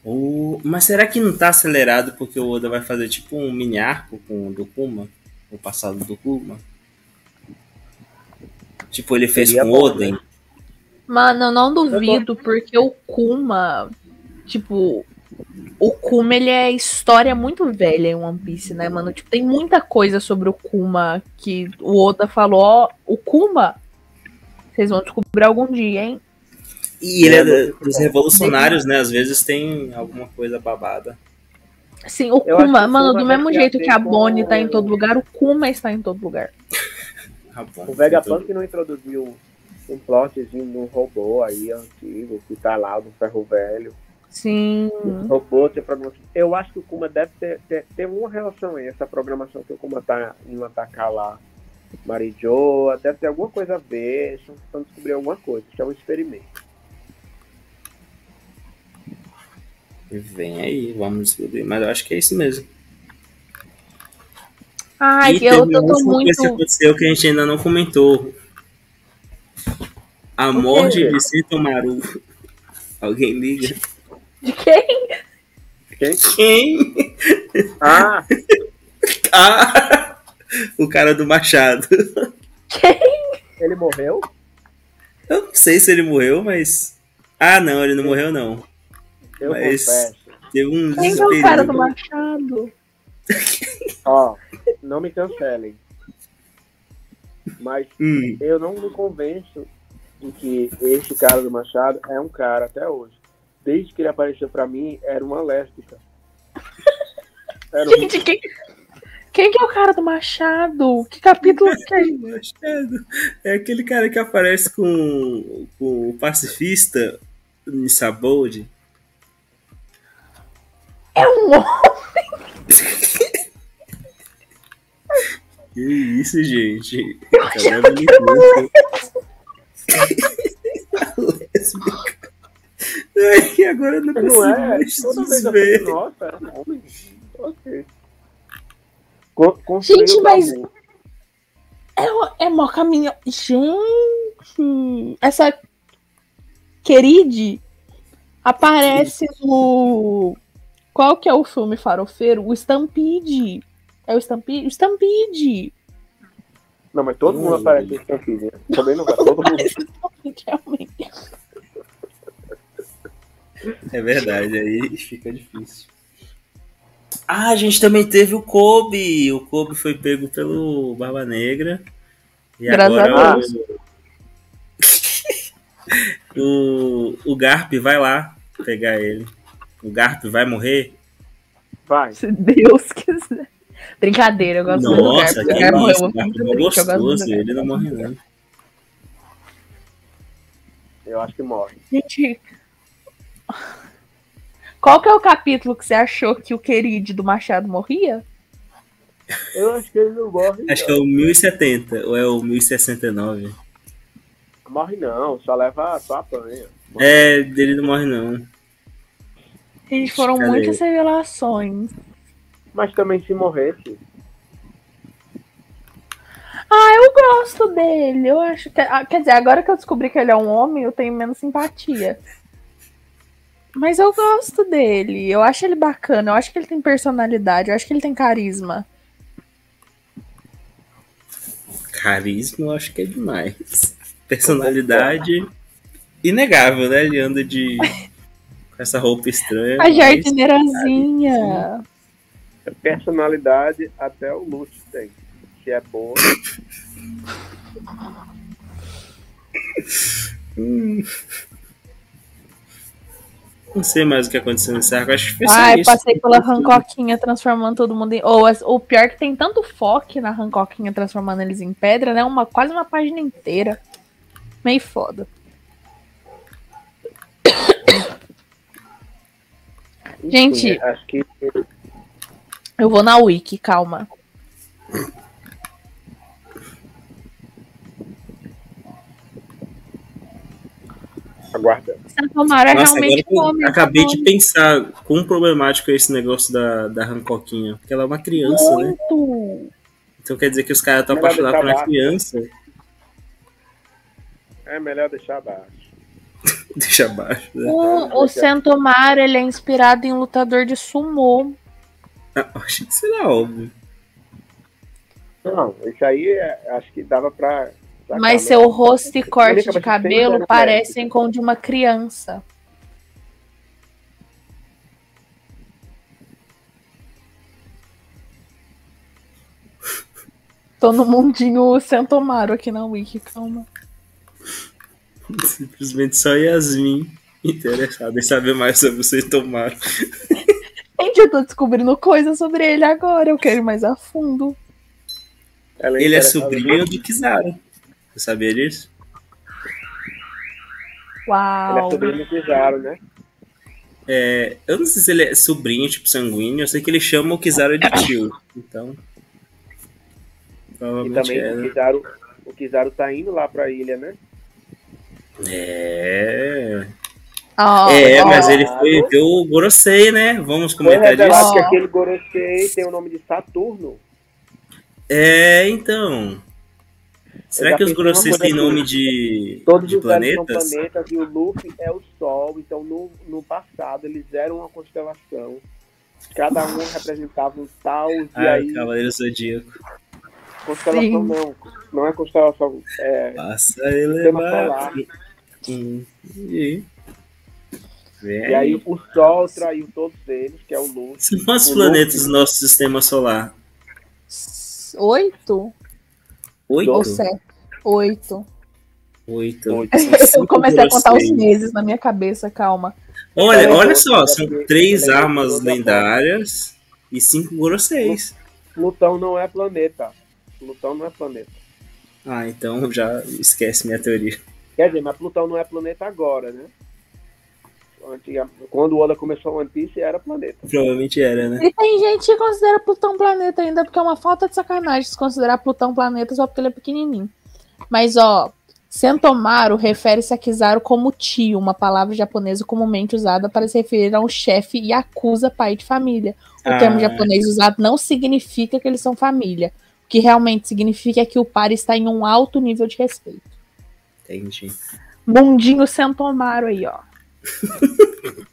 O... Mas será que não tá acelerado porque o Oda vai fazer tipo um mini arco com o do Kuma? O passado do Kuma? Tipo, ele fez Seria com bom, Oden. né? Mano, eu não duvido, porque o Kuma, tipo, o Kuma, ele é história muito velha em One Piece, né, mano? Tipo, tem muita coisa sobre o Kuma que o Oda falou, ó, o Kuma, vocês vão descobrir algum dia, hein? E ele é É, dos bom. revolucionários, né? Às vezes tem alguma coisa babada. Sim, o Eu Kuma, o mano, Kuma do mesmo jeito que a com- Bonnie tá em todo lugar, o Kuma está em todo lugar. O Vegapunk não introduziu um plotzinho um robô aí antigo, que tá lá no ferro velho. Sim. Esse robô tem programação. Eu acho que o Kuma deve ter, ter, ter uma relação aí, essa programação que o Kuma tá indo atacar lá. Marijoa, deve ter alguma coisa a ver, estão tentando descobrir alguma coisa, isso é um experimento. Vem aí, vamos descobrir. Mas eu acho que é isso mesmo. Ai, e que eu tô, última coisa que muito. aconteceu que a gente ainda não comentou. A O quê? morte de Sentomaru. Alguém liga? De quem? Quem? Quem? Ah, Ah! O cara do machado. ele morreu? Eu não sei se ele morreu, mas. Ah, não, ele não morreu, não. Eu Mas- confesso. Teve um Quem é o cara do. Machado? Ó, não me cancelem. Mas Hum, eu não me convenço de que esse cara do Machado é um cara até hoje. Desde que ele apareceu pra mim, era uma lésbica. Era um... Gente, quem, quem que é o cara do Machado? Que capítulo que é? Machado. É aquele cara que aparece com, com o pacifista Nissabold. É um homem. Que isso, gente? Cadê a militância? Lésbica. Ai, agora eu não consigo Não é? mais Toda vez eu nossa, é um homem. Ok. Con- Gente, mas-. É, é mó caminho. Gente, essa queride aparece no. Qual que é o filme farofeiro? O Stampede. É o Stampede? O Stampede. Não, mas todo mundo Hum. aparece em Stampede. né? Também não vai. Todo mundo. Realmente. É verdade, aí fica difícil. Ah, a gente também teve o Kobe. O Kobe foi pego pelo Barba Negra. E Graças agora a o, o Garp vai lá pegar ele. O Garp vai morrer? Vai. Se Deus quiser. Brincadeira, eu gosto muito do Nossa, Garp. que O Garp morreu, isso, eu o Garp muito é muito gostoso, do ele não morre não. Eu acho que morre. Gente, qual que é o capítulo que você achou que o querido do Machado morria? Eu acho que ele não morre. Acho que é não. o 1070 ou é o 1069. Morre não, só leva só apanha. É, ele não morre não. Gente, foram Cadê? muitas revelações. Mas também se morresse. Ah, eu gosto dele. Eu acho que. ah, Quer dizer, agora que eu descobri que ele é um homem, eu tenho menos simpatia. Mas eu gosto dele. Eu acho ele bacana. Eu acho que ele tem personalidade. Eu acho que ele tem carisma. Carisma eu acho que é demais. Personalidade inegável, né? Ele anda de. com essa roupa estranha. A jardineirazinha. Personalidade até o Lute tem. Se é boa. Hum. Não sei mais o que aconteceu nesse arco. Acho que foi Ai, isso. passei pela Hancoquinha transformando todo mundo em. Ou as- o pior é que tem tanto foco na Hancoquinha transformando eles em pedra, né? Uma, quase uma página inteira. Meio foda. Gente. Acho que Eu vou na Wiki, calma. aguarda. Santomara é Nossa, agora realmente homem. acabei de tá pensar quão problemático é esse negócio da, da Hancoquinha. Porque ela é uma criança, né? Muito. Então quer dizer que os caras estão apaixonados por uma criança. É melhor deixar abaixo. Deixa abaixo, né? O, o Santomara, ele é inspirado em um lutador de sumô. Ah, achei que era óbvio. Não, isso aí é- acho que dava pra. sacar, Mas né? seu rosto e corte de cabelo é parecem com o de uma criança. Tô no mundinho Santomaro aqui na Wiki, calma. Simplesmente só Yasmin interessada em saber mais sobre vocês tomaram. Gente, eu tô descobrindo coisas sobre ele agora, eu quero ir mais a fundo. Ela Ele é sobrinho do Kizaru. Você sabia disso? Ele é Uau. sobrinho do Kizaru, né? É, eu não sei se ele é sobrinho, tipo sanguíneo. Eu sei que ele chama o Kizaru de tio. Então. E também é. o né? Kizaru, o Kizaru tá indo lá pra ilha, né? É. Ó, é, ó, mas ele foi ver o Gorosei, né? Vamos Foi comentar revelado disso. que aquele Gorosei tem o nome de Saturno. É, então. Será que os coisa têm nome de, Todos de os planetas são planetas? planetas e o Luffy é o Sol. Então, no, no passado, eles eram uma constelação. Cada um representava um tal, e Ah, aí. Cavaleiro Zodíaco. Constelação Sim. não. Não é constelação. É. Passa a Hum, E, E aí o Sol traiu todos eles, que é o Luffy. São os o planetas Luffy. do nosso sistema solar. Oito Oito? ou sete? Oito. Oito. Oito. Eu comecei a contar os meses na minha cabeça, calma. Olha, olha só, são três armas lendárias e cinco grosseis. Plutão não é planeta. Plutão não é planeta. Ah, então já esquece minha teoria. Quer dizer, mas Plutão não é planeta agora, né? Quando o Oda começou o One Piece, era planeta. Provavelmente era, né? E tem gente que considera Plutão planeta ainda, porque é uma falta de sacanagem se considerar Plutão planeta só porque ele é pequenininho. Mas, ó, Sentomaru refere-se a Kizaru como tio, uma palavra japonesa comumente usada para se referir a um chefe e acusa pai de família. O Ah. termo japonês usado não significa que eles são família. O que realmente significa é que o par está em um alto nível de respeito. Entendi. Mundinho Sentomaru aí, ó.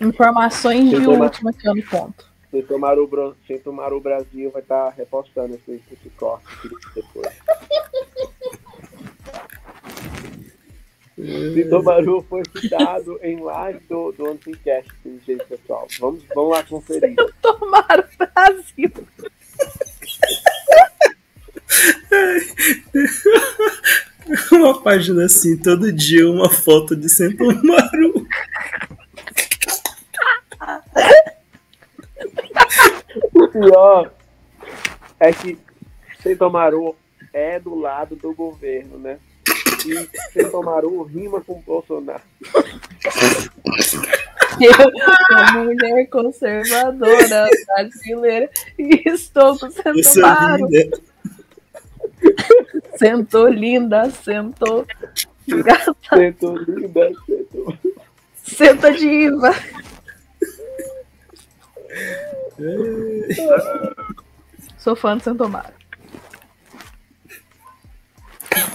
Informações de Sentomaru. última aqui no ponto. Sem tomar o, Bro- sem tomar o Brasil vai estar repostando esse, esse corte depois. Sitomaru foi citado em live do, do Anticast, gente, pessoal. Vamos, vamos lá conferir. Tomaram Brasil. Uma página assim, todo dia uma foto de Sentomaru. O pior é que Sentomaru é do lado do governo, né? E Sentomaru rima com Bolsonaro. Eu sou mulher conservadora brasileira e estou com linda. Sentou linda, sentou. Gata, Sento linda, sento. senta diva. Sou fã de Sentomaro.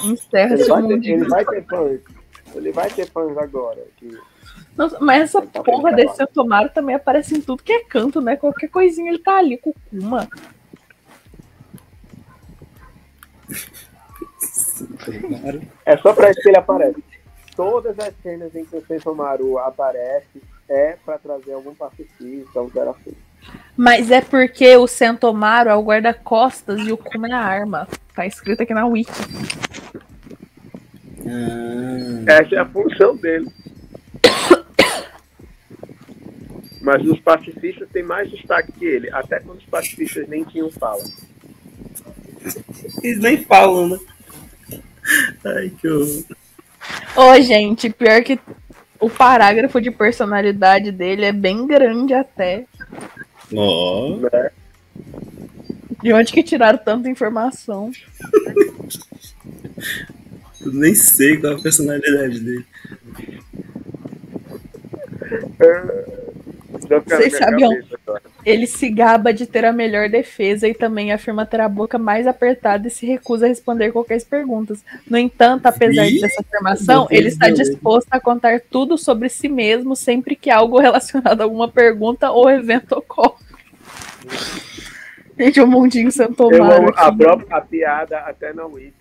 Encerra Ele vai, ter, ele vai ter fãs. Ele vai ter fãs agora. Que... Nossa, mas essa Tá porra desse Sentomaro também aparece em tudo que é canto, né? Qualquer coisinha ele tá ali Kuma. É só pra isso que ele aparece. Todas as cenas em que o Sentomaru aparece é pra trazer algum pacifista, um serafim. Mas é porque o Sentomaro é o guarda-costas e o Kuma é a arma. Tá escrito aqui na Wiki. Ah, Essa é a função dele. Mas os pacifistas têm mais destaque que ele, até quando os pacifistas nem tinham fala. Eles nem falam, né? Ai, que horror. Ô, gente, pior que o parágrafo de personalidade dele é bem grande até. Ó, Né? De onde que tiraram tanta informação? eu nem sei qual é a personalidade dele. Vocês sabiam? Ele se gaba de ter a melhor defesa e também afirma ter a boca mais apertada e se recusa a responder qualquer perguntas. No entanto, apesar Ih, dessa afirmação, meu ele está disposto a contar tudo sobre si mesmo sempre que algo relacionado a alguma pergunta ou evento ocorre. Gente, o mundinho Eu Santomaro. amo a própria a piada até na Wiki.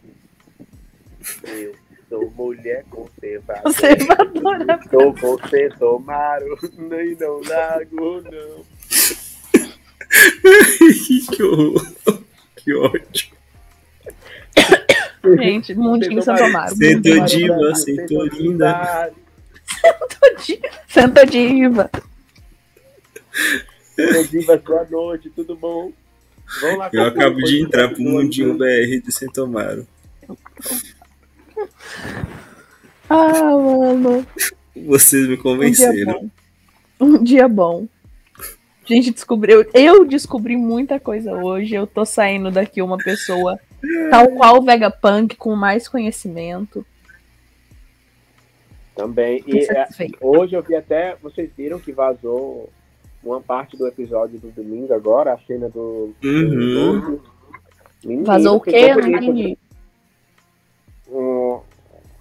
Eu sou mulher conservadora. Conservadora. Estou com Sentomaru, nem não largo, não. que horror. Que ódio. Gente, mundinho Santomaro. Sentou Mundinho diva, sentou linda. Santa Diva. Diva, boa noite, tudo bom? Vamos lá Eu acabo de entrar pro mundinho BR de Sentomaro. Ah, mano. Vocês me Um dia convenceram. bom. Um dia bom. A gente descobriu. Eu descobri muita coisa hoje. Eu tô saindo daqui uma pessoa tal qual o Vegapunk, com mais conhecimento. Também. E é, hoje eu vi até, vocês viram que vazou uma parte do episódio do domingo agora, a cena do. Uhum. do Menino, Vazou o quê? Eu não entendi. Um-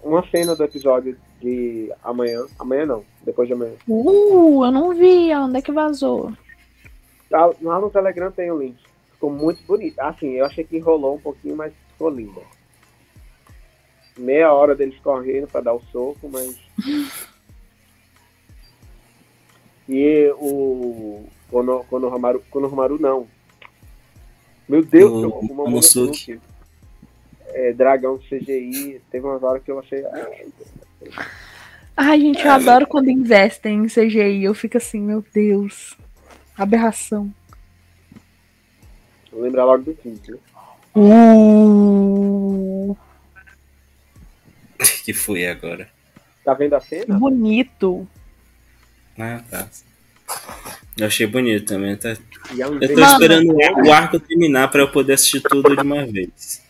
uma cena do episódio de amanhã. Amanhã não, depois de amanhã. Uh, eu não vi. Onde é que vazou? Lá, lá no Telegram tem o link. Ficou muito bonito. Assim, eu achei que enrolou um pouquinho, mas ficou linda. Meia hora deles correndo pra dar o soco, mas. E o. Kono- Konohamaru. Konohamaru não. Meu Deus, O o, o Momonosuke. É, dragão CGI. Teve umas horas que eu achei. ah, Ai, gente, eu adoro quando investem em CGI. Eu fico assim, meu Deus. Aberração. Vou lembrar logo do fim, viu? Uh, que foi agora? Tá vendo a cena? bonito. Ah, tá. Eu achei bonito também, tá? É Eu tô esperando o arco terminar pra eu poder assistir tudo de uma vez.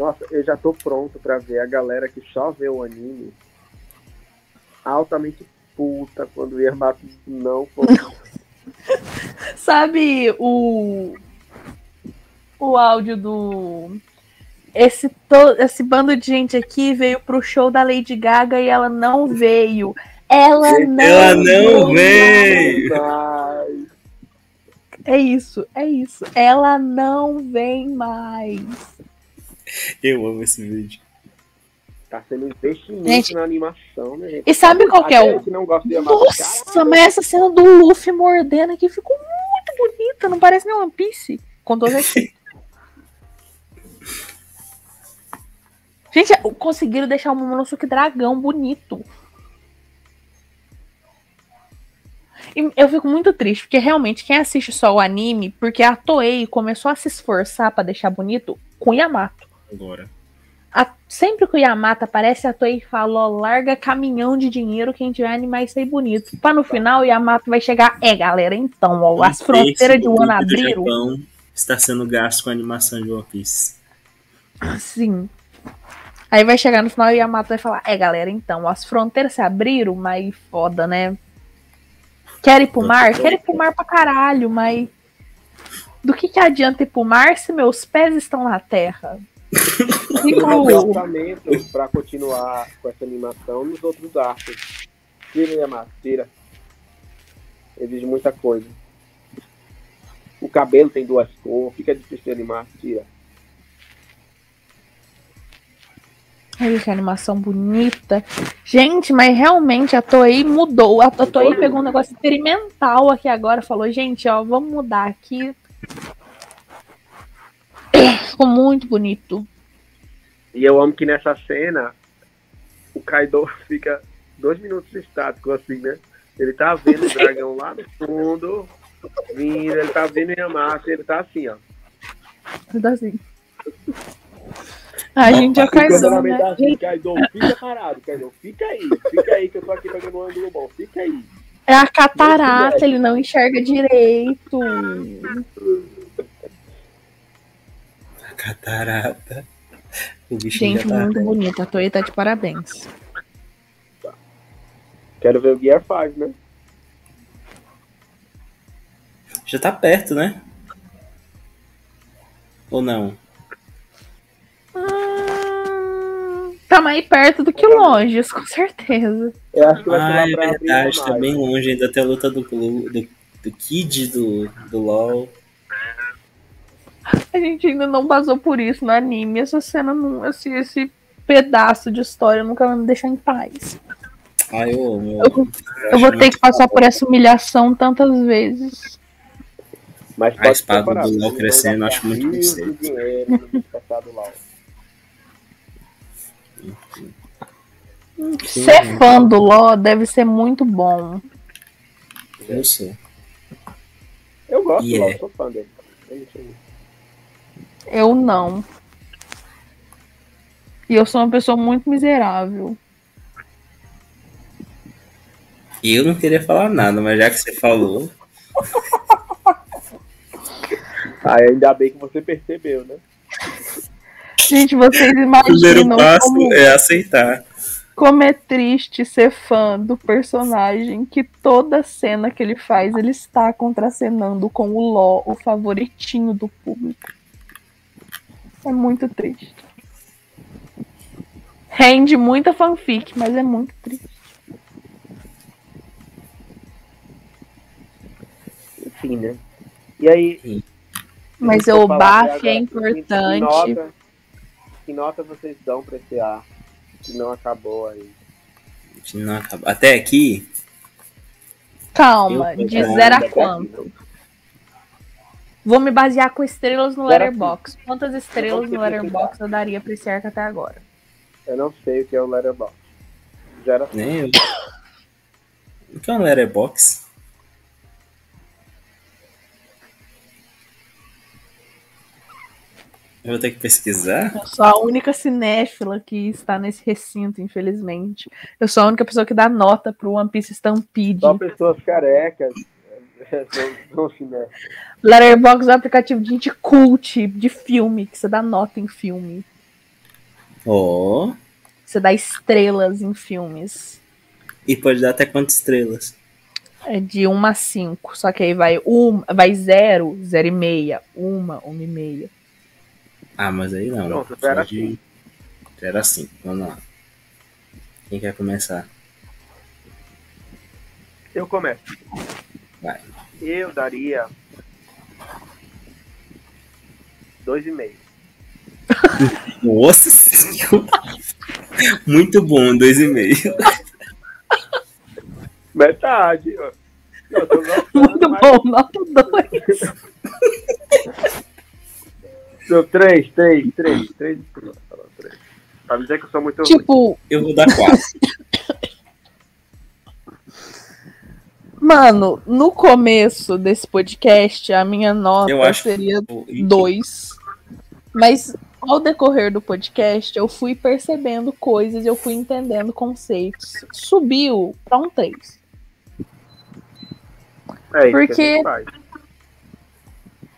Nossa, eu já tô pronto pra ver a galera que só vê o anime altamente puta quando o Yamato não for. Sabe o. O áudio do. Esse, to... Esse bando de gente aqui veio pro show da Lady Gaga e ela não veio. Ela não, Ela não veio! Mas, É isso, é isso. Ela não vem mais. Eu amo esse vídeo. tá sendo um investimento Gente, na animação, né, gente? E sabe qual que é o. que não gosta de Nossa, mas essa cena do Luffy mordendo aqui ficou muito bonita. Não parece nem One Piece. Com todo respeito. Gente, conseguiram deixar o Momonosuke dragão bonito. E eu fico muito triste, porque realmente quem assiste só o anime, porque a Toei começou a se esforçar pra deixar bonito com Yamato. Agora. A- sempre que o Yamato aparece, a Toei fala, ó, larga caminhão de dinheiro quem tiver animais ser bonito. Pra no final o Yamato vai chegar, é galera, então, ó, as fronteiras de Wano abriram. Está sendo gasto com a animação de One Piece. Sim. Aí vai chegar no final e o Yamato vai falar, é galera, então, as fronteiras se abriram, mas foda, né? Quer ir pro mar? Quero ir pro mar pra caralho, mas do que, que adianta ir pro mar se meus pés estão na terra? Um orçamento pra continuar com essa animação nos outros arcos. Tira, Yamato, tira. Exige muita coisa. O cabelo tem duas cores, fica difícil de animar, tira. Olha que animação bonita. Gente, mas realmente a Toei mudou. A Toei pegou um negócio experimental aqui agora. Falou, gente, ó, vamos mudar aqui. Ficou muito bonito. E eu amo que nessa cena o Kaido fica dois minutos estático, assim, né? Ele tá vendo o dragão lá no fundo, vindo, ele tá vendo o Yamato, ele tá assim, ó. Tudo assim. A gente é o Ficando Kaido, na né? metade assim, Kaido, fica parado, Kaido, fica aí, fica aí que eu tô aqui pegando um ângulo bom, fica aí. É a catarata, ele não enxerga direito. Catarata. O bichinho Gente, tá. muito bonito. A Toei tá de parabéns. Quero ver o Gear 5, né? Já tá perto, né? Ou não? Hum, tá mais perto do que longe, isso com certeza. Eu acho que vai Ah, é verdade, tá bem longe ainda até a luta do, do, do Kid do, do LoL. A gente ainda não passou por isso no anime. Essa cena, não, esse, esse pedaço de história nunca vai me deixar em paz. Ah, eu. Eu, Eu, eu vou ter que passar por essa humilhação tantas vezes. Mas A espada do LoL crescendo, acho muito bonito. LoL. Ser fã do LoL deve ser muito bom. Eu sou. Eu gosto E do LoL, é. sou fã dele. Aí. Eu não. E eu sou uma pessoa muito miserável. E eu não queria falar nada, mas já que você falou, Ah, ainda bem que você percebeu, né? Gente, vocês o primeiro imaginam passo como, é aceitar. Como é triste ser fã do personagem que toda cena que ele faz, ele está contracenando com o Ló, o favoritinho do público. É muito triste. Rende muita fanfic, mas é muito triste. Enfim, né? E aí. Mas o BAF é importante. Que nota, que nota vocês dão pra esse ar que não acabou aí? Não acaba- Até aqui, Calma, Eu- de 0 a quanto? Vou me basear com estrelas no Letterboxd. Quantas estrelas no Letterboxd eu daria pra esse arco até agora? Eu não sei o que é o. Zero a nem eu. O que é um letterbox? Eu vou ter que pesquisar? Eu sou a única cinéfila que está nesse recinto, infelizmente. Eu sou a única pessoa que dá nota pro One Piece Stampede. Só pessoas carecas. Letterboxd é um aplicativo de gente cult de filme, que você dá nota em filme. Ó. Você dá estrelas em filmes. E pode dar até quantas estrelas? É de 1 a 5. Só que aí vai 1, vai 0, 0,5, 1, 1,5. Ah, mas aí não. Pronto, zero a Pode- Zero a cinco. Vamos lá. Quem quer começar? Eu começo. Vai. Eu daria. Dois e meio. Nossa senhora. Muito bom, dois e meio. Metade. Muito mas- bom, nota 2. Deu três, três, três, três. Pra dizer que eu sou muito ruim. Tipo, Eu vou dar quatro. mano, no começo desse podcast, a minha nota Eu acho seria que- 2. Mas ao decorrer do podcast, eu fui percebendo coisas, eu fui entendendo conceitos. Subiu pra um 3. É isso Porque-.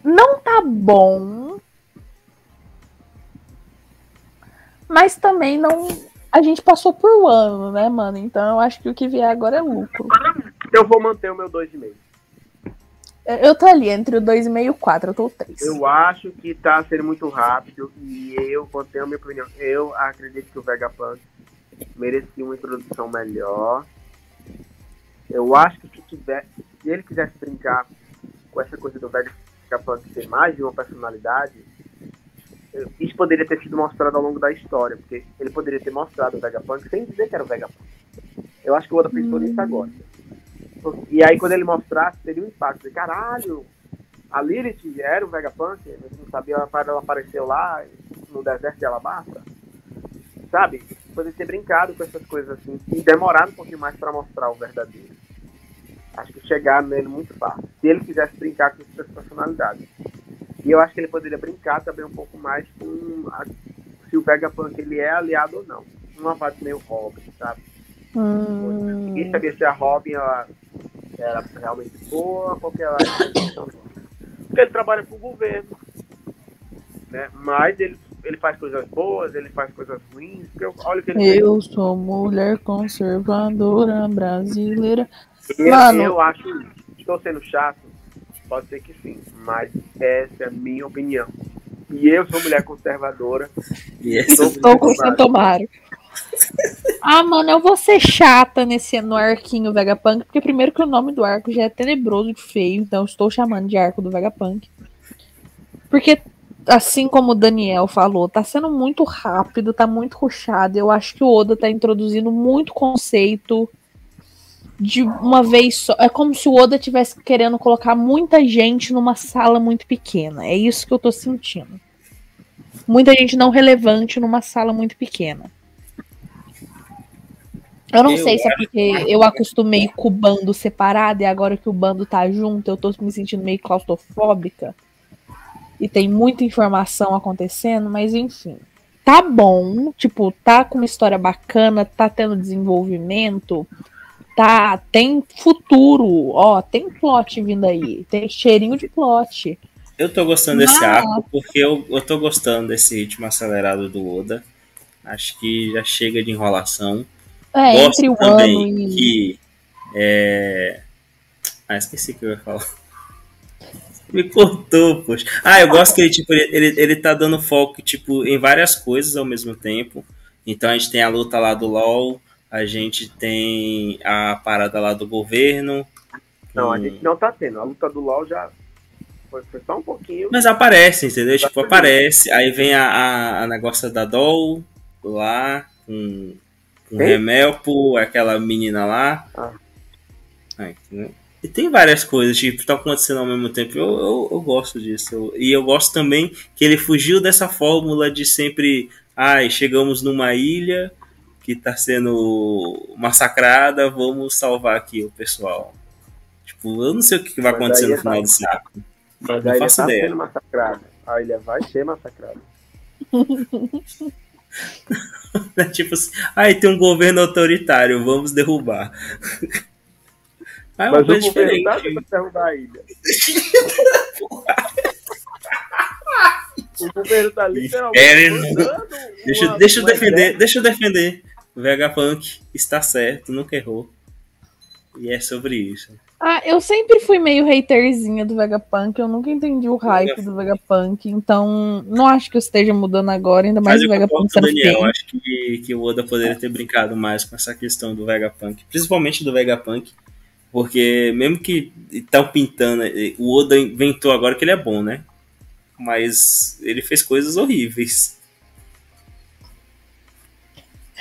Não tá bom. Mas também não. A gente passou por um ano, né, mano? Então eu acho que o que vier agora é lucro. Eu vou manter o meu dois e meio. Eu tô ali entre o 2,5 e o 4, eu tô o 3. Eu acho que tá sendo muito rápido e eu vou ter a minha opinião. Eu acredito que o Vegapunk merecia uma introdução melhor. Eu acho que se, tiver, se ele quisesse brincar com essa coisa do Vegapunk ter mais de uma personalidade, isso poderia ter sido mostrado ao longo da história, porque ele poderia ter mostrado o Vegapunk sem dizer que era o Vegapunk. Eu acho que o Oda pensou nisso agora. E aí quando ele mostrasse, teria um impacto de caralho, a Lilith era o Vegapunk, a gente não sabia, ela apareceu lá no deserto de Alabasta. Sabe? Poderia ter brincado com essas coisas assim e demorado um pouquinho mais para mostrar o verdadeiro. Acho que chegaram nele muito fácil. Se ele quisesse brincar com essas personalidades. E eu acho que ele poderia brincar também um pouco mais com a- se o Vegapunk ele é aliado ou não. Uma vibe meio Robin, sabe? Hum, Ninguém sabia se a Robin ela era realmente boa, porque ela porque ele trabalha pro governo. Né? Mas ele, ele faz coisas boas, ele faz coisas ruins. Eu- olha o que ele fez. eu sou mulher conservadora brasileira. Eu, Mano. eu acho. Estou sendo chato? Pode ser que sim, mas essa é a minha opinião. E eu sou mulher conservadora. E essa- Estou com o Santomaro. Ah, mano, eu vou ser chata nesse no arquinho Vegapunk, porque primeiro que o nome do arco já é tenebroso de feio, então estou chamando de arco do Vegapunk. Porque, assim como o Daniel falou, tá sendo muito rápido, tá muito rushado. Eu acho que o Oda tá introduzindo muito conceito de uma vez só. É como se o Oda tivesse querendo colocar muita gente numa sala muito pequena. É isso que eu tô sentindo. Muita gente não relevante numa sala muito pequena. Eu não Eu sei se é porque eu acostumei com o bando separado e agora que o bando tá junto, eu tô me sentindo meio claustrofóbica. E tem muita informação acontecendo, mas enfim. Tá bom, tipo, tá com uma história bacana, tá tendo desenvolvimento, tá, tem futuro, ó, tem plot vindo aí, tem cheirinho de plot. Eu tô gostando desse Ah. arco porque eu, eu tô gostando desse ritmo acelerado do Oda. Acho que já chega de enrolação. É, Gosto entre o também ano e. que. É... Ah, esqueci o que eu ia falar. Me cortou, poxa. Ah, eu gosto que ele, tipo, ele, ele, ele tá dando foco, tipo, em várias coisas ao mesmo tempo. Então a gente tem a luta lá do LoL, a gente tem a parada lá do governo. Não, a Hum. gente não tá tendo. A luta do LOL já foi, foi só um pouquinho. Mas aparece, entendeu? Tipo, aparece. Aí vem a, a, a negócio da Doll lá, com, Quem? Remelpo, aquela menina lá. Ah. Entendeu? E tem várias coisas, tipo, estão acontecendo ao mesmo tempo. Eu, eu, eu gosto disso. Eu- e eu gosto também que ele fugiu dessa fórmula de sempre. Ai, chegamos numa ilha que tá sendo massacrada, vamos salvar aqui o pessoal. Tipo, eu não sei o que que vai Mas acontecer no é final vai- desse arco. Mas não a ilha faço tá ideia. sendo massacrada. A ilha vai ser massacrada. É tipo assim, ai, tem um governo autoritário, vamos derrubar. Ah, é uma Mas o coisa governo tá diferente. tentando derrubar a ilha. o governo tá literalmente Inferno. mandando Deixa, uma- deixa eu defender, ideia. deixa eu defender. O Vegapunk está certo, nunca errou. E é sobre isso. Ah, eu sempre fui meio haterzinha do Vegapunk, eu nunca entendi o hype do Vegapunk, então não acho que eu esteja mudando agora, ainda mais Mas o eu Vegapunk o sendo Daniel, acho que, que o Oda poderia ter brincado mais com essa questão do Vegapunk, principalmente do Vegapunk, porque mesmo que estão pintando, o Oda inventou agora que ele é bom, né? Mas ele fez coisas horríveis.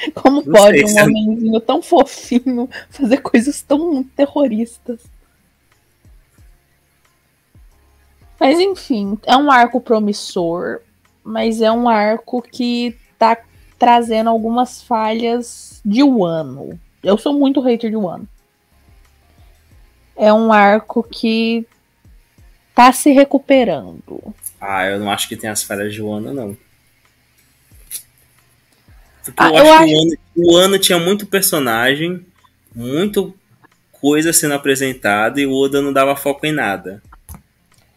Como Não pode sei, um sabe? homenzinho tão fofinho fazer coisas tão terroristas? Mas enfim, é um arco promissor, mas é um arco que tá trazendo algumas falhas de Wano. Eu sou muito hater de Wano. É um arco que tá se recuperando. Ah, eu não acho que tem as falhas de Wano, não. Porque Ah, eu, eu acho que o ano, o ano tinha muito personagem, muito coisa sendo apresentada e o Oda não dava foco em nada.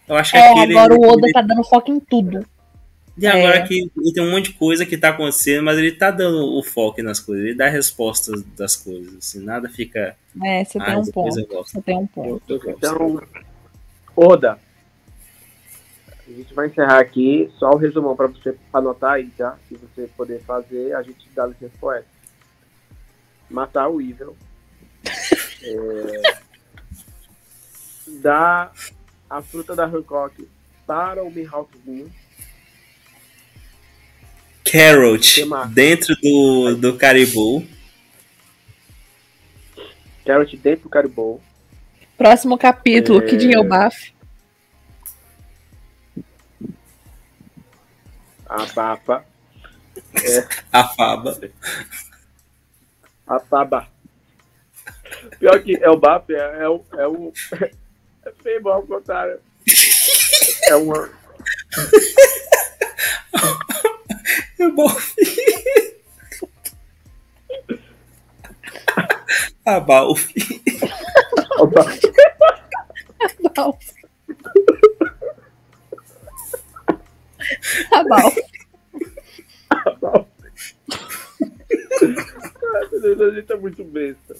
Eu acho que É, aquele. agora o Oda tá dando foco em tudo. E agora é. que tem um monte de coisa que tá acontecendo, mas ele tá dando o foco nas coisas, ele dá respostas das coisas, assim, nada fica. É, você tem Ah, um depois ponto. Você tem um ponto. Então, Oda, a gente vai encerrar aqui. Só o resumão para você anotar aí, tá? Se você poder fazer, a gente dá licença poética. Matar o Evil. É, dar a fruta da Hancock para o Mihawkzinho. Carrot Que dentro do, do Caribou. Carrot dentro do Caribou. Próximo capítulo, É. Kid Elbaf. A Papa. A Faba. A Paba. Pior que é o Bap, é, é o. É o. É feio ao contrário. É uma. É bom. A Balf. o Tá bom. Ai, meu Deus, a gente é muito besta.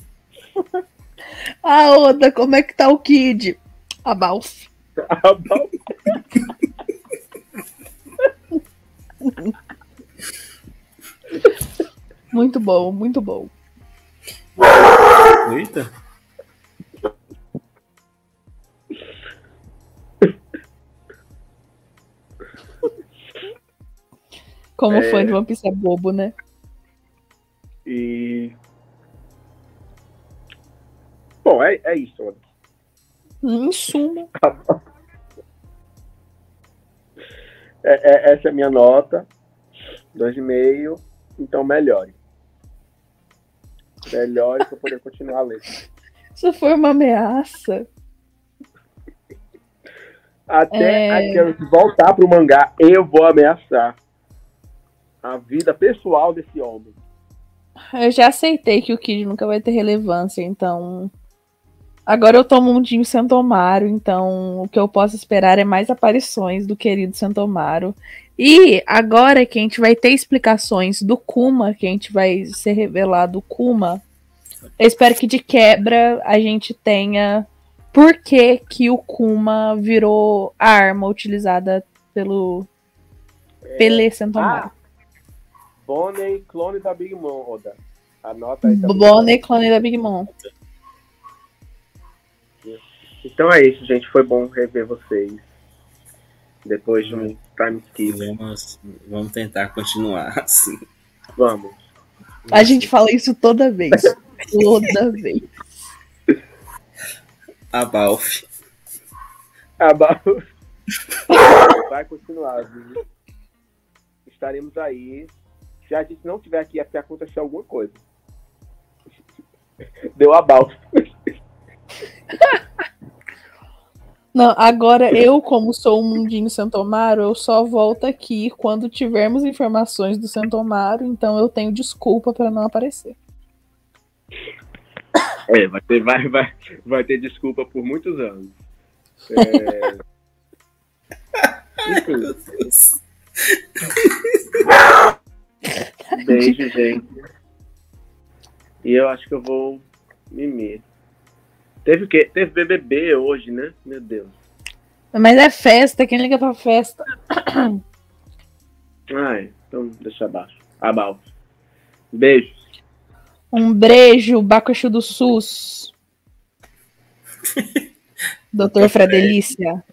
Ah, Oda, como é que tá o Kid? A Balf. A Bap. Muito bom, muito bom. Eita. Como É. fã de One Piece é bobo, né? E. Bom, é, é isso, Oda. Em suma. É, é- essa é a minha nota. 2,5. Então melhore. Melhore para poder continuar a ler. Isso foi uma ameaça. Até É. a Carrot voltar pro mangá, eu vou ameaçar a vida pessoal desse homem. Eu já aceitei que o Kid nunca vai ter relevância, então. Agora eu tô mundinho Santomaro, então o que eu posso esperar é mais aparições do querido Santomaro. E agora que a gente vai ter explicações do Kuma, que a gente vai ser revelado o Kuma, eu espero que de quebra a gente tenha por que, que o Kuma virou a arma utilizada pelo Pelé Santomar. Ah, Bonnie, clone da Big Mom, Roda. Anota aí também. Bonnie, clone da Big Mom. Então é isso, gente. Foi bom rever vocês. Depois de um time skip. Vamos, vamos tentar continuar assim. Vamos. A gente fala isso toda vez. Toda vez. A Balf. Aba- Vai continuar, viu? Estaremos aí. Se a gente não tiver aqui, é porque aconteceu alguma coisa. Deu a balsa. Não, agora eu, como sou o Mundinho Santomaro, eu só volto aqui quando tivermos informações do Santomaro, então eu tenho desculpa para não aparecer. É, vai ter, vai, vai, vai ter desculpa por muitos anos. É... Enfim, beijo, gente. E eu acho que eu vou mimir. Teve o quê? Teve BBB hoje, né? Meu Deus. Mas é festa, quem liga pra festa? Ai, então deixa abaixo. Abaixo. Beijos. Um beijo, Bacaxu do SUS. Doutor Fradelícia.